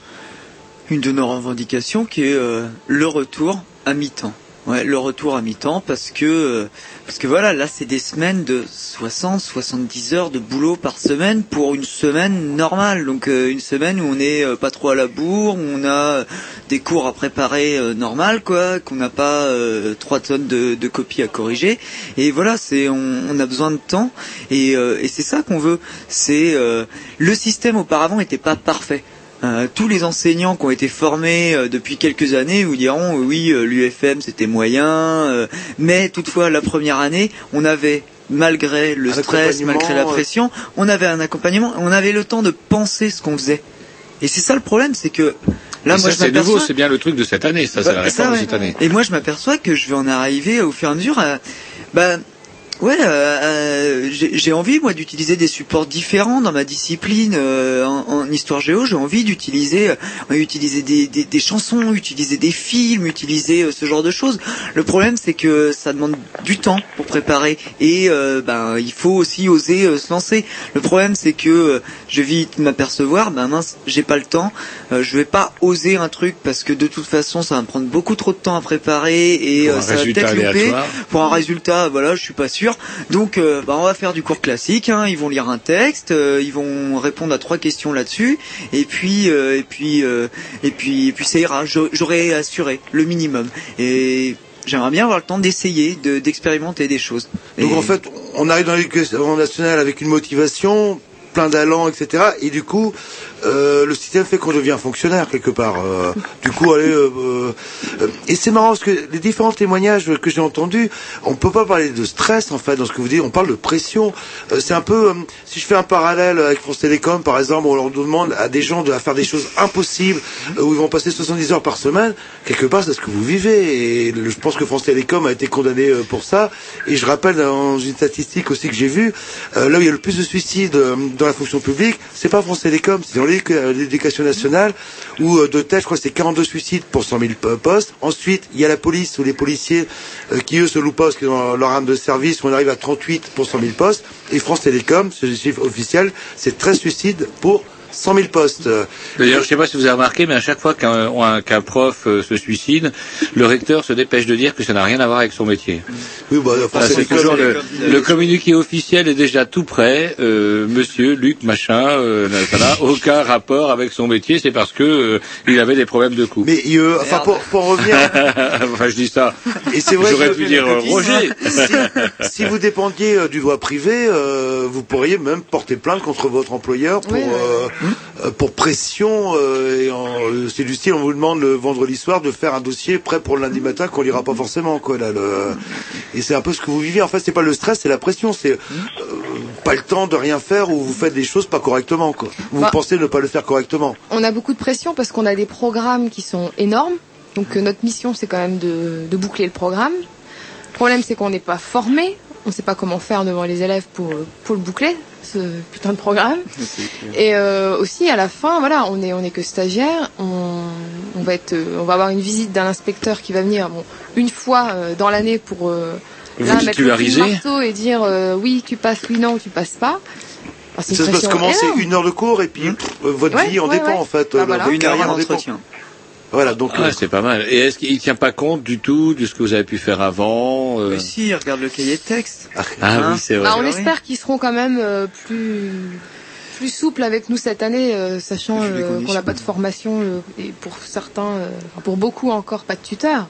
une de nos revendications qui est euh, le retour à mi-temps. Ouais, le retour à mi-temps parce que euh, parce que voilà, là c'est des semaines de 60 70 heures de boulot par semaine pour une semaine normale. Donc euh, une semaine où on est euh, pas trop à la bourre, où on a des cours à préparer euh, normal quoi, qu'on n'a pas euh, trois tonnes de, de copies à corriger et voilà, c'est on, on a besoin de temps et, euh, et c'est ça qu'on veut. C'est euh, le système auparavant n'était pas parfait. Euh, tous les enseignants qui ont été formés euh, depuis quelques années vous diront euh, oui euh, l'UFM c'était moyen euh, mais toutefois la première année on avait malgré le Un stress malgré la euh. pression on avait un accompagnement on avait le temps de penser ce qu'on faisait et c'est ça le problème c'est que là Et moi ça, je c'est nouveau, m'aperçois c'est bien le truc de cette année, ça, c'est la bah, réforme ça, de cette année. Et moi, je m'aperçois que je vais en arriver au fur et à mesure à, bah, ouais, euh, euh, j'ai envie, moi, d'utiliser des supports différents dans ma discipline. euh, en, en histoire géo, j'ai envie d'utiliser, euh, utiliser des, des, des chansons, utiliser des films, utiliser euh, ce genre de choses. Le problème, c'est que ça demande du temps pour préparer et euh, ben, il faut aussi oser se lancer. Le problème, c'est que je vais vite m'apercevoir, ben mince, j'ai pas le temps, euh, je vais pas oser un truc parce que de toute façon, ça va me prendre beaucoup trop de temps à préparer et euh, ça va peut-être louper. Pour un résultat, voilà, je suis pas sûr. Donc, euh, bah, on va faire du cours classique. Hein, ils vont lire un texte, euh, ils vont répondre à trois questions là-dessus, et puis, euh, et puis, euh, et puis, et puis, ça ira. J'aurai assuré le minimum. Et j'aimerais bien avoir le temps d'essayer, de- d'expérimenter des choses. Donc Et- en fait, on arrive dans l'éducation nationale avec une motivation, plein d'allant, etc. Et du coup, euh, le système fait qu'on devient fonctionnaire quelque part. Euh, du coup, allez. euh, euh, et c'est marrant parce que les différents témoignages que j'ai entendus, on peut pas parler de stress en fait dans ce que vous dites. On parle de pression. Euh, c'est un peu, si je fais un parallèle avec France Télécom, par exemple, on leur demande à des gens de faire des choses impossibles où ils vont passer 70 heures par semaine. Quelque part, c'est ce que vous vivez. Et je pense que France Télécom a été condamné pour ça. Et je rappelle dans une statistique aussi que j'ai vue, là où il y a le plus de suicides dans la fonction publique, c'est pas France Télécom, c'est euh, l'éducation nationale, où euh, de tête, je crois que c'est 42 suicides pour 100 000 po- postes. Ensuite, il y a la police ou les policiers euh, qui, eux, se louent pas parce qu'ils ont leur arme de service, on arrive à 38 pour 100 000 postes. Et France Télécom, c'est le chiffre officiel, c'est 13 suicides pour 100 000 postes. D'ailleurs, je sais pas si vous avez remarqué, mais à chaque fois qu'un un- qu'un prof euh, se suicide, le recteur se dépêche de dire que ça n'a rien à voir avec son métier. Oui, bah, enfin, Ah, c'est toujours le, le communiqué officiel est déjà tout prêt. Euh, monsieur Luc machin, euh, ça n'a aucun rapport avec son métier. C'est parce que euh, il avait des problèmes de couple. Mais euh, enfin, pour, pour en revenir, enfin, je dis ça. Et c'est vrai J'aurais que- pu dire euh, Roger. si, si vous dépendiez euh, du droit privé, euh, vous pourriez même porter plainte contre votre employeur pour, Oui, oui, euh, pour pression. euh, et euh, c'est du style, on vous demande le vendredi soir de faire un dossier prêt pour le lundi matin qu'on lira pas forcément. Quoi, là, le... Et c'est un peu ce que vous vivez. En fait, c'est pas le stress, c'est la pression. C'est pas le temps de rien faire ou vous faites des choses pas correctement. Quoi. Vous Bah. pensez ne pas le faire correctement. On a beaucoup de pression parce qu'on a des programmes qui sont énormes. Donc euh, notre mission, c'est quand même de, de boucler le programme. Le problème, c'est qu'on n'est pas formé. On ne sait pas comment faire devant les élèves pour, pour le boucler, ce putain de programme. Et euh, aussi, à la fin, voilà, on est, on est que stagiaire. On, on va être, euh, on va avoir une visite d'un inspecteur qui va venir, bon, une fois euh, dans l'année pour euh, Vous là, mettre le marteau et dire euh, oui, tu passes, oui, non, tu passes pas. Ah, Ça se passe comment? C'est une heure de cours et puis pff, votre Ouais, vie en ouais, dépend ouais. en fait. Euh, voilà. Une heure dépend. Voilà, donc Ah, euh, c'est pas mal. Et est-ce qu'il tient pas compte du tout de ce que vous avez pu faire avant euh Mais si, regarde le cahier de texte. Ah Hein oui, c'est vrai. Bah, on oui. espère qu'ils seront quand même euh, plus plus souples avec nous cette année, euh, sachant euh, qu'on n'a pas de formation euh, et pour certains, euh, pour beaucoup encore pas de tuteur.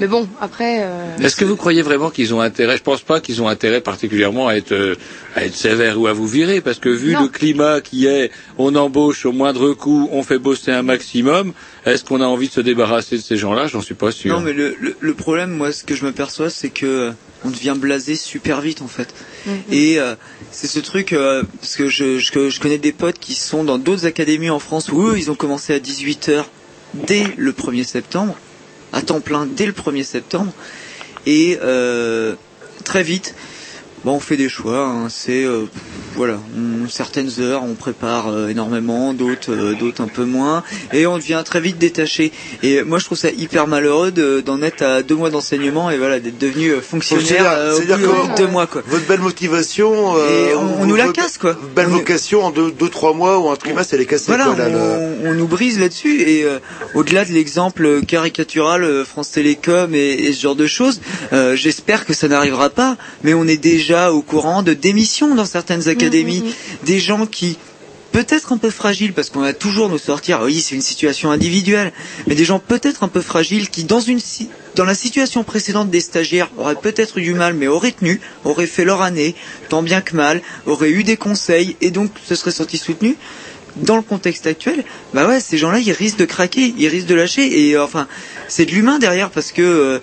Mais bon, après, euh, Est-ce que vous croyez vraiment qu'ils ont intérêt Je pense pas qu'ils ont intérêt particulièrement à être euh, à être sévères ou à vous virer, parce que vu Non. le climat qui est, on embauche au moindre coût, on fait bosser un maximum. Est-ce qu'on a envie de se débarrasser de ces gens-là? J'en suis pas sûr. Non, mais le, le, le problème, moi, ce que je m'aperçois, c'est que euh, on devient blasé super vite, en fait. Et euh, c'est ce truc, euh, parce que je, je, je connais des potes qui sont dans d'autres académies en France où eux, ils ont commencé à 18h dès le 1er septembre, à temps plein dès le 1er septembre, et euh, très vite, bon, on fait des choix. hein, c'est euh, voilà, on- certaines heures, on prépare euh, énormément, d'autres, euh, d'autres un peu moins, et on devient très vite détaché. Et moi, je trouve ça hyper malheureux de- d'en être à deux mois d'enseignement et voilà, d'être devenu euh, fonctionnaire C'est-à-dire- euh, au bout de deux mois, quoi. votre belle motivation, euh, Et on- on nous la casse, quoi. Belle On- vocation en deux, deux, trois mois ou un trimestre, elle est cassée. Voilà, quoi, là, le- on, on nous brise là-dessus et euh, au-delà de l'exemple caricatural euh, France Télécom et, et ce genre de choses, euh, j'espère que ça n'arrivera pas, mais on est déjà au courant de démissions dans certaines académies, des gens qui peut-être un peu fragiles parce qu'on a toujours nous sortir oui c'est une situation individuelle mais des gens peut-être un peu fragiles qui dans une dans la situation précédente des stagiaires auraient peut-être eu du mal mais auraient tenu auraient fait leur année tant bien que mal auraient eu des conseils et donc se seraient sentis soutenus. Dans le contexte actuel, bah ouais, ces gens-là, ils risquent de craquer, ils risquent de lâcher, et euh, enfin, c'est de l'humain derrière parce que euh,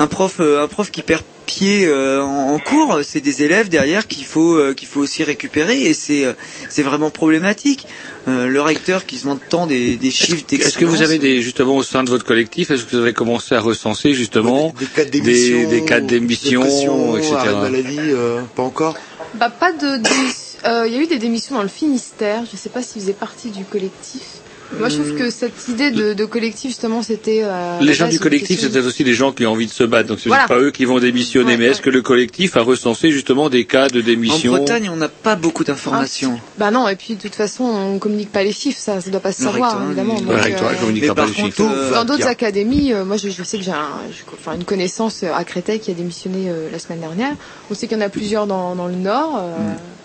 un prof, euh, un prof qui perd pied euh, en, cours, c'est des élèves derrière qu'il faut, euh, qu'il faut aussi récupérer, et c'est, c'est vraiment problématique. Le recteur qui se vante tant des, des chiffres Est-ce que vous avez des justement au sein de votre collectif, est-ce que vous avez commencé à recenser justement des cas des, d'émission, etc. maladie, euh, pas encore. bah, pas de. démission- euh, Il y a eu des démissions dans le Finistère. Je sais pas s'ils faisaient partie du collectif. Moi, je trouve que cette idée de, de collectif, justement, c'était. euh, Les gens du c'était collectif, peut-être aussi des gens qui ont envie de se battre, donc c'est Voilà. pas eux qui vont démissionner. Ouais, mais est-ce que le collectif a recensé justement des cas de En démission Bretagne, on n'a pas beaucoup d'informations. Bah non, et puis de toute façon, on communique pas les chiffres, ça, ça doit pas se savoir, recteur, évidemment. Donc, le recteur, euh, Mais pas les chiffres. euh, Dans d'autres académies, euh, moi je, je sais que j'ai un, enfin, une connaissance euh, à Créteil qui a démissionné euh, la semaine dernière. On sait qu'il y en a plusieurs dans, dans le Nord. euh, les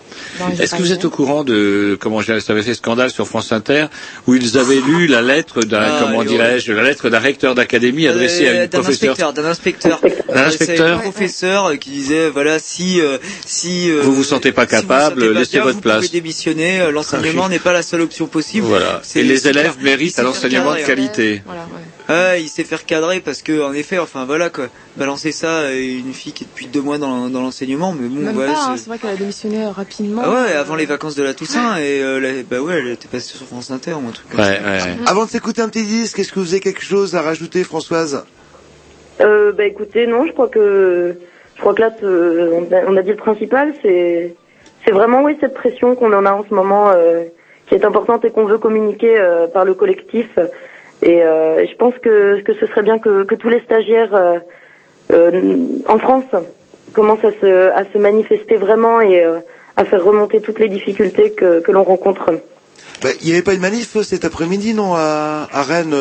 Est-ce que vous êtes au courant de comment j'ai- ça avait fait scandale sur France Inter où ils avaient lu la lettre d'un Ah, comment dirais-je la lettre d'un recteur d'académie adressée à Euh, une d'un professeure inspecteur, d'un inspecteur, D'un inspecteur. un professeur euh, qui disait voilà si euh, si euh, Vous vous sentez pas si vous capable, sentez pas laissez bien, votre vous place. pouvez démissionner. euh, L'enseignement n'est pas la seule option possible. Voilà. C'est- Et les élèves méritent un enseignement de qualité. Voilà, ouais. Ouais, il sait faire cadrer parce que en effet, enfin voilà quoi, balancer ça à une fille qui est depuis deux mois dans, dans l'enseignement, mais bon, Même ouais, pas, hein, c'est- c'est vrai qu'elle a démissionné euh, rapidement. ah ouais, avant les vacances de la Toussaint et euh, la- bah ouais, elle était passée sur France Inter ou un truc comme Ouais, ça. ouais. Avant de s'écouter un petit disque, est-ce que vous avez quelque chose à rajouter, Françoise? Euh, bah écoutez, non, je crois que je crois que là, on a, on a dit le principal, c'est c'est vraiment oui cette pression qu'on en a en ce moment euh, qui est importante et qu'on veut communiquer euh, par le collectif. Et euh, je pense que que ce serait bien que, que tous les stagiaires euh, euh, en France commencent à se à se manifester vraiment et à faire remonter toutes les difficultés que que l'on rencontre. Bah, il n'y avait pas une manif cet après-midi, non, à, à Rennes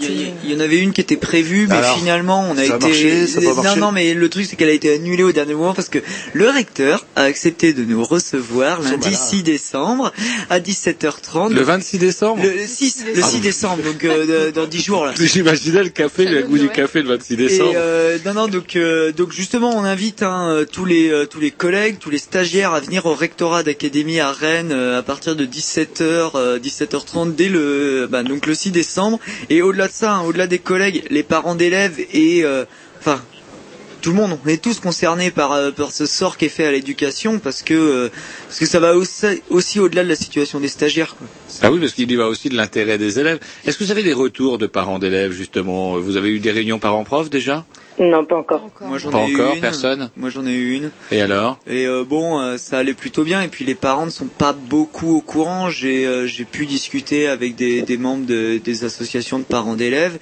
Il y, il y en avait une qui était prévue, mais Alors, finalement, on a ça a été. marché, ça a pas non, non, mais le truc c'est qu'elle a été annulée au dernier moment parce que le recteur a accepté de nous recevoir lundi malins. 6 décembre à 17h30. Le 26 décembre Le 6, le 6 décembre, donc euh, dans 10 jours là. J'imaginais le café, le goût du café le 26 décembre. Et euh, non, non, donc, euh, donc justement, on invite hein, tous les euh, tous les collègues, tous les stagiaires à venir au rectorat d'académie à Rennes euh, à partir de 17h, euh, 17h30 dès le bah, donc le 6 décembre. Et au-delà de ça, hein, au-delà des collègues, les parents d'élèves et euh, enfin tout le monde, on est tous concernés par, euh, par ce sort qui est fait à l'éducation parce que euh, parce que ça va aussi, au-delà de la situation des stagiaires. Ah oui, parce qu'il y va aussi de l'intérêt des élèves. Est-ce que vous avez des retours de parents d'élèves, justement? Vous avez eu des réunions parents-prof déjà? Non, pas encore. Moi j'en Pas ai eu encore, une. personne Moi j'en ai eu une. Et alors Et euh, bon, euh, ça allait plutôt bien. Et puis les parents ne sont pas beaucoup au courant. J'ai euh, j'ai pu discuter avec des, des membres de- des associations de parents d'élèves.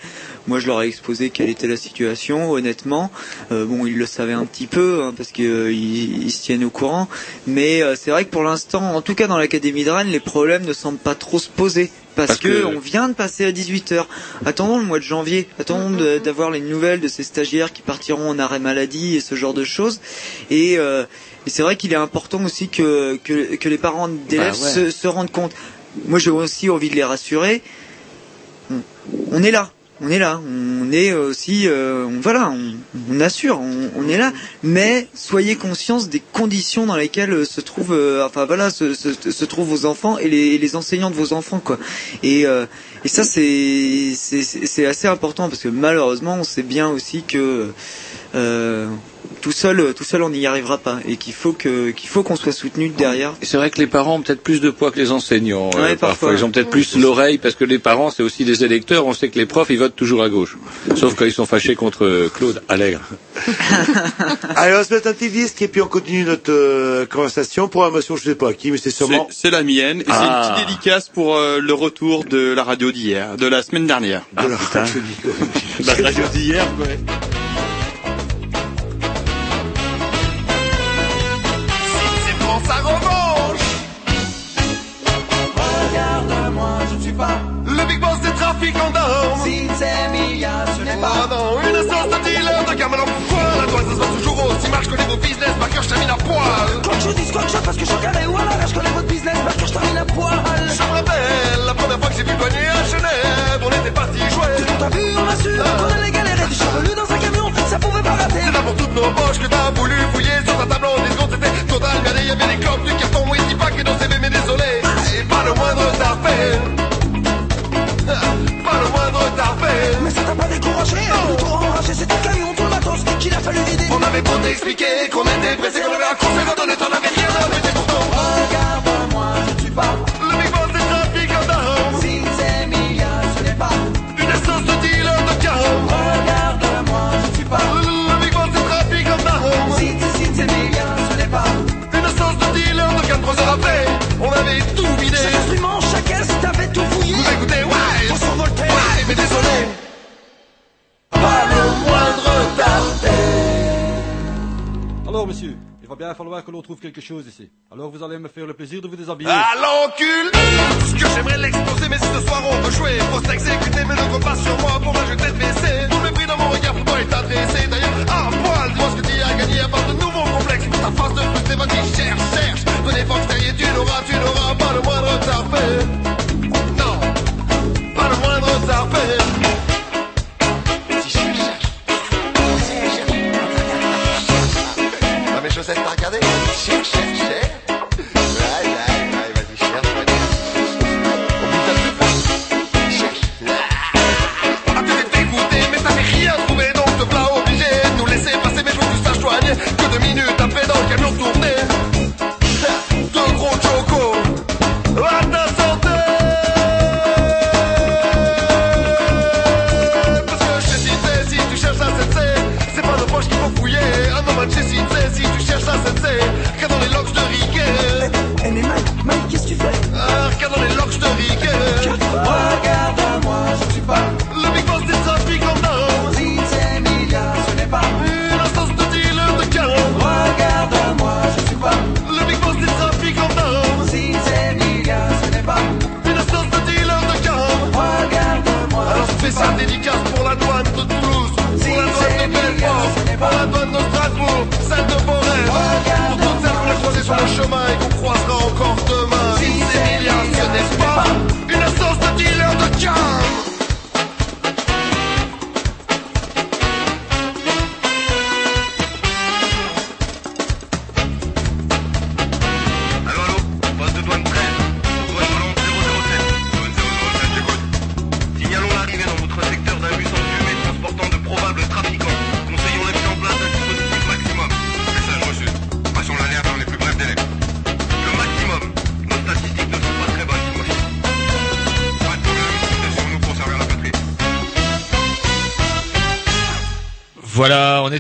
Moi, je leur ai exposé quelle était la situation. Honnêtement, Euh, bon, ils le savaient un petit peu hein, parce qu'ils ils se tiennent au courant. Mais euh, c'est vrai que pour l'instant, en tout cas dans l'académie de Rennes, les problèmes ne semblent pas trop se poser. Parce, Parce que, que- on vient de passer à 18h. Attendons le mois de janvier. Attendons d'avoir les nouvelles de ces stagiaires qui partiront en arrêt maladie et ce genre de choses. Et, euh, et c'est vrai qu'il est important aussi que, que, que les parents d'élèves Bah ouais. se, se rendent compte. Moi, j'ai aussi envie de les rassurer. On est là. On est là. On est aussi, euh, on- voilà, on, on assure, on, on est là. Mais soyez conscients des conditions dans lesquelles euh, se trouvent, euh, enfin voilà, se, se, se trouvent vos enfants et les, les enseignants de vos enfants, quoi. Et, euh, et ça, c'est c'est assez important parce que malheureusement, on sait bien aussi que euh, tout seul, tout seul, on n'y arrivera pas et qu'il faut que qu'il faut qu'on soit soutenu derrière. C'est vrai que les parents ont peut-être plus de poids que les enseignants. euh, Ouais, parfois. parfois. Ils ont peut-être plus l'oreille parce que les parents, c'est aussi des électeurs. On sait que les profs, ils votent toujours à gauche. Sauf quand ils sont fâchés contre euh, Claude Allègre. Allez, on va se mettre un petit disque et puis on continue notre euh, conversation. Programmation, je sais pas à qui, mais c'est sûrement... C'est c'est la mienne. Et Ah. c'est une petite dédicace pour euh, le retour de la radio d'hier, de la semaine dernière. De la radio La radio d'hier, ouais. Des trafiquants d'armes Si ce n'est pas Ah non, une essence de dealer de gamme alors pourquoi La toile ça se passe toujours aussi mal, je connais vos business, par cœur je termine à poil. Quoi que je dise, quoi que je fasse, que je suis carré ou à l'arrache, je connais votre business, par que je termine à poil. Je me rappelle, la première fois que j'ai vu Bonnier à Genève, on était parti jouer. Tout à vu, on a su, on allait galérer, du chevelu dans un camion, ça pouvait pas rater. C'est là pour toutes nos poches que t'as voulu fouiller sur ta table en 10 secondes, c'était total, regardez, y avait des clopes, du carton, oui, dis pas que dans CV, mais désolé, et pas le moindre tarpé Pas le moindre tarpé Mais ça t'a pas découragé, plutôt enragé, c'était camion, tout le matos qu'il a fallu vider On avait beau t'expliquer qu'on était pressé, qu'on avait un concert à donner, t'en avais rien à Monsieur, il va bien falloir que l'on trouve quelque chose ici. Alors, vous allez me faire le plaisir de vous déshabiller. À l'encul ce que j'aimerais l'exposer Mais ce soir on veut jouer. Faut s'exécuter mais ne pas sur moi Pour ajouter de baisser Tout le mépris dans mon regard pour toi est adressé. D'ailleurs, à poil Dis-moi ce que tu as gagné. À part de nouveaux complexes ta face de frustré Vas-y, cherche, cherche. Donnez force derrière Tu n'auras, tu n'auras pas le moindre tarpé Non Pas le moindre tarpé Ah, mes chaussettes, t'as regardé Cherche, cherche,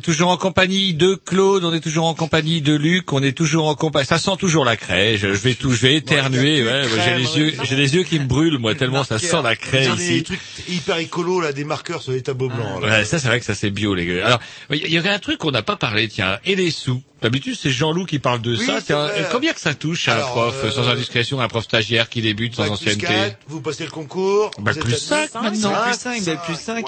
toujours en compagnie de Claude, on est toujours en compagnie de Luc, on est toujours en compagnie. Ça sent toujours la craie. Je, je vais tout, je vais éternuer. ouais, ouais, j'ai les yeux, j'ai les yeux qui me brûlent, moi, tellement ça sent la craie Genre des ici. trucs hyper écolo, là, des marqueurs sur les tableaux blancs. là. Ouais, ça c'est vrai que ça c'est bio les gars. Alors, il y aurait un truc qu'on n'a pas parlé, tiens, et les sous. D'habitude c'est Jean-Loup qui parle de Oui, ça. c'est combien que ça touche à un Alors, prof, euh, sans indiscrétion, un prof stagiaire qui débute sans Bac ancienneté 4, vous passez le concours. Vous plus êtes admis. 5 maintenant. Non, plus 5, bah, plus 5.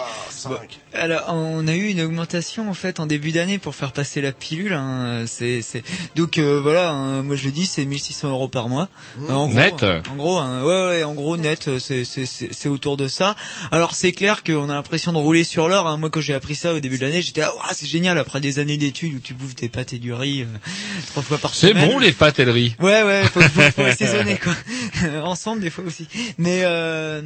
Alors, on a eu une augmentation en fait en début d'année pour faire passer la pilule. Hein. C'est, c'est... Donc euh, voilà, hein, moi je le dis, c'est 1600 euros par mois. Euh, en gros, Net En gros, hein, ouais, ouais, en gros net, c'est, c'est, c'est, c'est autour de ça. Alors c'est clair qu'on a l'impression de rouler sur l'or. Hein. Moi quand j'ai appris ça au début de l'année, j'étais ah c'est génial après des années d'études où tu bouffes des pâtes et du riz trois fois par C'est semaine. bon les pâtes et le riz. Ouais, ouais, faut, faut, faut assaisonner quoi. Ensemble des fois aussi. Mais euh,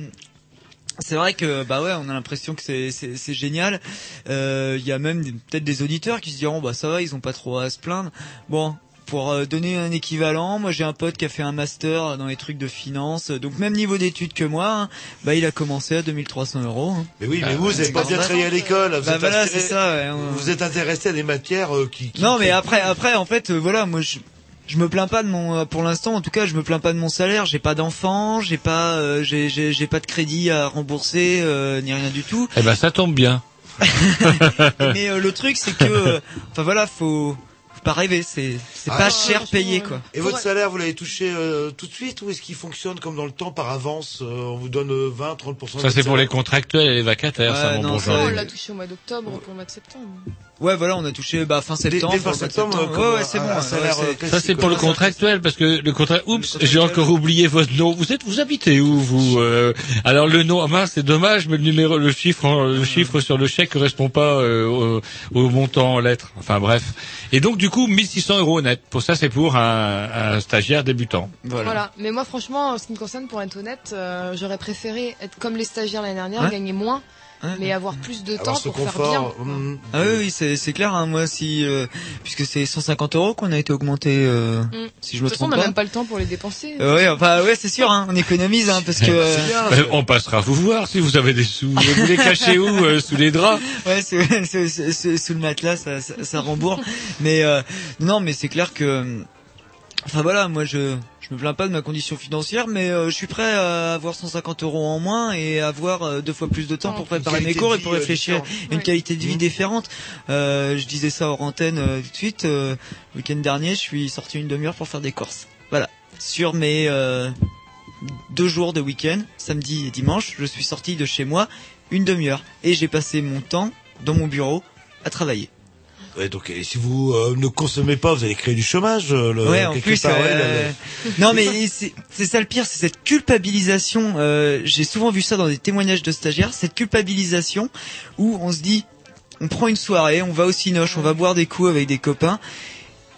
c'est vrai que bah ouais, on a l'impression que c'est c'est c'est génial. Euh, Il y a même peut-être des auditeurs qui se diront bah ça va, ils ont pas trop à se plaindre. Bon. Pour euh, donner un équivalent, moi j'ai un pote qui a fait un master dans les trucs de finance, donc même niveau d'études que moi, hein, bah il a commencé à 2300 euros. hein. Mais oui, mais Ah, vous, vous n'avez pas bien travaillé à l'école. Vous Bah êtes voilà, ça. ouais, on- Vous êtes intéressé à des matières euh, qui, qui- non, mais après, après, en fait, euh, voilà, moi, je, je me plains pas de mon, pour l'instant, en tout cas, je me plains pas de mon salaire. J'ai pas d'enfants, j'ai pas, euh, j'ai, pas de crédit à rembourser, euh, ni rien du tout. Eh ben ça tombe bien. mais euh, le truc, c'est que, euh, enfin voilà, faut pas rêver. C'est, c'est Ah, pas non, cher payé, quoi. Et votre salaire, vous l'avez touché euh, tout de suite ou est-ce qu'il fonctionne comme dans le temps par avance euh, On vous donne euh, 20, 30 Ça c'est pour les contractuels et les vacataires, ça non, bon ça, on l'a touché au mois d'octobre pour le mois de septembre. Ouais, voilà, on a touché, bah, fin septembre. dès fin septembre, Ouais, c'est bon. un ouais, euh, Ça c'est pour le contractuel parce que le contrat. Oups, j'ai encore oublié votre nom. Vous êtes, vous habitez où vous euh, Alors le nom, ah mince, c'est dommage, mais le numéro, le chiffre, le chiffre sur le chèque correspond pas euh, au, au montant en lettres. Enfin bref. Et donc du coup, 1600 euros net. Pour ça, c'est pour un, un stagiaire débutant. Voilà. Mais moi, franchement, en ce qui me concerne, pour être honnête, euh, j'aurais préféré être comme les stagiaires l'année dernière, Ouais. gagner moins, mais avoir plus de Avoir temps pour faire confort, bien. mm. Ah oui, oui, c'est, c'est clair. Hein, moi, si, euh, puisque c'est 150 euros qu'on a été augmenté, euh, Mm. si je me de toute façon, on trompe n'a pas. même pas le temps pour les dépenser. Euh, ouais, enfin, ouais, c'est sûr, hein, on économise, hein, parce que. euh, on passera vous voir si vous avez des sous. Vous les cachez où euh, Sous les draps Ouais, c'est, c'est- c'est- c'est- sous le matelas, ça, ça, ça rembourse. mais euh, non, mais c'est clair que. Enfin voilà, moi je je me plains pas de ma condition financière, mais euh, je suis prêt à avoir 150 euros en moins et avoir euh, deux fois plus de temps pour préparer mes cours et pour euh, réfléchir à une qualité de vie différente. Euh, je disais ça hors antenne euh, tout de suite. euh, le week-end dernier, je suis sorti une demi-heure pour faire des courses. Voilà, sur mes euh, deux jours de week-end, samedi et dimanche, je suis sorti de chez moi une demi-heure et j'ai passé mon temps dans mon bureau à travailler. Ouais, donc et si vous euh, ne consommez pas, vous allez créer du chômage. euh, Le, ouais, en plus, part, ouais, euh, non mais c'est ça le pire, c'est cette culpabilisation. J'ai souvent vu ça dans des témoignages de stagiaires, cette culpabilisation où on se dit, on prend une soirée, on va au cinoche, on va boire des coups avec des copains,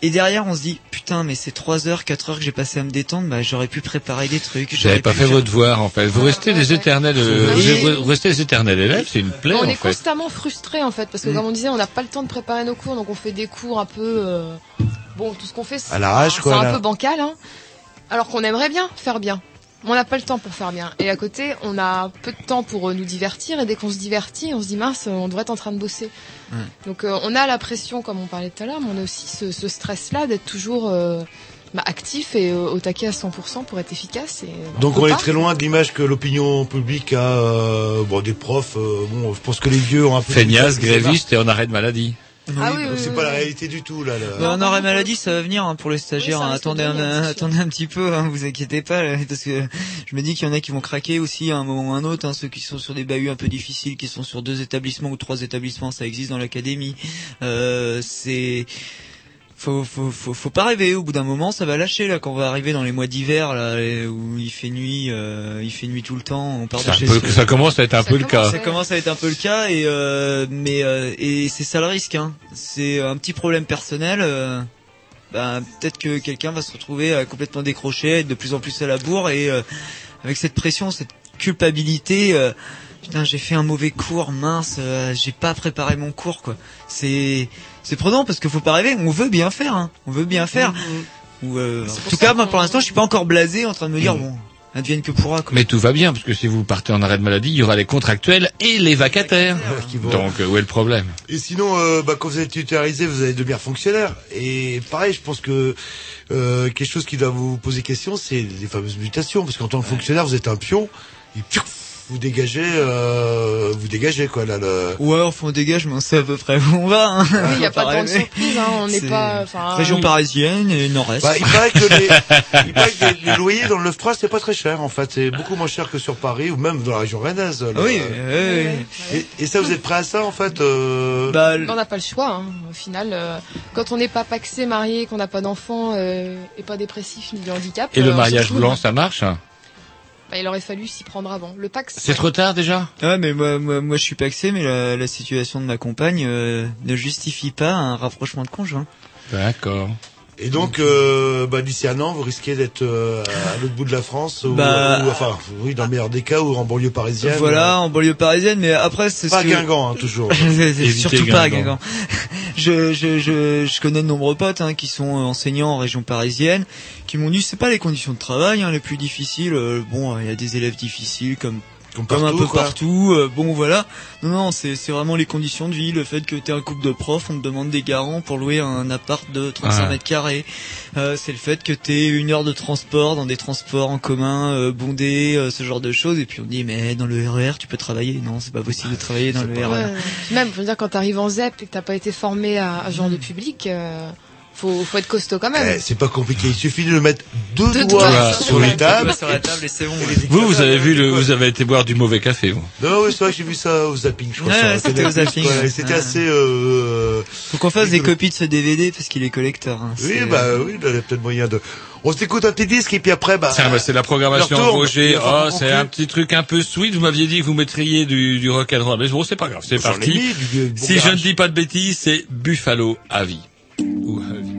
et derrière on se dit, putain, mais c'est 3 heures, 4 heures que j'ai passé à me détendre, bah j'aurais pu préparer des trucs. N'avez pas fait faire- votre devoir en fait. Vous restez des éternels, euh, Et- vous restez des éternels élèves. C'est une plaie on en est fait. constamment frustré en fait, parce que Mm. comme on disait, on n'a pas le temps de préparer nos cours, donc on fait des cours un peu, euh, bon, tout ce qu'on fait, c'est un peu bancal, hein, alors qu'on aimerait bien faire bien. On n'a pas le temps pour faire bien. Et à côté, on a peu de temps pour euh, nous divertir. Et dès qu'on se divertit, on se dit mince, on devrait être en train de bosser. Donc euh, on a la pression, comme on parlait tout à l'heure, mais on a aussi ce, ce stress-là d'être toujours euh, bah, actif et euh, au taquet à 100% pour être efficace. Et, bah, Donc on est très loin de l'image que l'opinion publique a. euh, bon, des profs. euh, bon, je pense que les vieux ont un peu. Feignasse, gréviste et en arrêt de maladie. Ah oui, c'est oui, pas la réalité du tout là. le- Bah, un arrêt maladie, ça va venir hein, pour les stagiaires. Hein. attendez, de un, attendez un petit peu, hein, vous inquiétez pas, là, parce que je me dis qu'il y en a qui vont craquer aussi à un moment ou à un autre. Hein, ceux qui sont sur des bahuts un peu difficiles, qui sont sur deux établissements ou trois établissements, ça existe dans l'académie. Euh, c'est faut, faut, faut, faut pas rêver. Au bout d'un moment, ça va lâcher là quand on va arriver dans les mois d'hiver là où il fait nuit, euh, il fait nuit tout le temps. On part de chez peu- soi. ça commence à être un peu le cas. Ça commence à être un peu le cas et euh, mais euh, et c'est ça le risque. Hein. C'est un petit problème personnel. euh, bah, peut-être que quelqu'un va se retrouver euh, complètement décroché, être de plus en plus à la bourre et euh, avec cette pression, cette culpabilité. euh, putain, j'ai fait un mauvais cours, mince, euh, j'ai pas préparé mon cours quoi. C'est c'est prenant parce qu'il faut pas rêver. On veut bien faire, hein. on veut bien faire. Ou euh, en tout cas, moi pour l'instant, je suis pas encore blasé en train de me dire bon, advienne que pourra. Quoi. Mais tout va bien, parce que si vous partez en arrêt de maladie, il y aura les contractuels et les vacataires. Donc, euh, où est le problème? Et sinon, euh, bah, quand vous êtes titularisé, vous allez devenir fonctionnaire. Et pareil, je pense que euh, quelque chose qui doit vous poser question, c'est les fameuses mutations. Parce qu'en tant que fonctionnaire, vous êtes un pion, et piouf, vous dégagez, euh, vous dégagez quoi là. Le... Ouais, enfin on dégage, mais on sait à peu près où on va. Hein. Oui, il n'y a pas de grande rêver. surprise, hein, on n'est pas, enfin. Région oui. parisienne et nord-est. Bah, il paraît que les, il paraît que les, les loyers dans le 9-3 c'est pas très cher en fait, c'est beaucoup moins cher que sur Paris ou même dans la région rennaise. oui, oui, oui. Et, et ça, vous êtes prêt à ça en fait euh... Bah, On n'a pas le choix, hein, au final. euh, quand on n'est pas paxé, marié, qu'on n'a pas d'enfant euh, et pas dépressif ni de handicap. Et le euh, mariage blanc, ça marche? Bah, Il aurait fallu s'y prendre avant. Le pax. C'est trop tard déjà? Ouais, mais moi, moi, moi, je suis paxé, mais la, la situation de ma compagne euh, ne justifie pas un rapprochement de conjoint. D'accord. Et donc, euh, bah, d'ici un an, vous risquez d'être euh, à l'autre bout de la France, ou, Bah, ou, enfin, oui, dans le meilleur des cas, ou en banlieue parisienne. Voilà, en banlieue parisienne, mais après c'est Pas ce que- Guingamp, hein, toujours. Surtout pas à Guingamp. Je, je, je, je connais de nombreux potes hein, qui sont enseignants en région parisienne, qui m'ont dit c'est pas les conditions de travail hein, les plus difficiles. euh, bon, il y a des élèves difficiles comme Comme comme un peu quoi. partout. euh, bon, voilà. Non, non, c'est c'est vraiment les conditions de vie, le fait que t'es un couple de profs, on te demande des garants pour louer un appart de 35 Ah. mètres carrés. Euh, c'est le fait que t'es une heure de transport dans des transports en commun euh, bondés, euh, ce genre de choses. Et puis on dit mais dans le RER tu peux travailler. Non, c'est pas possible de travailler dans le RER. Puis Même, je veux dire, quand t'arrives en ZEP et que t'as pas été formé à, à ce genre de public, euh, faut, faut être costaud quand même. Eh, c'est pas compliqué, il suffit de le mettre deux, Deux doigts, doigts sur sur les la tables. sur la table et c'est bon. Vous, vous avez vu le, vous avez été boire du mauvais café, vous. Non, oui, c'est vrai que j'ai vu ça au zapping, je crois. Ouais, c'était au zapping, ouais. C'était Ouais. assez, euh, Faut qu'on fasse des copies de ce DVD parce qu'il est collector. hein. oui, bah, oui, il y a peut-être moyen de, on s'écoute un petit disque, et puis après, bah, Tiens, bah, c'est la programmation. Roger. Oh, c'est un petit truc un peu sweet. Vous m'aviez dit que vous mettriez du, du rock and roll. Mais bon, c'est pas grave, c'est parti. mis du- du bon si je ne dis pas de bêtises, c'est Buffalo à vie. Ou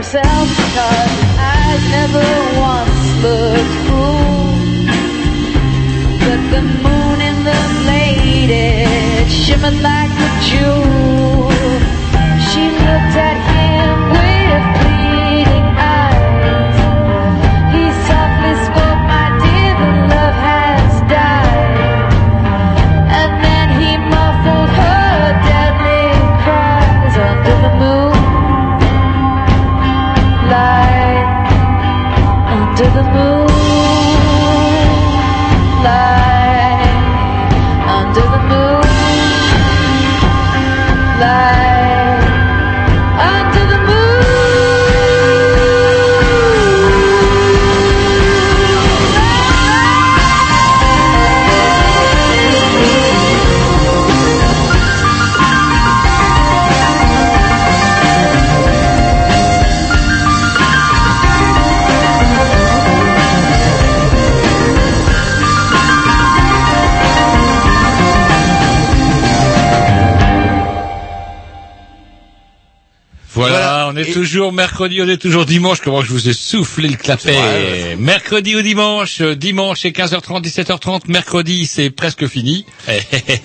herself because her eyes never once looked full. But the moon in the late, it shimmered like a jewel. Toujours mercredi, on est toujours dimanche. Comment je vous ai soufflé le clapet Mercredi ou dimanche euh, Dimanche c'est 15h30, 17h30. Mercredi c'est presque fini.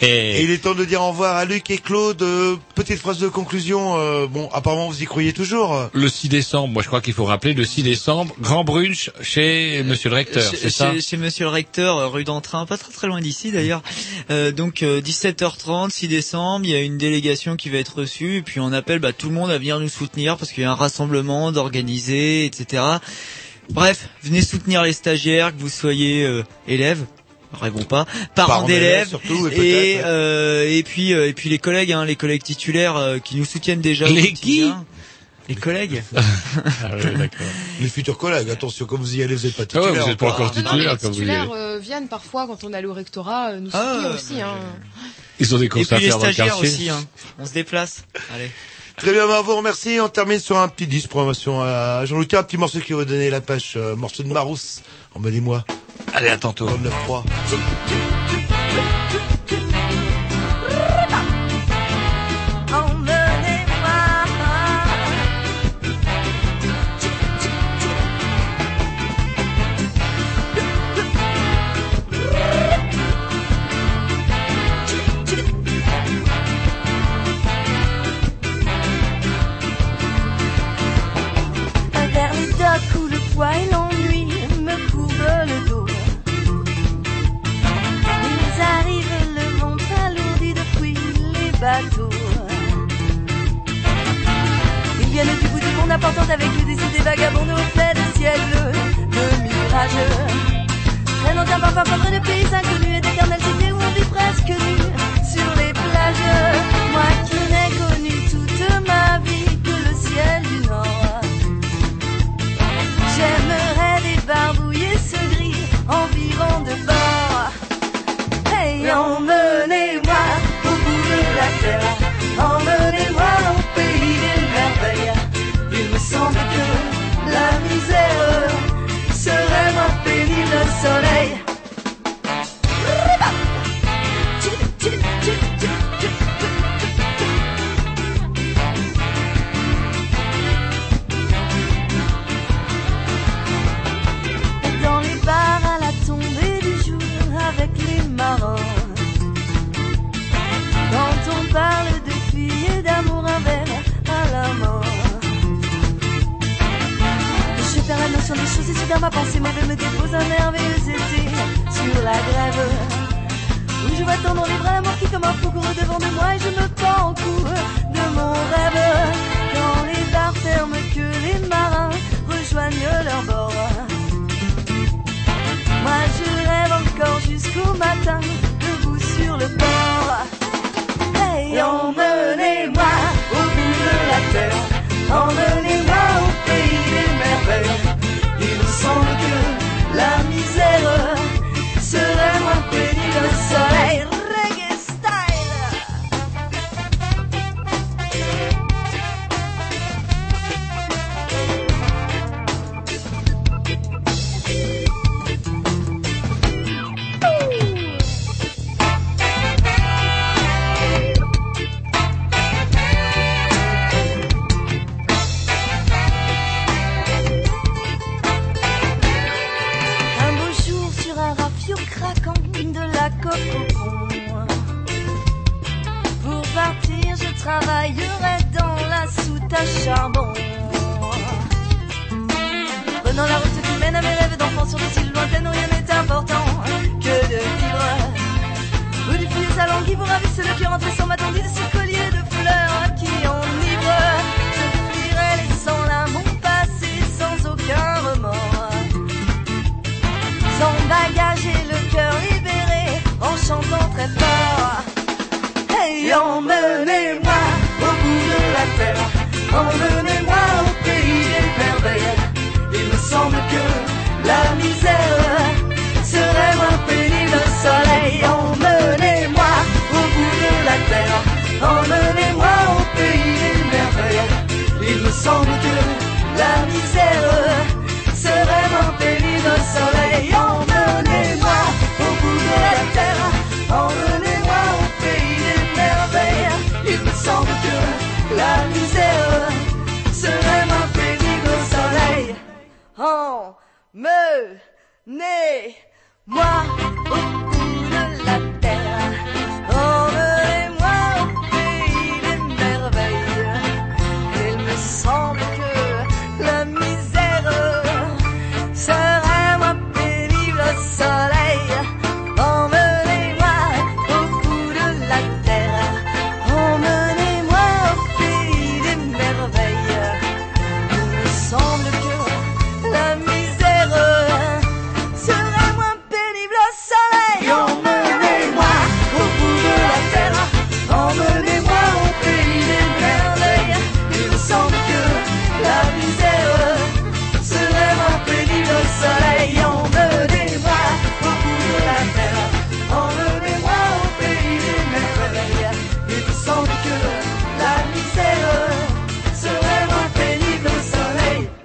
Et il est temps de dire au revoir à Luc et Claude. Euh, petite phrase de conclusion. euh, bon, apparemment vous y croyez toujours. Le 6 décembre, moi je crois qu'il faut rappeler, le 6 décembre, grand brunch chez Monsieur le Recteur, c'est ça chez, chez Monsieur le Recteur, euh, rue d'Entrain, pas très très loin d'ici d'ailleurs. Euh, donc euh, 17h30, 6 décembre, il y a une délégation qui va être reçue et puis on appelle bah, tout le monde à venir nous soutenir parce qu'il y a un rassemblement d'organiser, etc. Bref, venez soutenir les stagiaires, que vous soyez euh, élèves. Rêvons pas, parents Parents d'élèves, surtout, et et euh, et puis euh, et puis les collègues hein, les collègues titulaires euh, qui nous soutiennent déjà Les quotidien. les collègues Ah oui, d'accord. Les futurs collègues, attention, comme vous y allez, vous n'êtes pas Ah ouais, titulaire. vous êtes pas encore Non, non, titulaire les quand vous y titulaires allez. euh, viennent parfois quand on est allé au rectorat nous Ah, soutenir ouais, aussi. Hein. Ils ont des courses à faire dans aussi. Hein. On se déplace. Allez. Très bien, bah, vous remercie. On termine sur un petit 10 promotion à Jean-Luc, un petit morceau qui va donner la pêche, Un morceau de Marousse. Emmenez-moi. Allez, à tantôt. Ils viennent du bout du monde importante avec des idées vagabondes au fait de ciel bleu, de mirageux. Traînant un parfum pauvre de pays inconnus et d'éternelles cités où on vit presque nu sur les plages. Moi qui n'ai connu toute ma vie que le ciel du Nord. J'aimerais débarbouiller ce gris en vivant de bord. Hey, emmenez-moi terre. Emmenez-moi au pays des merveilles. Il me semble que la misère serait moins pénible au soleil.